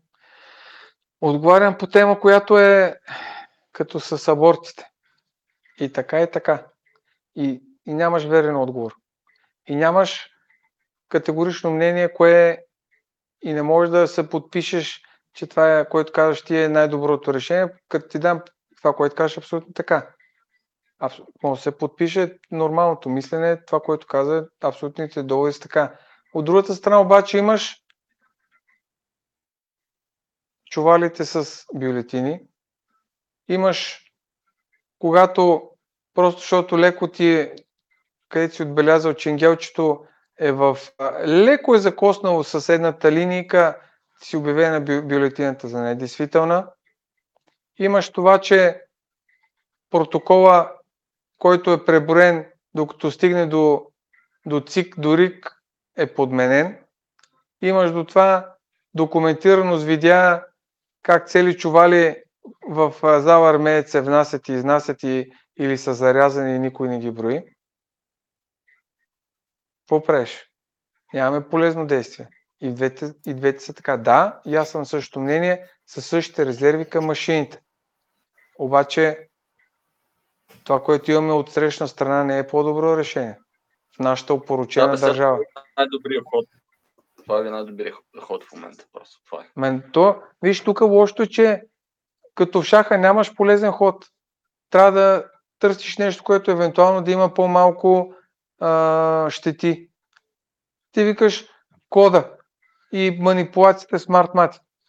Отговарям по тема, която е като с абортите. И така и така. И, и нямаш верен отговор. И нямаш категорично мнение, кое е и не можеш да се подпишеш, че това е, което казваш ти е най-доброто решение, като ти дам това, което кажеш, абсолютно така. Абсо... Може да се подпише нормалното мислене, това, което каза, абсолютните доводи са така. От другата страна обаче имаш чувалите с бюлетини. Имаш, когато просто защото леко ти е, където си отбелязал, че енгелчето е в... леко е закоснало съседната линийка, си обявена бю, бюлетината за недействителна. Имаш това, че протокола, който е преброен, докато стигне до, до ЦИК, до РИК, е подменен. Имаш до това документирано с видеа как цели чували в зала армеец се внасят и изнасят и, или са зарязани и никой не ги брои. Какво правиш? Нямаме полезно действие. И двете, и двете са така. Да, и аз съм същото мнение, със същите резерви към машините. Обаче, това, което имаме от срещна страна, не е по-добро решение. В нашата опоручена Да, бе, сега- държава. Най-добрият ход. Това е най-добрият ход в момента. Просто това е. Мен, то, виж, тук лошото е, че като в шаха нямаш полезен ход. Трябва да търсиш нещо, което евентуално да има по-малко а, щети. Ти викаш кода и манипулацията смарт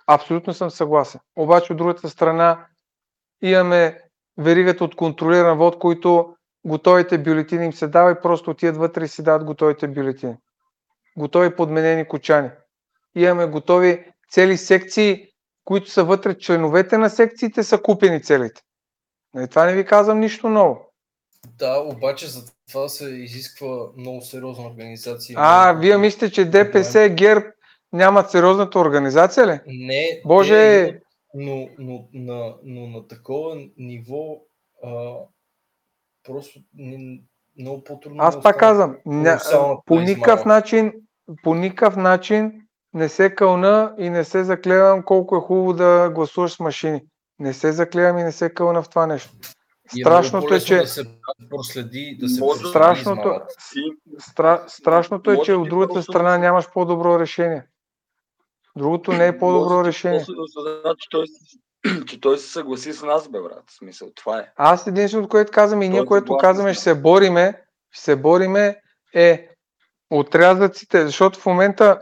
Абсолютно съм съгласен. Обаче от другата страна имаме веригата от контролиран вод, които готовите бюлетини им се дава и просто отиват вътре и си дават готовите бюлетини. Готови подменени кочани. Имаме готови цели секции, които са вътре членовете на секциите, са купени целите. Нали, това не ви казвам нищо ново. Да, обаче за това се изисква много сериозна организация. А, вие мислите, че ДПС, ГЕРБ нямат сериозната организация ли? Не, Боже, те, но, но, но, но на такова ниво а, просто не, много по-трудно. Аз пак казвам, ня, по никакъв начин, по никакъв начин не се кълна и не се заклевам колко е хубаво да гласуваш с машини. Не се заклевам и не се кълна в това нещо. Страшното е, че... Да се проследи, да се страшното, стра... страшното е, че от другата просто... страна нямаш по-добро решение. Другото не е по-добро решение. Значи той, че той се съгласи с нас, бе, брат. В смисъл, това е. Аз единственото, което казвам и ние, което казваме, ще се бориме, ще се бориме е отрязъците, защото в момента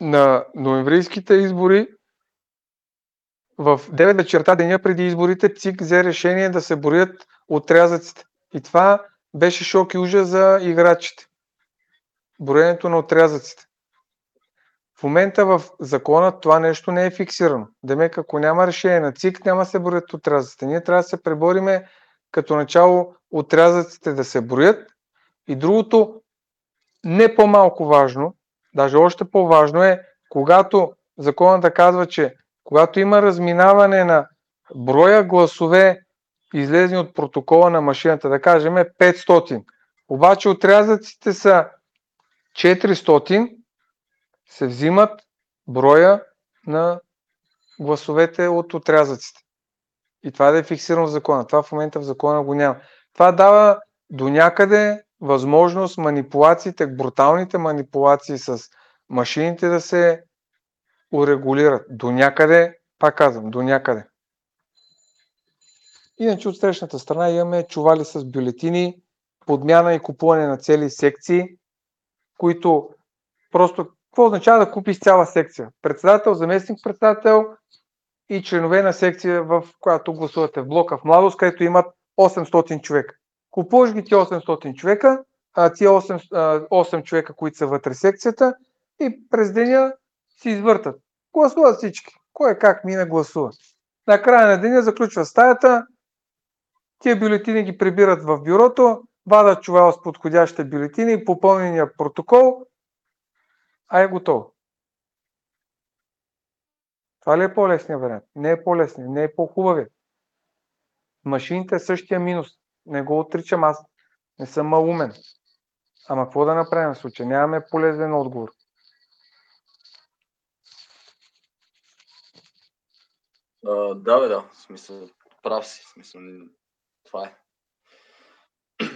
на ноемврийските избори в 9 вечерта деня преди изборите ЦИК взе решение да се борят отрязъците. И това беше шок и ужас за играчите. Броенето на отрязъците. В момента в закона това нещо не е фиксирано. Демек, ако няма решение на ЦИК, няма се броят отрязъците. Ние трябва да се пребориме като начало отрязъците да се броят. И другото, не по-малко важно, даже още по-важно е, когато законът да казва, че когато има разминаване на броя гласове, излезни от протокола на машината, да кажем 500, обаче отрязъците са 400, се взимат броя на гласовете от отрязъците. И това да е фиксирано в закона. Това в момента в закона го няма. Това дава до някъде възможност манипулациите, бруталните манипулации с машините да се урегулират. До някъде, пак казвам, до някъде. Иначе от срещната страна имаме чували с бюлетини, подмяна и купуване на цели секции, които просто какво означава да купиш цяла секция? Председател, заместник председател и членове на секция, в която гласувате в блока в младост, където имат 800 човека. Купуваш ги ти 800 човека, а тия 8, 8 човека, които са вътре секцията и през деня си извъртат. Гласуват всички. Кой как мина гласува. На края на деня заключва стаята, тия бюлетини ги прибират в бюрото, вадат чувал с подходящите бюлетини, попълнения протокол, а е готово. Това ли е по-лесният вариант? Не е по-лесният, не е по-хубавият. Машините е същия минус. Не го отричам, аз не съм малумен. Ама какво да направим в случая? Нямаме полезен отговор. Uh, да, бе, да. В смисъл, прав си. В смисъл, това е.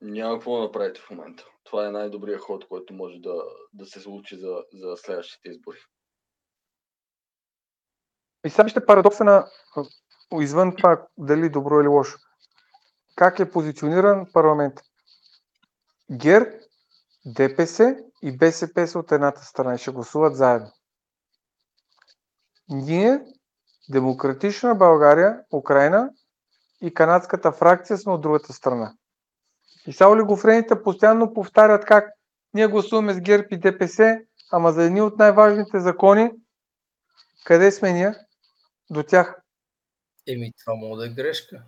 Няма какво да направите в момента. Това е най-добрият ход, който може да, да се случи за, за следващите избори. И сега ще парадокса на извън това дали добро или лошо. Как е позициониран парламент? ГЕР, ДПС и БСП са от едната страна и ще гласуват заедно. Ние, Демократична България, Украина и канадската фракция сме от другата страна. И са олигофрените постоянно повтарят как ние гласуваме с ГЕРБ и ДПС, ама за едни от най-важните закони, къде сме ние? До тях. Еми, това мога да е грешка.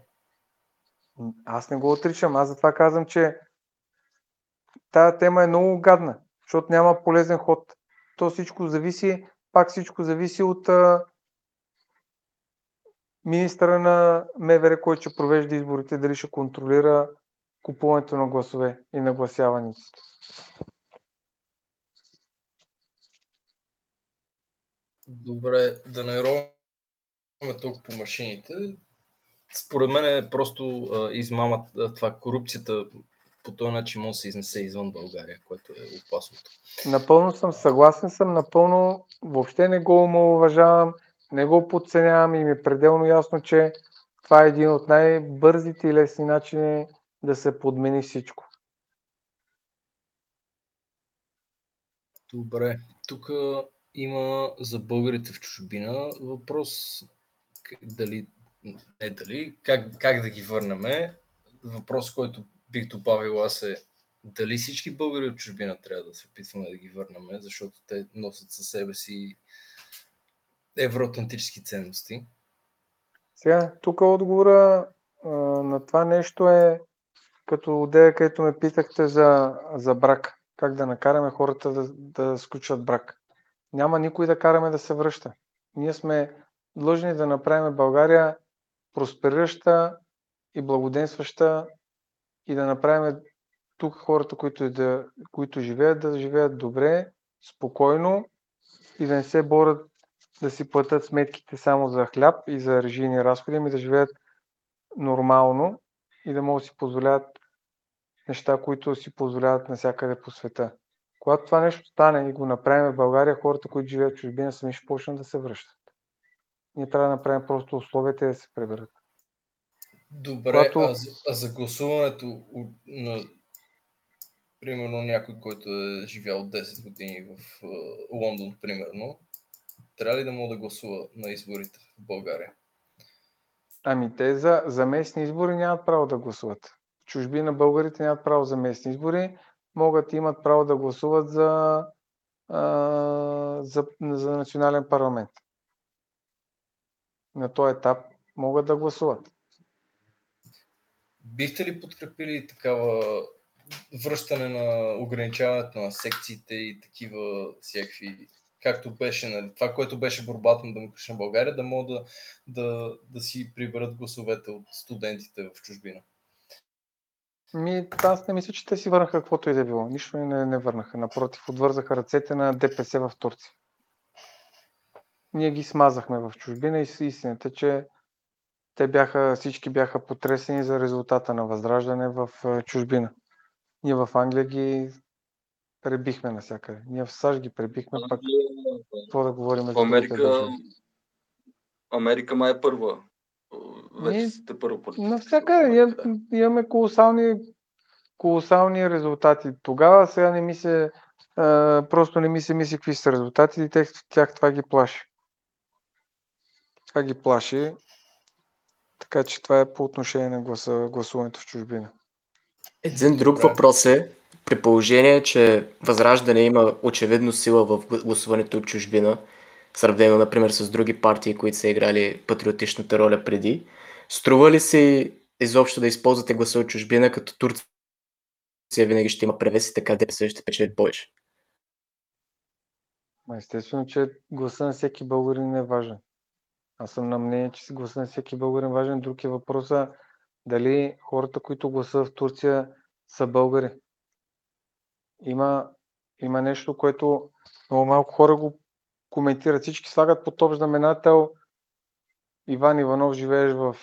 Аз не го отричам. Аз затова казвам, че тази тема е много гадна, защото няма полезен ход. То всичко зависи, пак всичко зависи от а, министра на МВР, който ще провежда изборите, дали ще контролира купуването на гласове и нагласяването. Добре, да не роваме толкова по машините. Според мен е просто а, измамат, това корупцията по този начин може да се изнесе извън България, което е опасното. Напълно съм съгласен съм, напълно въобще не го уважавам, не го подценявам и ми е пределно ясно, че това е един от най-бързите и лесни начини да се подмени всичко. Добре, тук има за българите в чужбина въпрос дали, не дали, как, как да ги върнем. въпрос, който бих добавил аз е дали всички българи от чужбина трябва да се опитваме да ги върнем, защото те носят със себе си евроатлантически ценности. Сега, тук отговора а, на това нещо е като идея, където ме питахте за, за брак. Как да накараме хората да, да сключат брак. Няма никой да караме да се връща. Ние сме длъжни да направим България просперираща и благоденстваща и да направим тук хората, които, да, които живеят, да живеят добре, спокойно и да не се борят да си платят сметките само за хляб и за режийни разходи, ами да живеят нормално и да могат да си позволяват неща, които си позволяват навсякъде по света. Когато това нещо стане и го направим в България, хората, които живеят в чужбина, сами ще почнат да се връщат. Ние трябва да направим просто условията да се преберат. Добре, Когато... а, за, а за гласуването на примерно някой, който е живял 10 години в Лондон, примерно, трябва ли да му да гласува на изборите в България? Ами те за, за местни избори нямат право да гласуват. В чужбина българите нямат право за местни избори, могат и имат право да гласуват за, а, за, за национален парламент. На този етап могат да гласуват. Бихте ли подкрепили такава връщане на ограничаването на секциите и такива всякакви както беше, нали, това, което беше борбата на Демократична България, да могат да, да, да си приберат гласовете от студентите в чужбина. Ми, аз не мисля, че те си върнаха каквото и да било. Нищо не, не върнаха. Напротив, отвързаха ръцете на ДПС в Турция. Ние ги смазахме в чужбина и истината, че те бяха, всички бяха потресени за резултата на възраждане в чужбина. Ние в Англия ги пребихме навсякъде. Ние в САЩ ги пребихме, пак какво да говорим за Америка, Америка май е първа. Вече сте първо Навсякъде имаме колосални, колосални резултати. Тогава сега не ми се, а, просто не ми се мисли какви са резултати и тях, тях това ги плаши. Това ги плаши. Така че това е по отношение на гласа, гласуването в чужбина. Един друг въпрос е, при положение, че Възраждане има очевидно сила в гласуването от чужбина, сравнено, например, с други партии, които са играли патриотичната роля преди, струва ли се изобщо да използвате гласа от чужбина, като Турция винаги ще има превес и така ДПС ще печели повече? Естествено, че гласа на всеки българин е важен. Аз съм на мнение, че гласа на всеки българин е важен. Друг е въпроса дали хората, които гласуват в Турция, са българи има, има нещо, което много малко хора го коментират. Всички слагат под общ знаменател Иван Иванов живееш в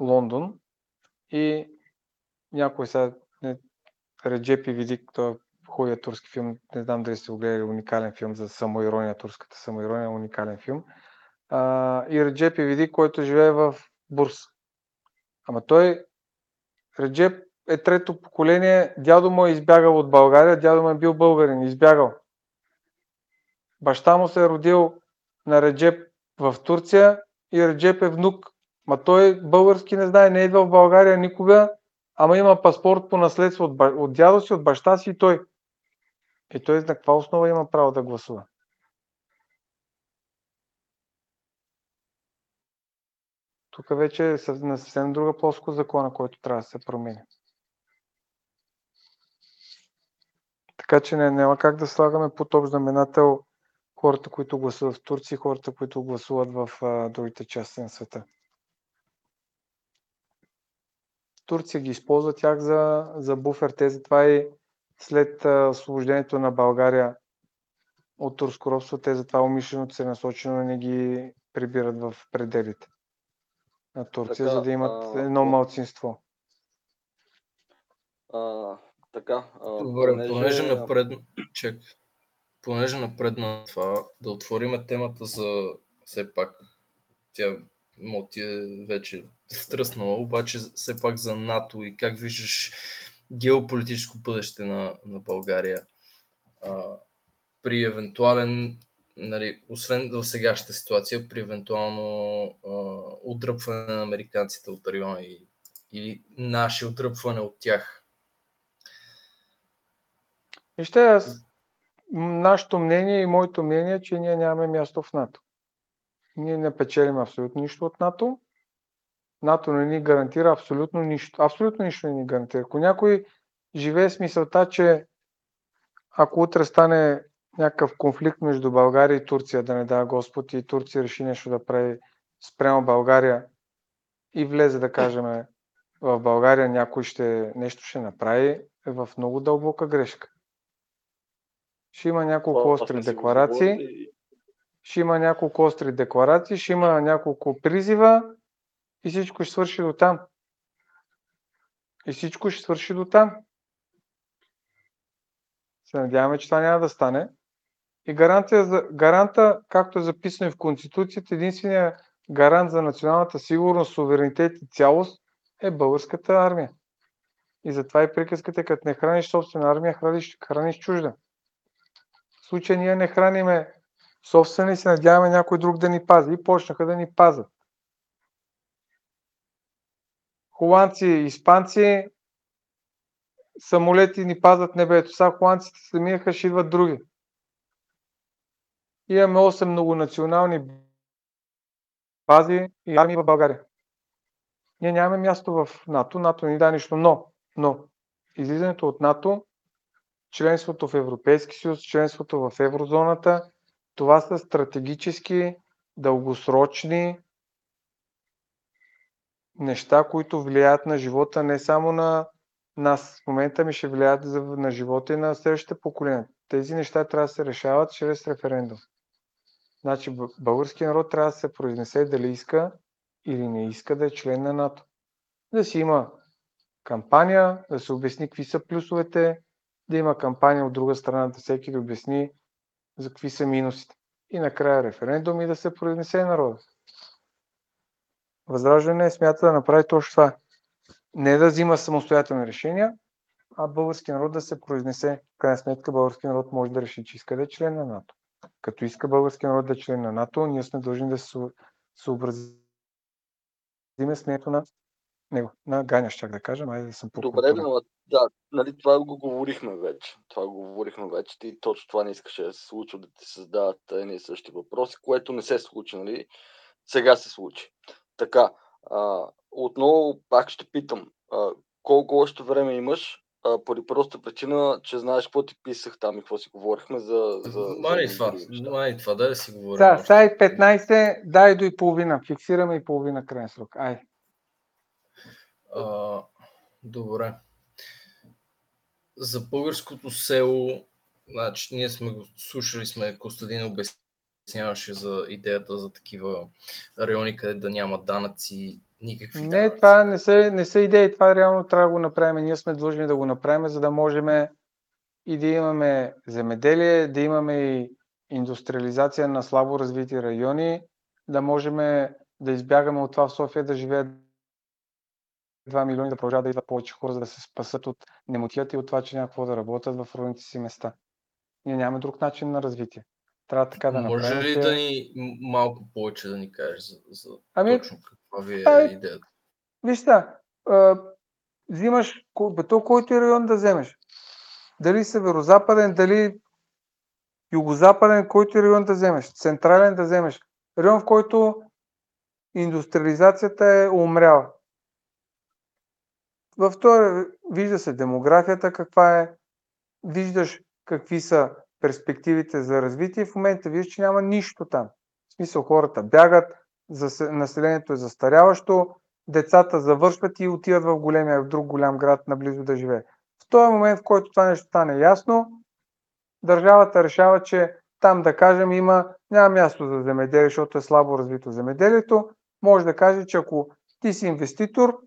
Лондон и някой сега Реджепи Видик, той е хубавия турски филм, не знам дали сте го гледали, уникален филм за самоирония, турската самоирония, уникален филм. А, и Реджепи Видик, който живее в Бурс. Ама той, Реджеп е трето поколение. Дядо му е избягал от България, дядо му е бил българин, избягал. Баща му се е родил на Реджеп в Турция и Реджеп е внук. Ма той български не знае, не е идвал в България никога, ама има паспорт по наследство от, от дядо си, от баща си и той. И той на каква основа има право да гласува? Тук вече е на съвсем друга плоско закона, който трябва да се промени. Така че не, няма как да слагаме под общ знаменател хората, които гласуват в Турция, хората, които гласуват в а, другите части на света. Турция ги използва тях за, за буфер. Те затова и след а, освобождението на България от турско робство, те затова умишлено целенасочено не ги прибират в пределите на Турция, така, за да имат едно а, малцинство. А, така. Добре, понеже, понеже напред... Чек. Понеже напред на това, да отвориме темата за все пак тя му ти е вече стръснала, обаче все пак за НАТО и как виждаш геополитическо бъдеще на, на България а, при евентуален, нали, освен в сегашната ситуация, при евентуално а, отдръпване на американците от района и, или наше отдръпване от тях? Вижте, аз, нашето мнение и моето мнение е, че ние нямаме място в НАТО. Ние не печелим абсолютно нищо от НАТО. НАТО не ни гарантира абсолютно нищо. Абсолютно нищо не ни гарантира. Ако някой живее с мисълта, че ако утре стане някакъв конфликт между България и Турция, да не дава Господ, и Турция реши нещо да прави спрямо България и влезе, да кажем, в България някой ще, нещо ще направи, е в много дълбока грешка. Ще има няколко остри декларации. Ще има няколко остри декларации, ще има няколко призива и всичко ще свърши до там. И всичко ще свърши до там. Се надяваме, че това няма да стане. И гаранция за, гаранта, както е записано и в Конституцията, единствения гарант за националната сигурност, суверенитет и цялост е българската армия. И затова и приказката, като не храниш собствена армия, храниш, храниш чужда. Случая ние не храниме собствени, се надяваме някой друг да ни пази. И почнаха да ни пазят. Холандци и испанци самолети ни пазят небето. Сега холандците се минаха, ще идват други. Имаме 8 многонационални бази и армии в България. Ние нямаме място в НАТО. НАТО ни да нищо, но, но излизането от НАТО, членството в Европейски съюз, членството в еврозоната, това са стратегически, дългосрочни неща, които влияят на живота не само на нас. В момента ми ще влияят на живота и на следващите поколения. Тези неща трябва да се решават чрез референдум. Значи българският народ трябва да се произнесе дали иска или не иска да е член на НАТО. Да си има кампания, да се обясни какви са плюсовете, да има кампания от друга страна, да всеки да обясни за какви са минусите. И накрая референдум и да се произнесе народа. Възраждане смята да направи точно това. Не да взима самостоятелни решения, а български народ да се произнесе. В крайна сметка български народ може да реши, че иска да е член на НАТО. Като иска български народ да е член на НАТО, ние сме дължни да се съобразим с мнението на него. На Ганя, ще да кажа, май да съм по Добре, но да, нали, това го говорихме вече. Това го говорихме вече. Ти точно това не искаше да се случи, да ти създават едни и същи въпроси, което не се случи, нали? Сега се случи. Така, а, отново пак ще питам, а, колко още време имаш, а, поради проста причина, че знаеш какво ти писах там и какво си говорихме за... за мани това, мани това, дай да си говорим. Сега, сега и 15, дай до и половина, фиксираме и половина крайен срок. Ай. А, добре. За българското село, значи, ние сме го слушали, сме Костадин обясняваше за идеята за такива райони, къде да няма данъци, никакви Не, данъци. това не са, не са идеи, това реално трябва да го направим. Ние сме длъжни да го направим, за да можем и да имаме земеделие, да имаме и индустриализация на слабо развити райони, да можем да избягаме от това в София да живеят 2 милиони да продължават да идват повече хора, за да се спасат от немотията и от това, че няма какво да работят в родните си места. Ние нямаме друг начин на развитие. Трябва така да Може направим. ли че- да ни малко повече да ни кажеш за, за Ами, точно каква ви е ай, идеята? Виж сега, а, взимаш ко- бе, то който и район да вземеш. Дали северо-западен, дали югозападен, който и район да вземеш. Централен да вземеш. Район, в който индустриализацията е умряла. В този вижда се демографията каква е, виждаш какви са перспективите за развитие. В момента виждаш, че няма нищо там. В смисъл хората бягат, населението е застаряващо, децата завършват и отиват в големия, в друг голям град наблизо да живее. В този момент, в който това нещо стане ясно, държавата решава, че там, да кажем, има, няма място за земеделие, защото е слабо развито земеделието. Може да каже, че ако ти си инвеститор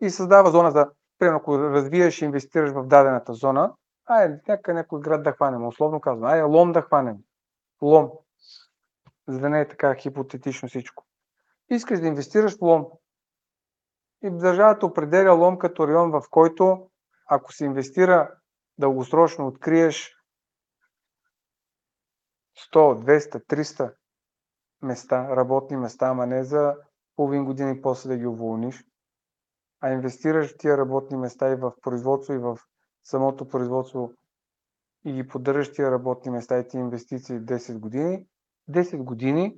и създава зона за, примерно, ако развиеш и инвестираш в дадената зона, ай, някъде някой град да хванем, условно казвам, ай, лом да хванем. Лом. За да не е така хипотетично всичко искаш да инвестираш в лом. И държавата определя лом като район, в който ако се инвестира дългосрочно, откриеш 100, 200, 300 места, работни места, ама не за половин година и после да ги уволниш, а инвестираш тия работни места и в производство, и в самото производство и ги поддържаш тия работни места и ти инвестиции 10 години, 10 години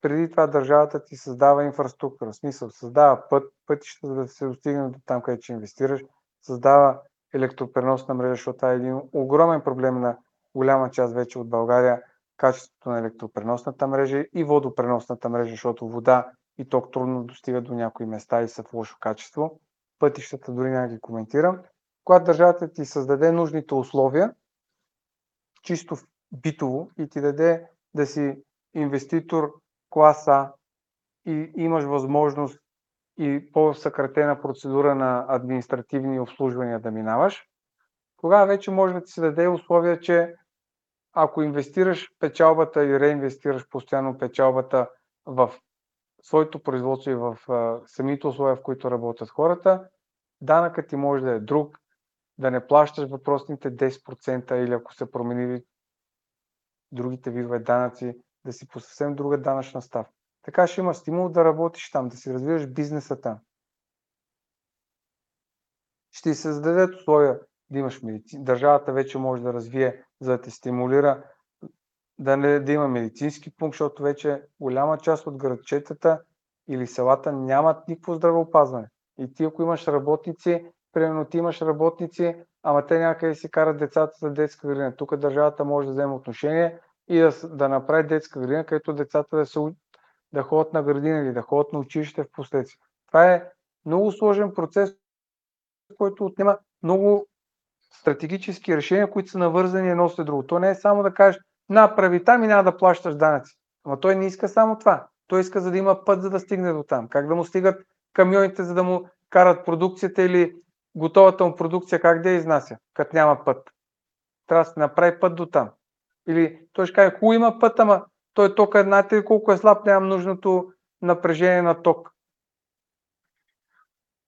преди това държавата ти създава инфраструктура, в смисъл създава път, пътища, за да се достигне до там, където инвестираш, създава електропреносна мрежа, защото това е един огромен проблем на голяма част вече от България, качеството на електропреносната мрежа и водопреносната мрежа, защото вода и ток трудно достига до някои места и са в лошо качество. Пътищата дори няма ги коментирам. Когато държавата ти създаде нужните условия, чисто битово и ти даде да си инвеститор класа и имаш възможност и по-съкратена процедура на административни обслужвания да минаваш, тогава вече може да ти се даде условия, че ако инвестираш печалбата и реинвестираш постоянно печалбата в своето производство и в самите условия, в които работят хората, данъкът ти може да е друг, да не плащаш въпросните 10% или ако се променили другите видове данъци, да си по съвсем друга данъчна ставка. Така ще има стимул да работиш там, да си развиваш бизнеса там. Ще ти се зададат условия да имаш медицин. Държавата вече може да развие, за да те стимулира да, не, да има медицински пункт, защото вече голяма част от градчетата или селата нямат никакво здравеопазване. И ти, ако имаш работници, примерно ти имаш работници, ама те някъде си карат децата за детска градина. Тук държавата може да вземе отношение и да, да направи детска градина, където децата да, се, да ходят на градина или да ходят на училище в последствие. Това е много сложен процес, който отнема много стратегически решения, които са навързани едно след друго. То не е само да кажеш, на, прави там и няма да плащаш данъци. Ама той не иска само това. Той иска за да има път, за да стигне до там. Как да му стигат камионите, за да му карат продукцията или готовата му продукция, как да я изнася, като няма път. Трябва да се направи път до там. Или той ще каже, хубаво има път, ама той ток знаете колко е слаб, нямам нужното напрежение на ток.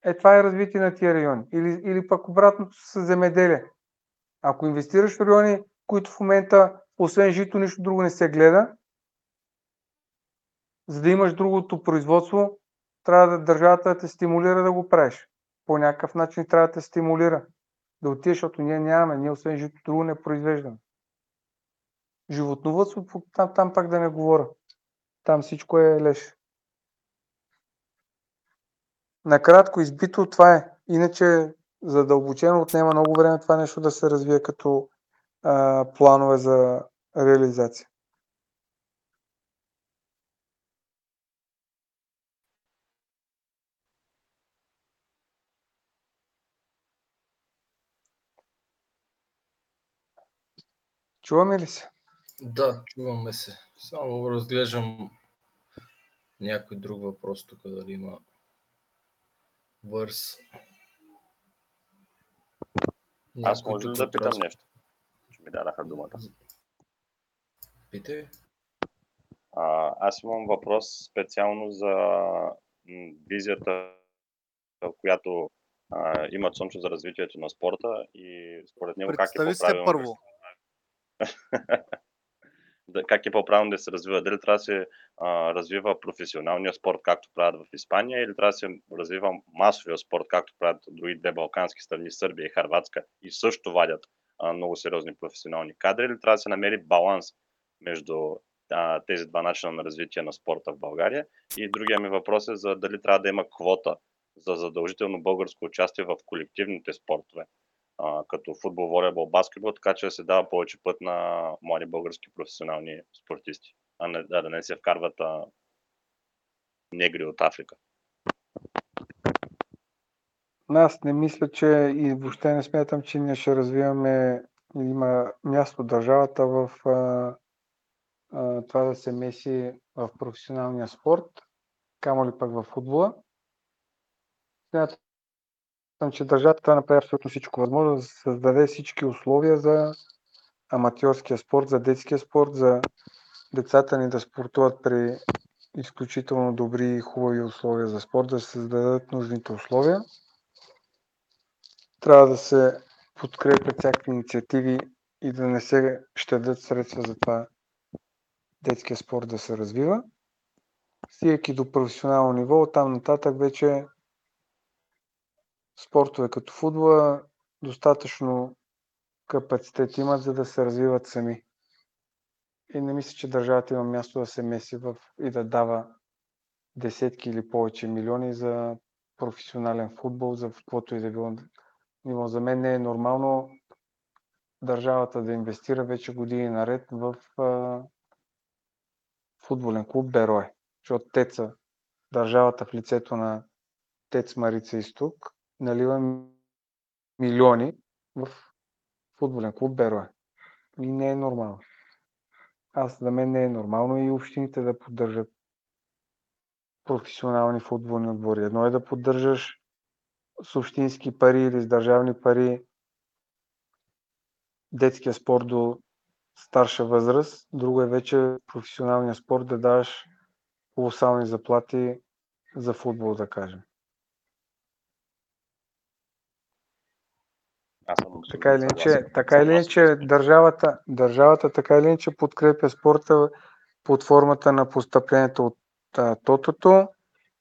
Е, това е развитие на тия райони. Или, или пък обратното с земеделие. Ако инвестираш в райони, които в момента, освен жито, нищо друго не се гледа, за да имаш другото производство, трябва да държавата да те стимулира да го правиш. По някакъв начин трябва да те стимулира да отидеш, защото ние нямаме, ние освен жито друго не произвеждаме. Животновътство, там, там пак да не говоря. Там всичко е леш. Накратко избито това е. Иначе задълбочено отнема много време това нещо да се развие като а, планове за реализация. Чуваме ли се? Да, чуваме се. Само разглеждам някой друг въпрос тук, дали има върс. Аз може да питам нещо? Ми дадаха думата. Питай. А, аз имам въпрос специално за визията, която а, има Цончо за развитието на спорта и според него как е по-правилно. първо. как е по-правилно да се развива. Дали трябва да се а, развива професионалния спорт, както правят в Испания, или трябва да се развива масовия спорт, както правят други две балкански страни, Сърбия и Харватска, и също вадят много сериозни професионални кадри, или трябва да се намери баланс между а, тези два начина на развитие на спорта в България. И другия ми въпрос е за дали трябва да има квота за задължително българско участие в колективните спортове а, като футбол, волейбол, баскетбол, така че да се дава повече път на млади български професионални спортисти, а не, да, да не се вкарват а, негри от Африка. Аз не мисля, че и въобще не смятам, че ние ще развиваме, има място държавата в а, а, това да се меси в професионалния спорт, камо ли пък в футбола. Смятам, че държавата направи абсолютно всичко възможно да създаде всички условия за аматьорския спорт, за детския спорт, за децата ни да спортуват при изключително добри и хубави условия за спорт, да се създадат нужните условия. Трябва да се подкрепят всякакви инициативи и да не се щадят средства за това детския спорт да се развива. стигайки до професионално ниво, там нататък вече спортове като футбола достатъчно капацитет имат, за да се развиват сами. И не мисля, че държавата има място да се меси в и да дава десетки или повече милиони за професионален футбол, за каквото и да било ниво. За мен не е нормално държавата да инвестира вече години наред в а, футболен клуб Берое. Защото Теца, държавата в лицето на Тец Марица Изток, налива милиони в футболен клуб Берое. И не е нормално. Аз за мен не е нормално и общините да поддържат професионални футболни отбори. Едно е да поддържаш с общински пари или с държавни пари детския спорт до старша възраст. Друго е вече професионалния спорт да даваш колосални заплати за футбол, да кажем. Аз съм така или иначе, така или иначе държавата, държавата така или иначе подкрепя спорта под формата на постъплението от а, тотото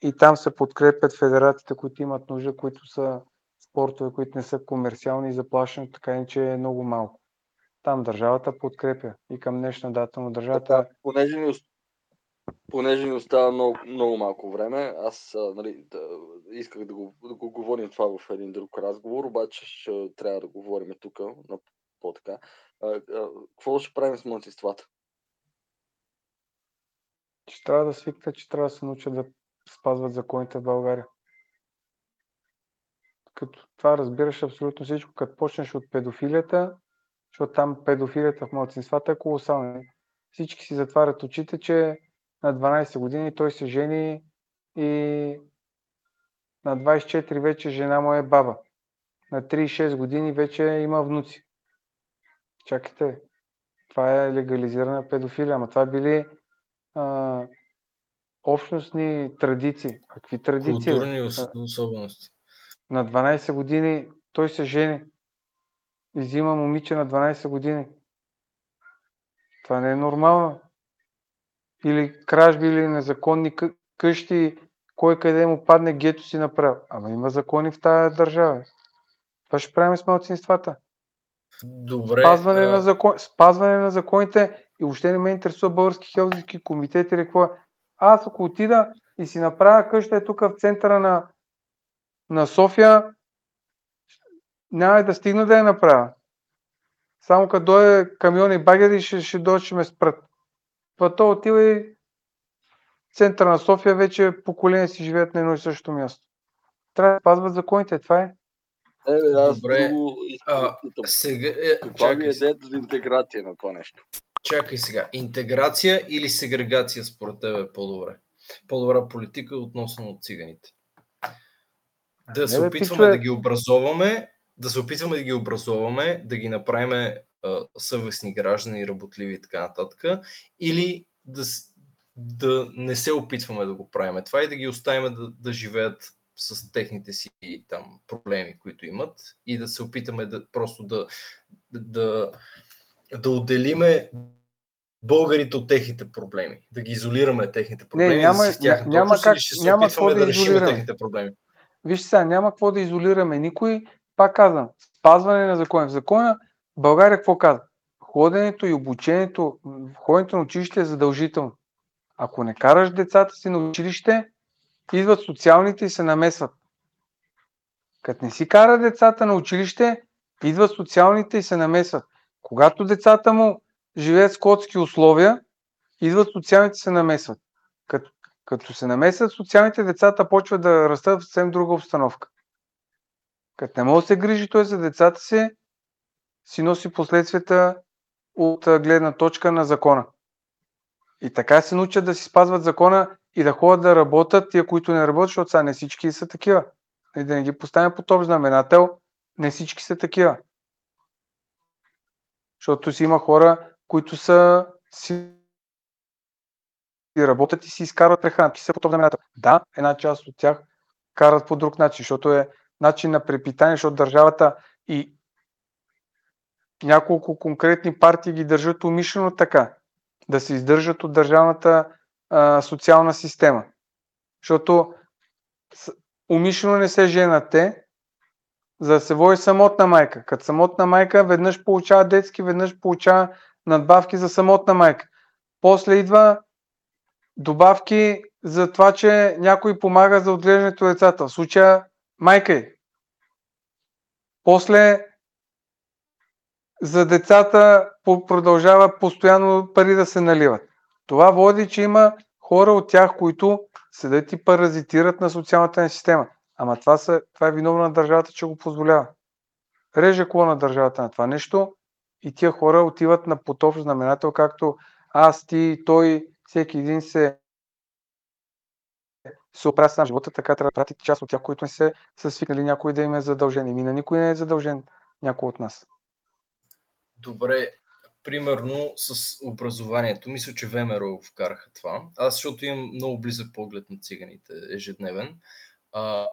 и там се подкрепят федерациите, които имат нужда, които са спортове, които не са комерциални и заплащането така иначе е много малко. Там държавата подкрепя и към днешна дата, но държавата... Така, понеже ни, понеже ни остава много, много малко време, аз а, нали, да, исках да го, да го говорим това в един друг разговор, обаче ще трябва да говорим тук на по-така. какво ще правим с младсинствата? Ще трябва да свикнат, че трябва да се научат да спазват законите в България. Като това разбираш абсолютно всичко. Като почнеш от педофилията, защото там педофилията в младсинствата е колосална. Всички си затварят очите, че на 12 години той се жени и на 24 вече жена му е баба. На 36 години вече има внуци. Чакайте, това е легализирана педофилия, ама това били а, общностни традиции. Какви традиции? Културни особености. На 12 години той се жени и взима момиче на 12 години. Това не е нормално. Или кражби, или незаконни къщи, кой къде му падне гето си направил. Ама има закони в тази държава. Това ще правим с малцинствата. Добре. Спазване, а... на закон... Спазване на законите и въобще не ме интересува български хелзински комитет или какво. Аз ако отида и си направя къща е тук в центъра на, на София, няма да стигна да я направя. Само като дойде камион и багери, ще, ще дойде, ще ме спрат. Това то отива и центъра на София вече поколения си живеят на едно и също място. Трябва да спазват законите, това е. Е, аз Добре. друго А, сега, е, Каква ми е идеята за интеграция на това нещо? Чакай сега. Интеграция или сегрегация според теб е по-добре? По-добра политика относно циганите. Да се опитваме да ги образоваме, да се опитваме да ги образоваме, да ги направим съвестни граждани, работливи и така нататък, или да, да не се опитваме да го правим това и да ги оставим да, да живеят с техните си там проблеми, които имат и да се опитаме да просто да, да, да отделиме българите от техните проблеми, да ги изолираме техните проблеми, няма- да с тяхната няма как- ще се няма какво да да изолираме. техните проблеми. Виж сега, няма какво да изолираме никой. Пак казвам, спазване на закона. В закона България какво казва? Ходенето и обучението, ходенето на училище е задължително. Ако не караш децата си на училище, идват социалните и се намесват. Като не си кара децата на училище, идват социалните и се намесват. Когато децата му живеят в скотски условия, идват социалните се намесват. Като, като се намесват социалните, децата почват да растат в съвсем друга обстановка. Като не може да се грижи той за децата си, си носи последствията от гледна точка на закона. И така се научат да си спазват закона и да ходят да работят тия, които не работят, защото сега не всички са такива. И да не ги поставим под общ знаменател, не всички са такива. Защото си има хора, които са си работят и си изкарват прехраната. Са общ знаменател. Да, една част от тях карат по друг начин, защото е начин на препитание, защото държавата и няколко конкретни партии ги държат умишлено така, да се издържат от държавната а, социална система. Защото умишлено не се женат те, за да се води самотна майка. Като самотна майка веднъж получава детски, веднъж получава надбавки за самотна майка. После идва добавки за това, че някой помага за отглеждането на децата. В случая майка е. После за децата продължава постоянно пари да се наливат. Това води, че има хора от тях, които седят и паразитират на социалната система. Ама това, са, това е виновно на държавата, че го позволява. Реже коло на държавата на това нещо и тия хора отиват на потоп знаменател, както аз, ти, той, всеки един се се оправя на живота, така трябва да пратите част от тях, които не се са свикнали някой да им е задължен. И на никой не е задължен някой от нас. Добре, примерно с образованието. Мисля, че ВМРО вкараха това. Аз, защото имам много близък поглед на циганите ежедневен. А,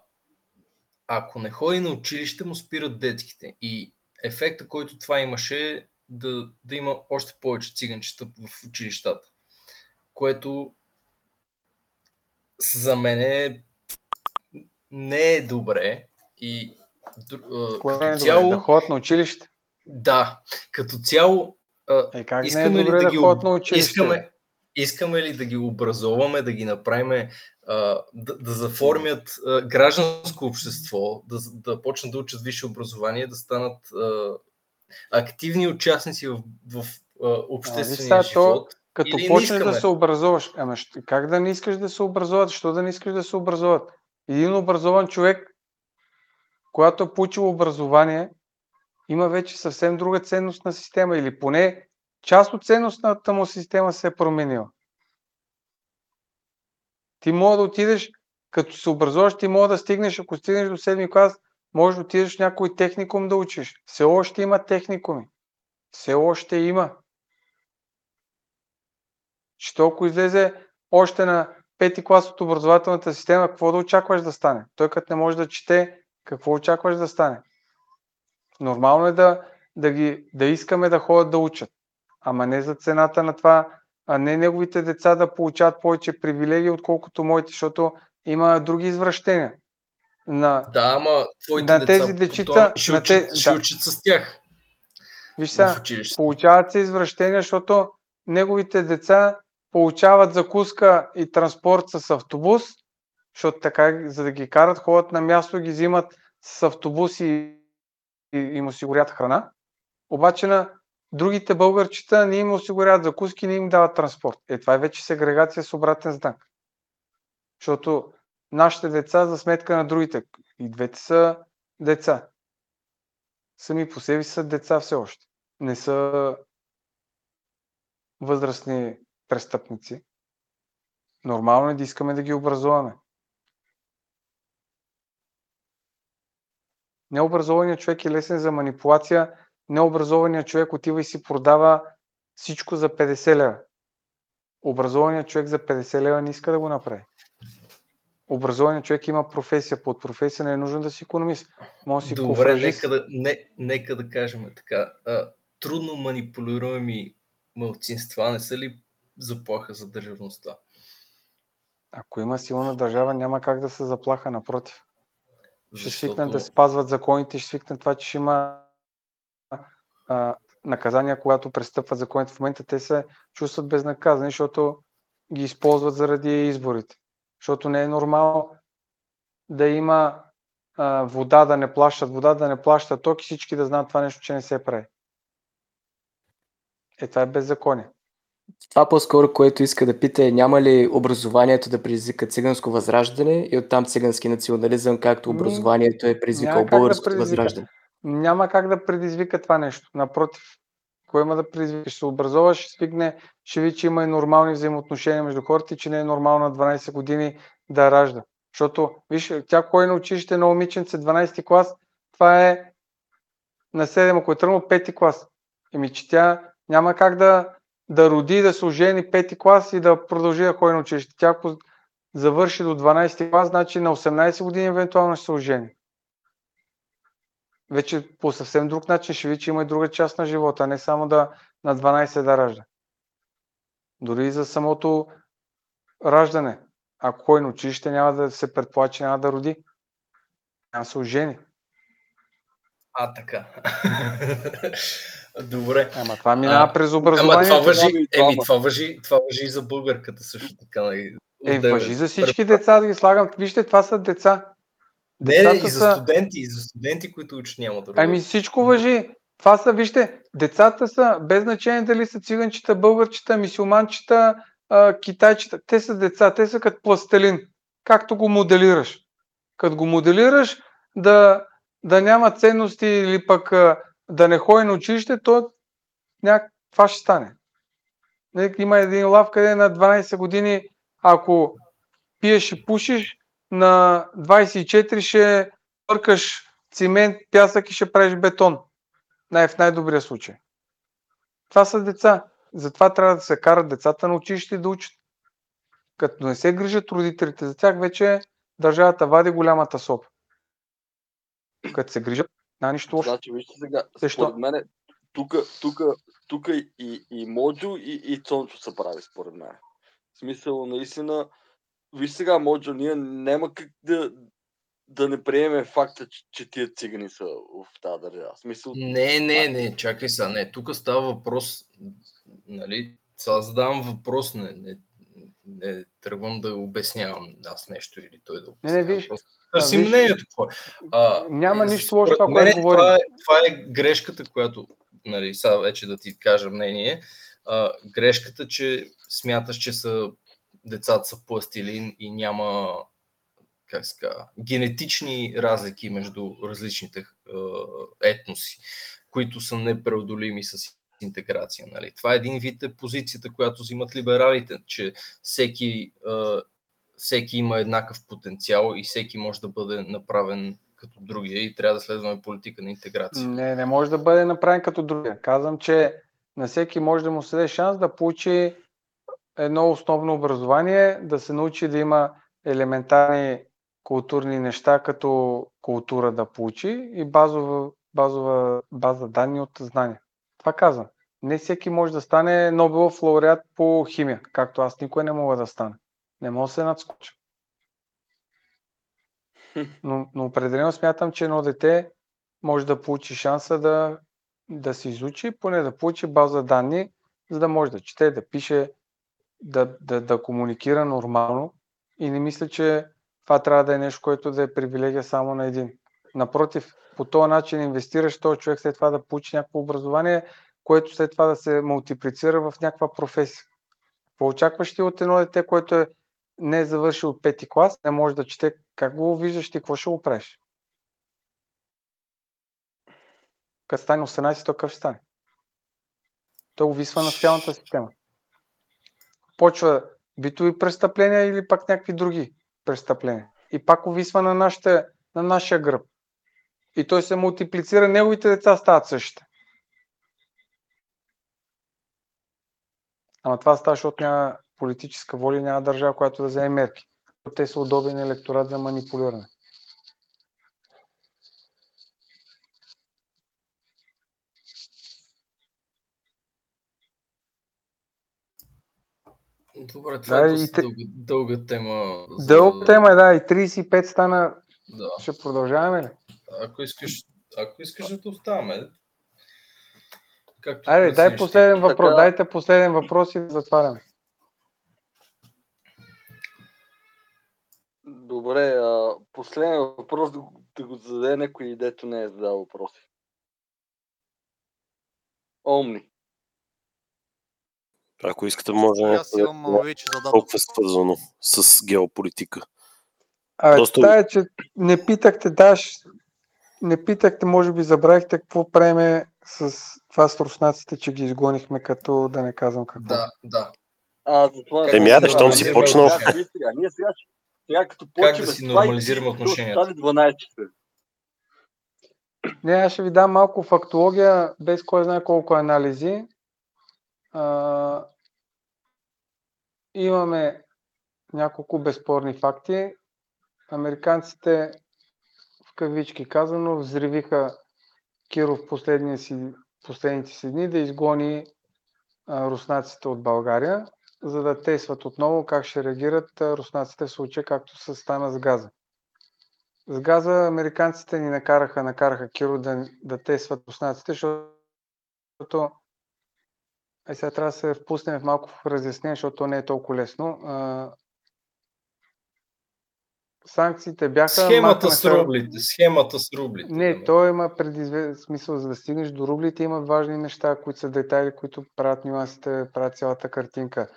ако не ходи на училище, му спират детските. И ефекта, който това имаше, да, да има още повече циганчета в училищата. Което за мен е, не е добре. И Кое като е цяло, да ходят на училище? Да, като цяло е, как искаме не е добре ли да, да ги, ходят на училище? Искаме, искаме ли да ги образоваме, да ги направим, да, да заформят гражданско общество, да, да почнат да учат висше образование, да станат активни участници в, в обществения а, живот. То, като почнеш да се образуваш, ама как да не искаш да се образуват? Що да не искаш да се образуват? Един образован човек, когато е получил образование, има вече съвсем друга ценностна система или поне част от ценностната му система се е променила. Ти мога да отидеш, като се образуваш, ти мога да стигнеш, ако стигнеш до 7 клас, може да отидеш в някой техникум да учиш. Все още има техникуми. Все още има. Че толкова излезе още на пети клас от образователната система, какво да очакваш да стане? Той като не може да чете, какво очакваш да стане? Нормално е да, да, ги, да искаме да ходят да учат, ама не за цената на това, а не неговите деца да получават повече привилегии, отколкото моите, защото има други извращения. На, да, ама твоите на тези дечица ще, на те, ще да. учат с тях. Виж сега, получават се извращения, защото неговите деца получават закуска и транспорт с автобус, защото така, за да ги карат, ходят на място, ги взимат с автобус и и им осигурят храна. Обаче на другите българчета не им осигуряват закуски, не им дават транспорт. Е, това е вече сегрегация с обратен знак. Защото нашите деца за сметка на другите. И двете са деца. Сами по себе са деца все още. Не са възрастни престъпници. Нормално е да искаме да ги образуваме. Необразованият човек е лесен за манипулация. Необразованият човек отива и си продава всичко за 50 лева. Образованият човек за 50 лева не иска да го направи. Образованият човек има професия. Под професия не е нужно да си економист. Може си Добре, нека да, не, нека да кажем така. А, трудно манипулируеми мълцинства не са ли заплаха за държавността? Ако има силна държава, няма как да се заплаха, напротив. Ще Защото... свикнат да спазват законите, ще свикнат това, че ще има а, наказания, когато престъпват законите. В момента те се чувстват безнаказани, защото ги използват заради изборите. Защото не е нормално да има а, вода да не плащат, вода да не плащат ток и всички да знаят това нещо, че не се прави. Е, това е беззаконие. Това по-скоро, което иска да пита е няма ли образованието да предизвика циганско възраждане и оттам цигански национализъм, както образованието е предизвикал българско да възраждане? Няма как да предизвика това нещо. Напротив, кое има да предизвика? Ще се образова, ще свигне, ще ви, че има и нормални взаимоотношения между хората и че не е нормално на 12 години да ражда. Защото, виж, тя кой на училище на момиченце 12 клас, това е на 7, ако е тръгнал 5 клас. Еми, че тя няма как да, да роди, да се ожени пети клас и да продължи да ходи на училище. Тя ако завърши до 12 клас, значи на 18 години евентуално ще се ожени. Вече по съвсем друг начин ще ви, че има и друга част на живота, не само да на 12 да ражда. Дори за самото раждане. Ако ходи на училище, няма да се предполага, че няма да роди. Няма да се ожени. А, така. Добре. Ама това минава А, през Ама образование. това въжи, и еми, това въжи, това въжи и за българката също така. Е, въжи за всички деца да ги слагам. Вижте, това са деца. Не, не, Децата и за са- студенти, и за студенти, които да Ами всичко въжи. Това са, вижте, децата са, без значение дали са циганчета, българчета, мисюманчета, китайчета. Те са деца, те са като пластелин. Както го моделираш. Като го моделираш да, да няма ценности или пък да не ходи на училище, то няк... това ще стане. Има един лав, къде на 12 години, ако пиеш и пушиш, на 24 ще пъркаш цимент, пясък и ще правиш бетон. Най- в най-добрия случай. Това са деца. Затова трябва да се карат децата на училище да учат. Като не се грижат родителите за тях, вече държавата вади голямата соп. Като се грижат, няма нищо лошо. Значи, вижте сега, Защо? според мен, тук, тук, тук и, и Моджо, и, и Цончо се прави, според мен. В смисъл, наистина, виж сега, Моджо, ние няма как да, да не приемем факта, че, че тия цигани са в тази държава. Смисъл, Не, не, не, чакай сега, не, тук става въпрос, нали, сега задавам въпрос, не, не, не тръгвам да обяснявам аз нещо или той да Не, обяснява. не, виж, Търсим виж, мнението. какво е. А, Няма и нищо лошо това, което говорим. Това е, това е грешката, която, нали, сега вече да ти кажа мнение, а, грешката, че смяташ, че са, децата са пластилин и няма как се генетични разлики между различните е, етноси, които са непреодолими с интеграция. Нали. Това е един вид е позицията, която взимат либералите, че всеки, е, всеки има еднакъв потенциал и всеки може да бъде направен като другия и трябва да следваме политика на интеграция. Не, не може да бъде направен като другия. Казвам, че на всеки може да му се даде шанс да получи едно основно образование, да се научи да има елементарни културни неща, като култура да получи и базова, базова база данни от знания. Това казвам. Не всеки може да стане Нобелов лауреат по химия, както аз никой не мога да стане. Не мога да се надскоча. Но, но определено смятам, че едно дете може да получи шанса да, да се изучи, поне да получи база данни, за да може да чете, да пише, да, да, да комуникира нормално. И не мисля, че това трябва да е нещо, което да е привилегия само на един. Напротив, по този начин инвестираш този човек след това да получи някакво образование, което след това да се мултиплицира в някаква професия. Какво очакваш ти от едно дете, което е не е завършил пети клас, не може да чете, как го виждаш ти, какво ще го правиш? Като стане 18, то какъв ще стане? Той увисва на социалната система. Почва битови престъпления или пак някакви други престъпления. И пак увисва на, нашите, на нашия гръб. И той се мултиплицира, неговите деца стават същите. Ама това става, защото няма политическа воля няма държава, която да вземе мерки. Те са удобен електорат за манипулиране. Добре, това Да, е и доста дълга, дълга тема. за- Дълга тема е, да, и 35 стана. Да. Ще продължаваме ли? Ако искаш, ако искаш да те оставаме. Както Айде, дай последен въпрос. Така. Дайте последен въпрос и да затваряме. Добре, а, последен въпрос да, го- да го зададе някой, дето не е задал въпроси. Омни. Ако искате, може да а, зададен. толкова свързано с геополитика. Абе, Доста- тая, че не питахте, даш, не питахте, може би забравихте какво правиме с това с руснаците, че ги изгонихме, като да не казвам какво. Да, да. А, затова... Как Еми, да си щом си почнал. Ние сега, сега, като Как почваме да си това нормализираме отношенията? Стане 12 часа. Не, аз ще ви дам малко фактология, без кой знае колко анализи. А, имаме няколко безспорни факти. Американците, в кавички казано, взривиха Киров си, последните си дни да изгони а, руснаците от България. за да тестват отново как ще реагират руснаците в случая, както се стана с газа. С газа американците ни накараха, накараха Киро да, да тестват руснаците, защото е, сега трябва да се впуснем в малко в разяснение, защото не е толкова лесно. А, санкциите бяха... Схемата с рублите. Схемата с рублите. Не, да. то има предизве... смисъл, за да стигнеш до рублите, има важни неща, които са детайли, които правят нюансите, правят цялата картинка.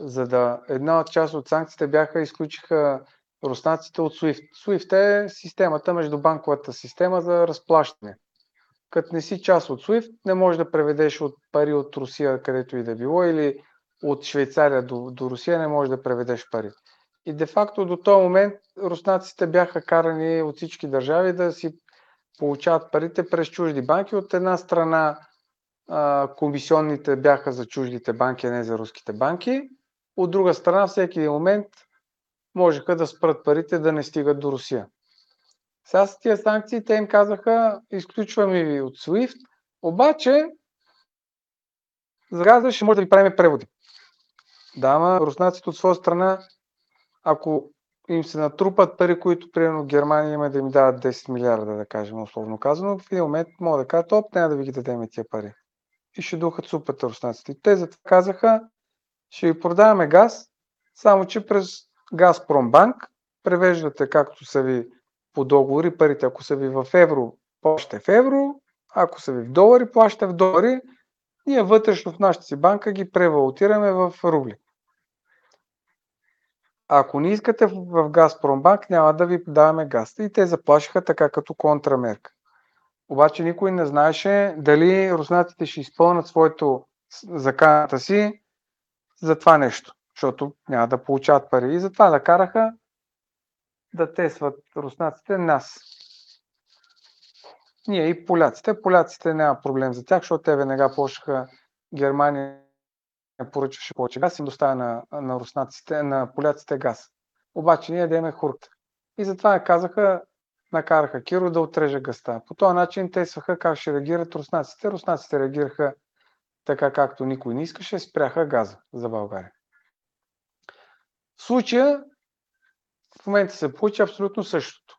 За да една от част от санкциите бяха, изключиха руснаците от SWIFT. SWIFT е системата между банковата система за разплащане. Като не си част от SWIFT, не можеш да преведеш от пари от Русия, където и да било, или от Швейцария до, до Русия не можеш да преведеш пари. И де-факто до този момент руснаците бяха карани от всички държави да си получават парите през чужди банки. От една страна комисионните бяха за чуждите банки, а не за руските банки. От друга страна, всеки момент можеха да спрат парите да не стигат до Русия. Сега с тия санкции те им казаха, изключваме ви от SWIFT, обаче за газа ще може да ви правим преводи. Да, ама руснаците от своя страна, ако им се натрупат пари, които примерно Германия има да им дават 10 милиарда, да кажем, условно казано, в един момент могат да кажат, оп, няма да ви ги дадем тия пари. И ще духат супата руснаците. Те затова казаха, ще ви продаваме газ, само че през Газпромбанк превеждате както са ви по договори парите. Ако са ви в евро, плащате в евро, ако са ви в долари, плащате в долари. Ние вътрешно в нашата си банка ги превалутираме в рубли. Ако не искате в Газпромбанк, няма да ви даваме газ. И те заплашиха така като контрамерка. Обаче никой не знаеше дали руснаците ще изпълнят своето заканата си за това нещо, защото няма да получават пари. И затова да караха да тестват руснаците нас. Ние и поляците. Поляците няма проблем за тях, защото те веднага почнаха Германия поръчваше повече газ и доставя на, на руснаците, на поляците газ. Обаче ние да имаме хурт. И затова казаха, накараха Киро да отреже гъста. По този начин те сваха как ще реагират руснаците. Руснаците реагираха така както никой не искаше, спряха газа за България. В случая в момента се получи абсолютно същото.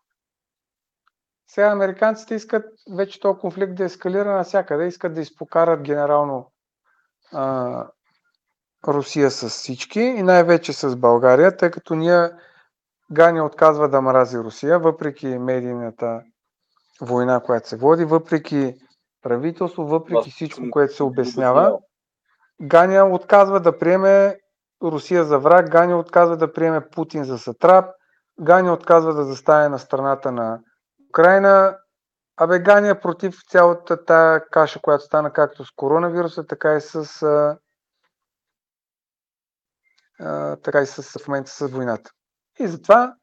Сега американците искат вече този конфликт да ескалира навсякъде, искат да изпокарат генерално а, Русия с всички и най-вече с България, тъй като ние Гани отказва да мрази Русия, въпреки медийната война, която се води, въпреки правителство, въпреки всичко, което се обяснява. Ганя отказва да приеме Русия за враг, Ганя отказва да приеме Путин за сатрап, Ганя отказва да застане на страната на Украина. Абе, Ганя е против цялата тая каша, която стана както с коронавируса, така и с, а, а, така и с, в момента с войната. И затова,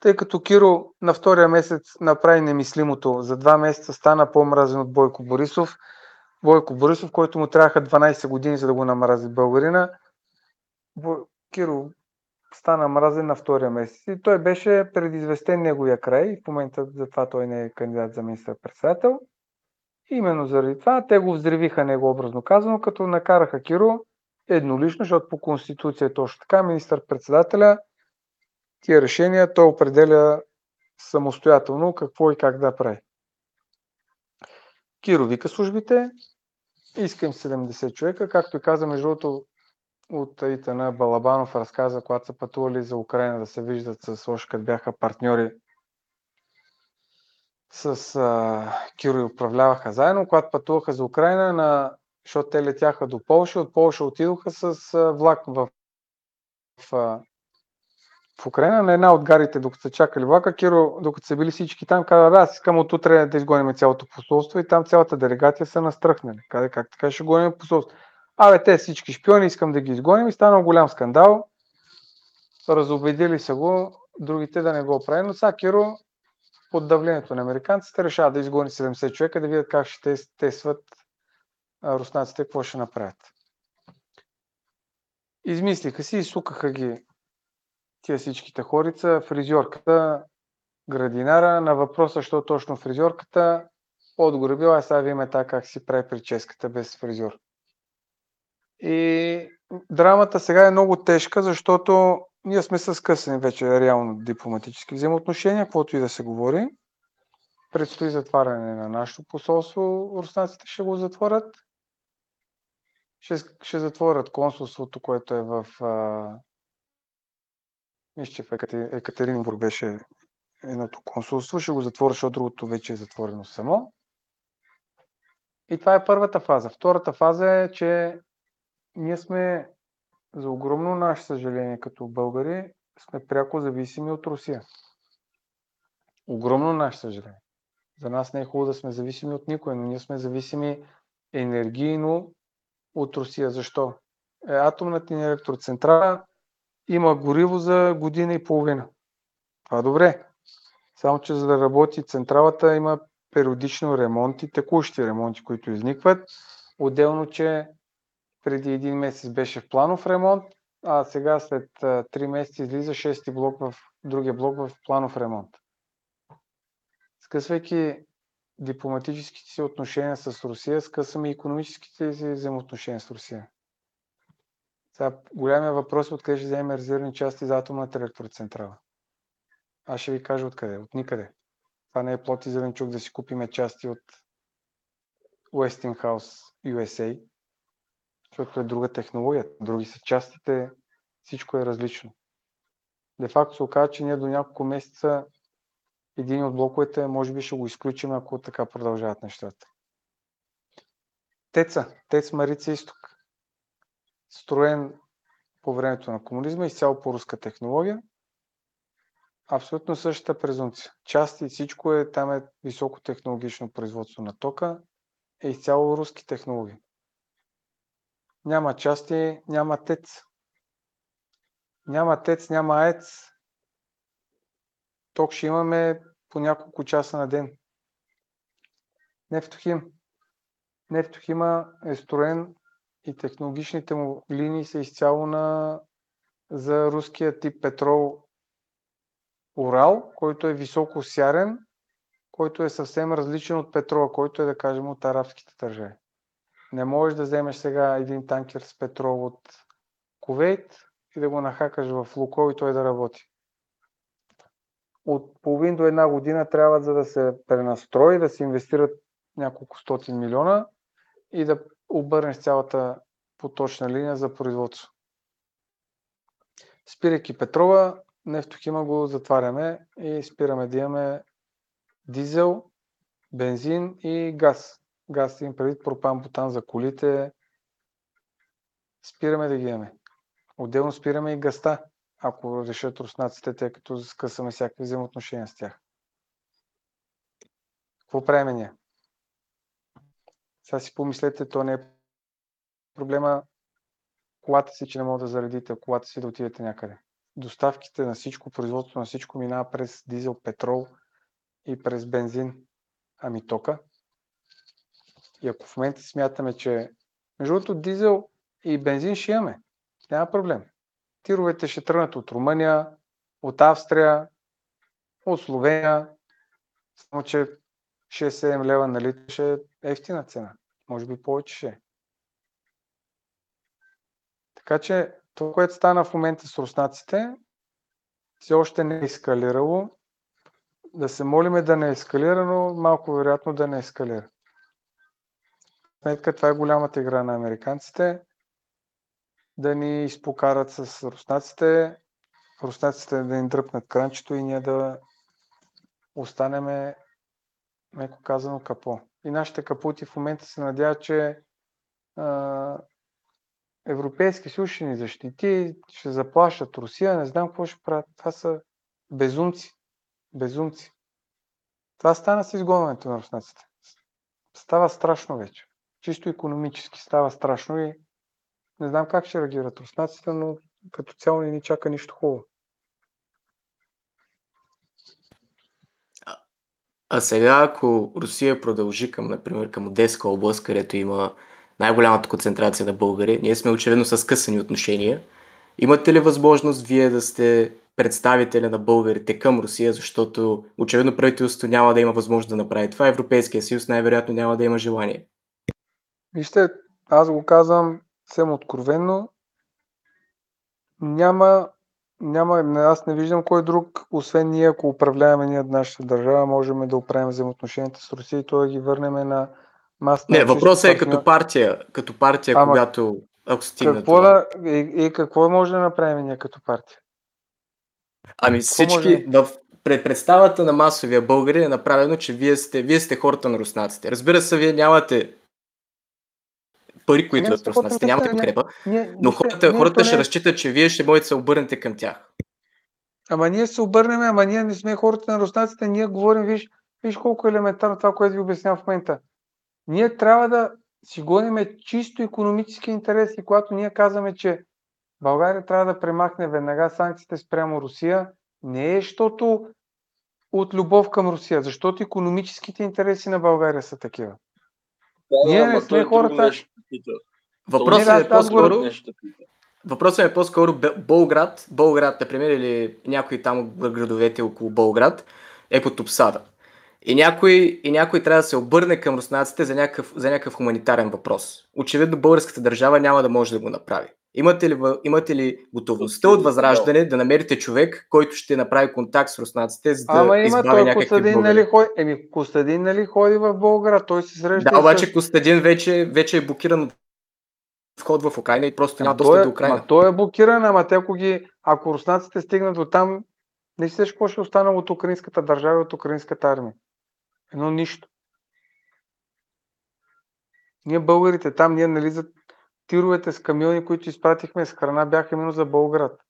тъй като Киро на втория месец направи немислимото, за два месеца стана по-мразен от Бойко Борисов, Бойко Борисов, който му трябваха 12 години, за да го намрази българина, Киро стана мразен на втория месец. И той беше предизвестен неговия край и в момента затова той не е кандидат за министър-председател. Именно заради това те го взривиха него образно казано, като накараха Киро еднолично, защото по конституция е точно така, министър-председателя тия решения той определя самостоятелно какво и как да прави. Киро вика службите, искам 70 човека, както и каза, между другото, от Итана Балабанов разказа, когато са пътували за Украина да се виждат с още като бяха партньори с а, Киро и управляваха заедно. Когато пътуваха за Украина, на, защото те летяха до Полша, от Полша отидоха с а, влак в, в, в Украина. На една от гарите, докато са чакали влака, Киро, докато са били всички там, каза, аз искам от утре да изгоним цялото посолство и там цялата делегация са настръхнали. Каза, как така ще гоним посолство? Абе, те всички шпиони, искам да ги изгоним и станал голям скандал. Разобедили са го, другите да не го правят, но сега Киро под давлението на американците решава да изгони 70 човека, да видят как ще тестват руснаците, какво ще направят. Измислиха си, изсукаха ги тия всичките хорица, фризьорката, градинара. На въпроса, що точно фризьорката, отгоре била, сега ви има така как си прави прическата без фризьор. И драмата сега е много тежка, защото ние сме с късани вече реално дипломатически взаимоотношения, каквото и да се говори. Предстои затваряне на нашето посолство. Руснаците ще го затворят. Ще, ще затворят консулството, което е в... Мисля, че в Екатеринбург беше едното консулство. Ще го затворят, защото другото вече е затворено само. И това е първата фаза. Втората фаза е, че ние сме, за огромно наше съжаление като българи, сме пряко зависими от Русия. Огромно наше съжаление. За нас не е хубаво да сме зависими от никой, но ние сме зависими енергийно от Русия. Защо? Е, атомната ни електроцентрала има гориво за година и половина. Това е добре. Само, че за да работи централата има периодично ремонти, текущи ремонти, които изникват. Отделно, че преди един месец беше в планов ремонт, а сега след 3 месеца излиза 6 блок в другия блок в планов ремонт. Скъсвайки дипломатическите си отношения с Русия, скъсваме и економическите си взаимоотношения с Русия. Сега, голямия въпрос е откъде ще вземем резервни части за атомната електроцентрала. Аз ще ви кажа откъде. От никъде. Това не е плод и зеленчук да си купиме части от Westinghouse USA, защото е друга технология. Други са частите, всичко е различно. Де факто се оказа, че ние до няколко месеца един от блоковете, може би ще го изключим, ако така продължават нещата. Теца, Тец Марица Изток. Строен по времето на комунизма, изцяло по руска технология. Абсолютно същата презумпция. Части и всичко е, там е високотехнологично производство на тока, е изцяло руски технологии. Няма части, няма тец. Няма тец, няма аец. Ток ще имаме по няколко часа на ден. Нефтохим. Нефтохима е строен и технологичните му линии са изцяло на, за руския тип петрол Урал, който е високо сярен, който е съвсем различен от петрола, който е да кажем от арабските държави. Не можеш да вземеш сега един танкер с петрол от Ковейт и да го нахакаш в Лукол и той да работи от половин до една година трябва за да се пренастрои, да се инвестират няколко стотин милиона и да обърнеш цялата поточна линия за производство. Спирайки петрола, нефтохима го затваряме и спираме да имаме дизел, бензин и газ. Газ им предвид пропан, бутан за колите. Спираме да ги имаме. Отделно спираме и газта ако решат руснаците, тъй като скъсаме всякакви взаимоотношения с тях. Какво правим ние? Сега си помислете, то не е проблема колата си, че не мога да заредите, колата си да отидете някъде. Доставките на всичко, производството на всичко минава през дизел, петрол и през бензин, ами тока. И ако в момента смятаме, че между другото дизел и бензин ще имаме, няма проблем тировете ще тръгнат от Румъния, от Австрия, от Словения, само че 6-7 лева на литър ще е ефтина цена. Може би повече ще е. Така че това, което стана в момента с руснаците, все още не е ескалирало. Да се молиме да не ескалира, но малко вероятно да не ескалира. Сметка, това е голямата игра на американците да ни изпокарат с руснаците, руснаците да ни дръпнат кранчето и ние да останеме, меко казано, капо. И нашите капути в момента се надяват, че а, Европейски съюз ще ни защити, ще заплащат Русия, не знам какво ще правят. Това са безумци. Безумци. Това стана с изгонването на руснаците. Става страшно вече. Чисто економически става страшно и не знам как ще реагират руснаците, но като цяло не ни чака нищо хубаво. А сега, ако Русия продължи към, например, към Одеска област, където има най-голямата концентрация на българи, ние сме очевидно с късани отношения. Имате ли възможност вие да сте представителя на българите към Русия, защото очевидно правителството няма да има възможност да направи това, Европейския съюз най-вероятно няма да има желание? Вижте, аз го казвам съвсем откровенно, Няма, няма, аз не виждам кой друг, освен ние, ако управляваме ние нашата държава, можем да оправим взаимоотношенията с Русия и то да ги върнем на масата. Не, въпросът е като партия, като партия, Ама, когато ако стигне какво това. Да, и, и какво може да направим ние като партия? Ами какво всички, може... пред представата на масовия българин е направено, че вие сте, вие сте хората на руснаците. Разбира се, вие нямате пари, които да руснаците, нямате подкрепа, но хората, хората ще разчитат, че вие ще можете да се обърнете към тях. Ама ние се обърнем, ама ние не сме хората на руснаците, ние говорим, виж, виж колко е елементарно това, което ви обяснявам в момента. Ние трябва да си гоним чисто економически интереси, когато ние казваме, че България трябва да премахне веднага санкциите спрямо Русия, не е, защото от любов към Русия, защото економическите интереси на България са такива. Да, Ние не сме хората. Въпросът е по-скоро. Въпросът е по-скоро Болград, Болград, например, или някои там градовете около Болград е под обсада. И някой, и някой трябва да се обърне към руснаците за някакъв, за някакъв хуманитарен въпрос. Очевидно българската държава няма да може да го направи. Имате ли, имате ли готовността от възраждане да намерите човек, който ще направи контакт с руснаците, за да Ама има той някакви Костадин, нали, ходи, еми, Костадин нали ходи в Болград, той се среща Да, обаче с... Костадин вече, вече е блокиран от вход в Украина и просто няма достъп е, до Украина. Ма той е блокиран, ама те ако, ги, ако руснаците стигнат до там, не си какво ще остане от украинската държава и от украинската армия. Едно нищо. Ние българите там, ние нали, тировете с камиони, които изпратихме с храна, бяха именно за Болград.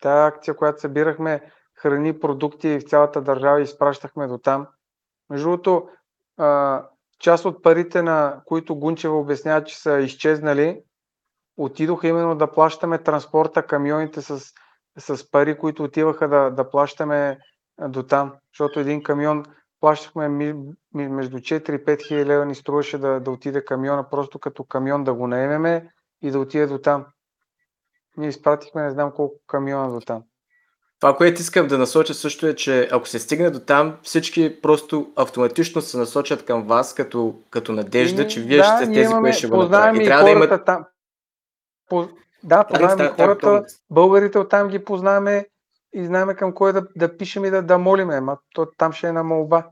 Тая акция, която събирахме храни, продукти в цялата държава и изпращахме до там. Между другото, част от парите, на които Гунчева обяснява, че са изчезнали, отидоха именно да плащаме транспорта, камионите с, с пари, които отиваха да, да плащаме до там. Защото един камион плащахме между 4 и 5 хиляди лева ни струваше да, да отиде камиона, просто като камион да го наемеме и да отиде до там. Ние изпратихме не знам колко камиона до там. Това, което искам да насоча също е, че ако се стигне до там, всички просто автоматично се насочат към вас като, като надежда, че вие да, ще сте тези, които ще го направят. И, трябва да имат... там. По... Да, познаваме да, хората, българите оттам ги познаваме и знаем към кой да, да пишем и да, да молиме, ма то, там ще е на молба.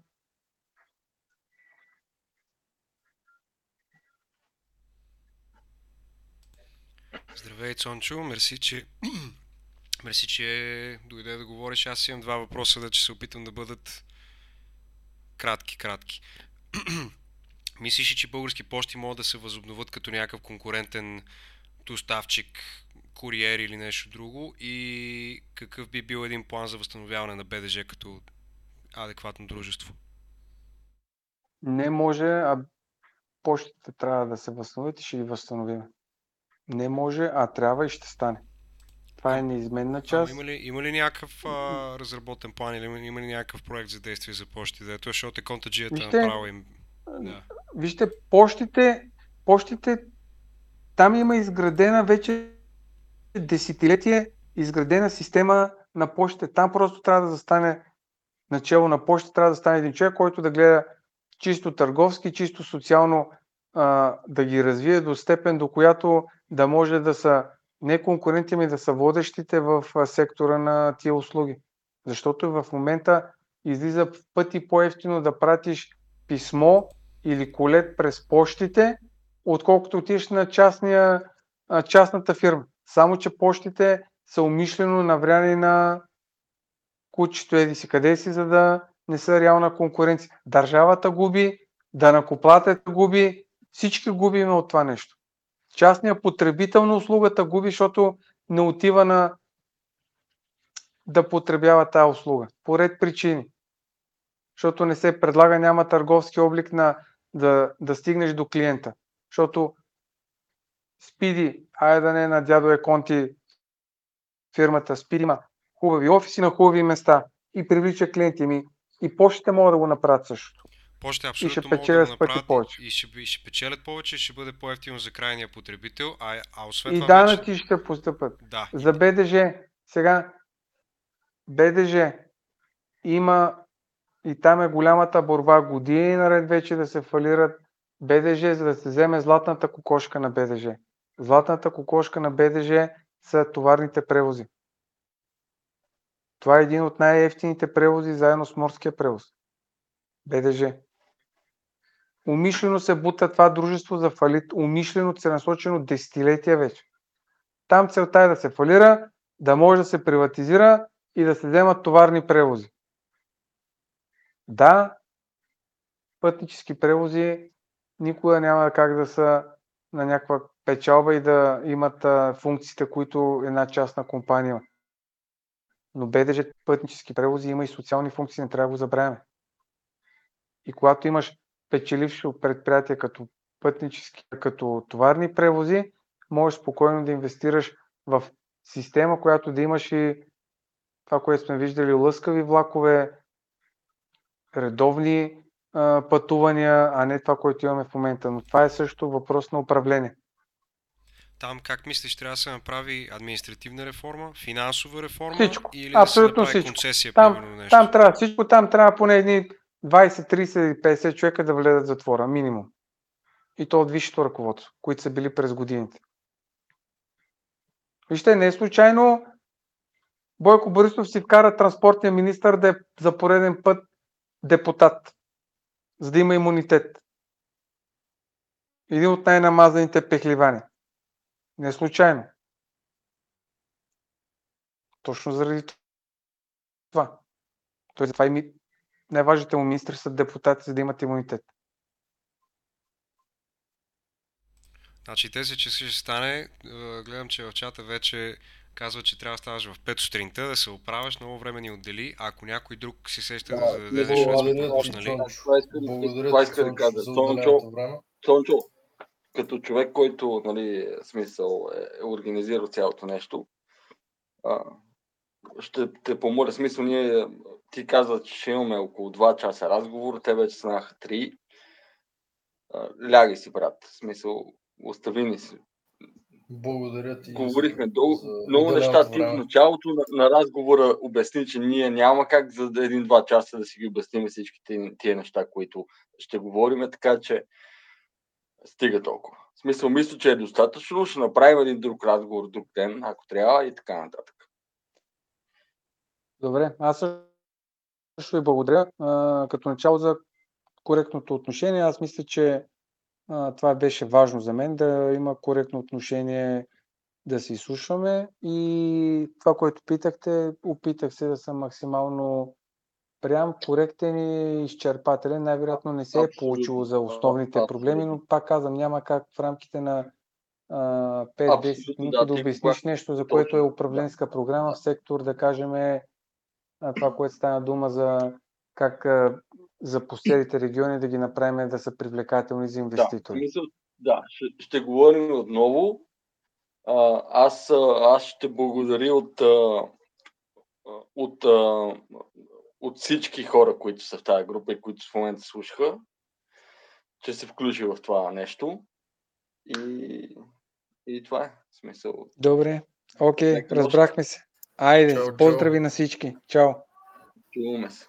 Здравей, Цончо. Мерси, че, Мерси, че дойде да говориш. Аз имам два въпроса, да че се опитам да бъдат кратки, кратки. Мислиш ли, че български почти могат да се възобновят като някакъв конкурентен доставчик куриер или нещо друго и какъв би бил един план за възстановяване на БДЖ като адекватно дружество? Не може, а почтите трябва да се възстановят и ще ги възстановим. Не може, а трябва и ще стане. Това е неизменна част. А, има, ли, има ли някакъв а, разработен план или има, има ли някакъв проект за действие за почтите? Да, защото е контаджията направо им... Да. Вижте, почтите, почтите, там има изградена вече десетилетие изградена система на почта. Там просто трябва да застане начало на почта, трябва да стане един човек, който да гледа чисто търговски, чисто социално а, да ги развие до степен, до която да може да са не конкуренти, ми да са водещите в сектора на тия услуги. Защото в момента излиза в пъти по-ефтино да пратиш писмо или колет през почтите, отколкото отидеш на частния, частната фирма. Само, че почтите са умишлено навряни на кучето еди си къде си, за да не са реална конкуренция. Държавата губи, данакоплатът губи, всички губиме от това нещо. Частният потребител на услугата губи, защото не отива на да потребява тази услуга. По ред причини. Защото не се предлага, няма търговски облик на да, да стигнеш до клиента. Защото Спиди, айде да не е на дядо е Конти фирмата, Спиди има хубави офиси на хубави места и привлича клиенти ми. И почтите могат да го направят също. Почте абсолютно и ще печелят да пъти повече. И ще, и ще печелят повече, и ще бъде по-ефтино за крайния потребител, а, а освен и това данъци вече... ще постъпат. Да. За БДЖ, сега, БДЖ има и там е голямата борба години наред вече да се фалират БДЖ, за да се вземе златната кокошка на БДЖ. Златната кокошка на БДЖ са товарните превози. Това е един от най-ефтините превози заедно с морския превоз. БДЖ. Умишлено се бута това дружество за фалит, умишлено целенасочено десетилетия вече. Там целта е да се фалира, да може да се приватизира и да се вземат товарни превози. Да, пътнически превози никога няма как да са на някаква печалба и да имат а, функциите, които една частна компания има. Но БДЖ пътнически превози има и социални функции, не трябва да го забравяме. И когато имаш печелившо предприятие като пътнически, като товарни превози, можеш спокойно да инвестираш в система, която да имаш и това, което сме виждали, лъскави влакове, редовни а, пътувания, а не това, което имаме в момента. Но това е също въпрос на управление. Там как мислиш, трябва да се направи административна реформа, финансова реформа всичко. или Абсолютно да се всичко. концесия, Там, примерно нещо? там трябва всичко, там трябва поне едни 20, 30, 50 човека да влезат в затвора, минимум. И то от висшето ръководство, които са били през годините. Вижте, не е случайно Бойко Борисов си вкара транспортния министр да е за пореден път депутат, за да има имунитет. Един от най-намазаните пехливани. Не случайно. Точно заради това. Той затова и ми... най-важните му министри са депутати, за да имат имунитет. Значи те се, че ще стане, гледам, че в чата вече казва, че трябва да ставаш в 5 сутринта, да се оправяш, много време ни отдели, а ако някой друг си сеща да, Да, зададе нещо, сме пропуснали. Благодаря искам да кажа. за Цончо, отделеното време. Цончо, като човек, който, нали, смисъл, е организирал цялото нещо, а, ще те помоля, смисъл, ние, ти каза, че ще имаме около 2 часа разговор, те вече станаха 3. А, лягай си, брат, смисъл, остави ни си. Благодаря ти. Говорихме за- дълго, за много неща. Ти в началото на, на разговора обясни, че ние няма как за един-два часа да си ги обясним всички тия неща, които ще говорим, така че стига толкова. В смисъл, мисля, че е достатъчно. Ще направим един друг разговор друг ден, ако трябва и така нататък. Добре, аз също ви благодаря. А, като начало за коректното отношение, аз мисля, че а, това беше важно за мен, да има коректно отношение, да се изслушваме и това, което питахте, опитах се да съм максимално прям, коректен и изчерпателен. Най-вероятно не се е получило за основните проблеми, но пак казвам, няма как в рамките на а, 5-10 Абсолютно, минути да, да обясниш когато- нещо, за което е управленска програма да. в сектор, да кажем, е, това, което стана дума за как за последните региони да ги направим да са привлекателни за Да, инвеститори. мисъл, да ще, ще говорим отново. А, аз, аз ще благодаря от, от, а, от всички хора, които са в тази група и които в момента слушаха, че се включи в това нещо. И, и това е смисъл. Добре, окей, нощ. разбрахме се. Айде, Чао, чао. поздрави на всички. Чао! Чуваме се.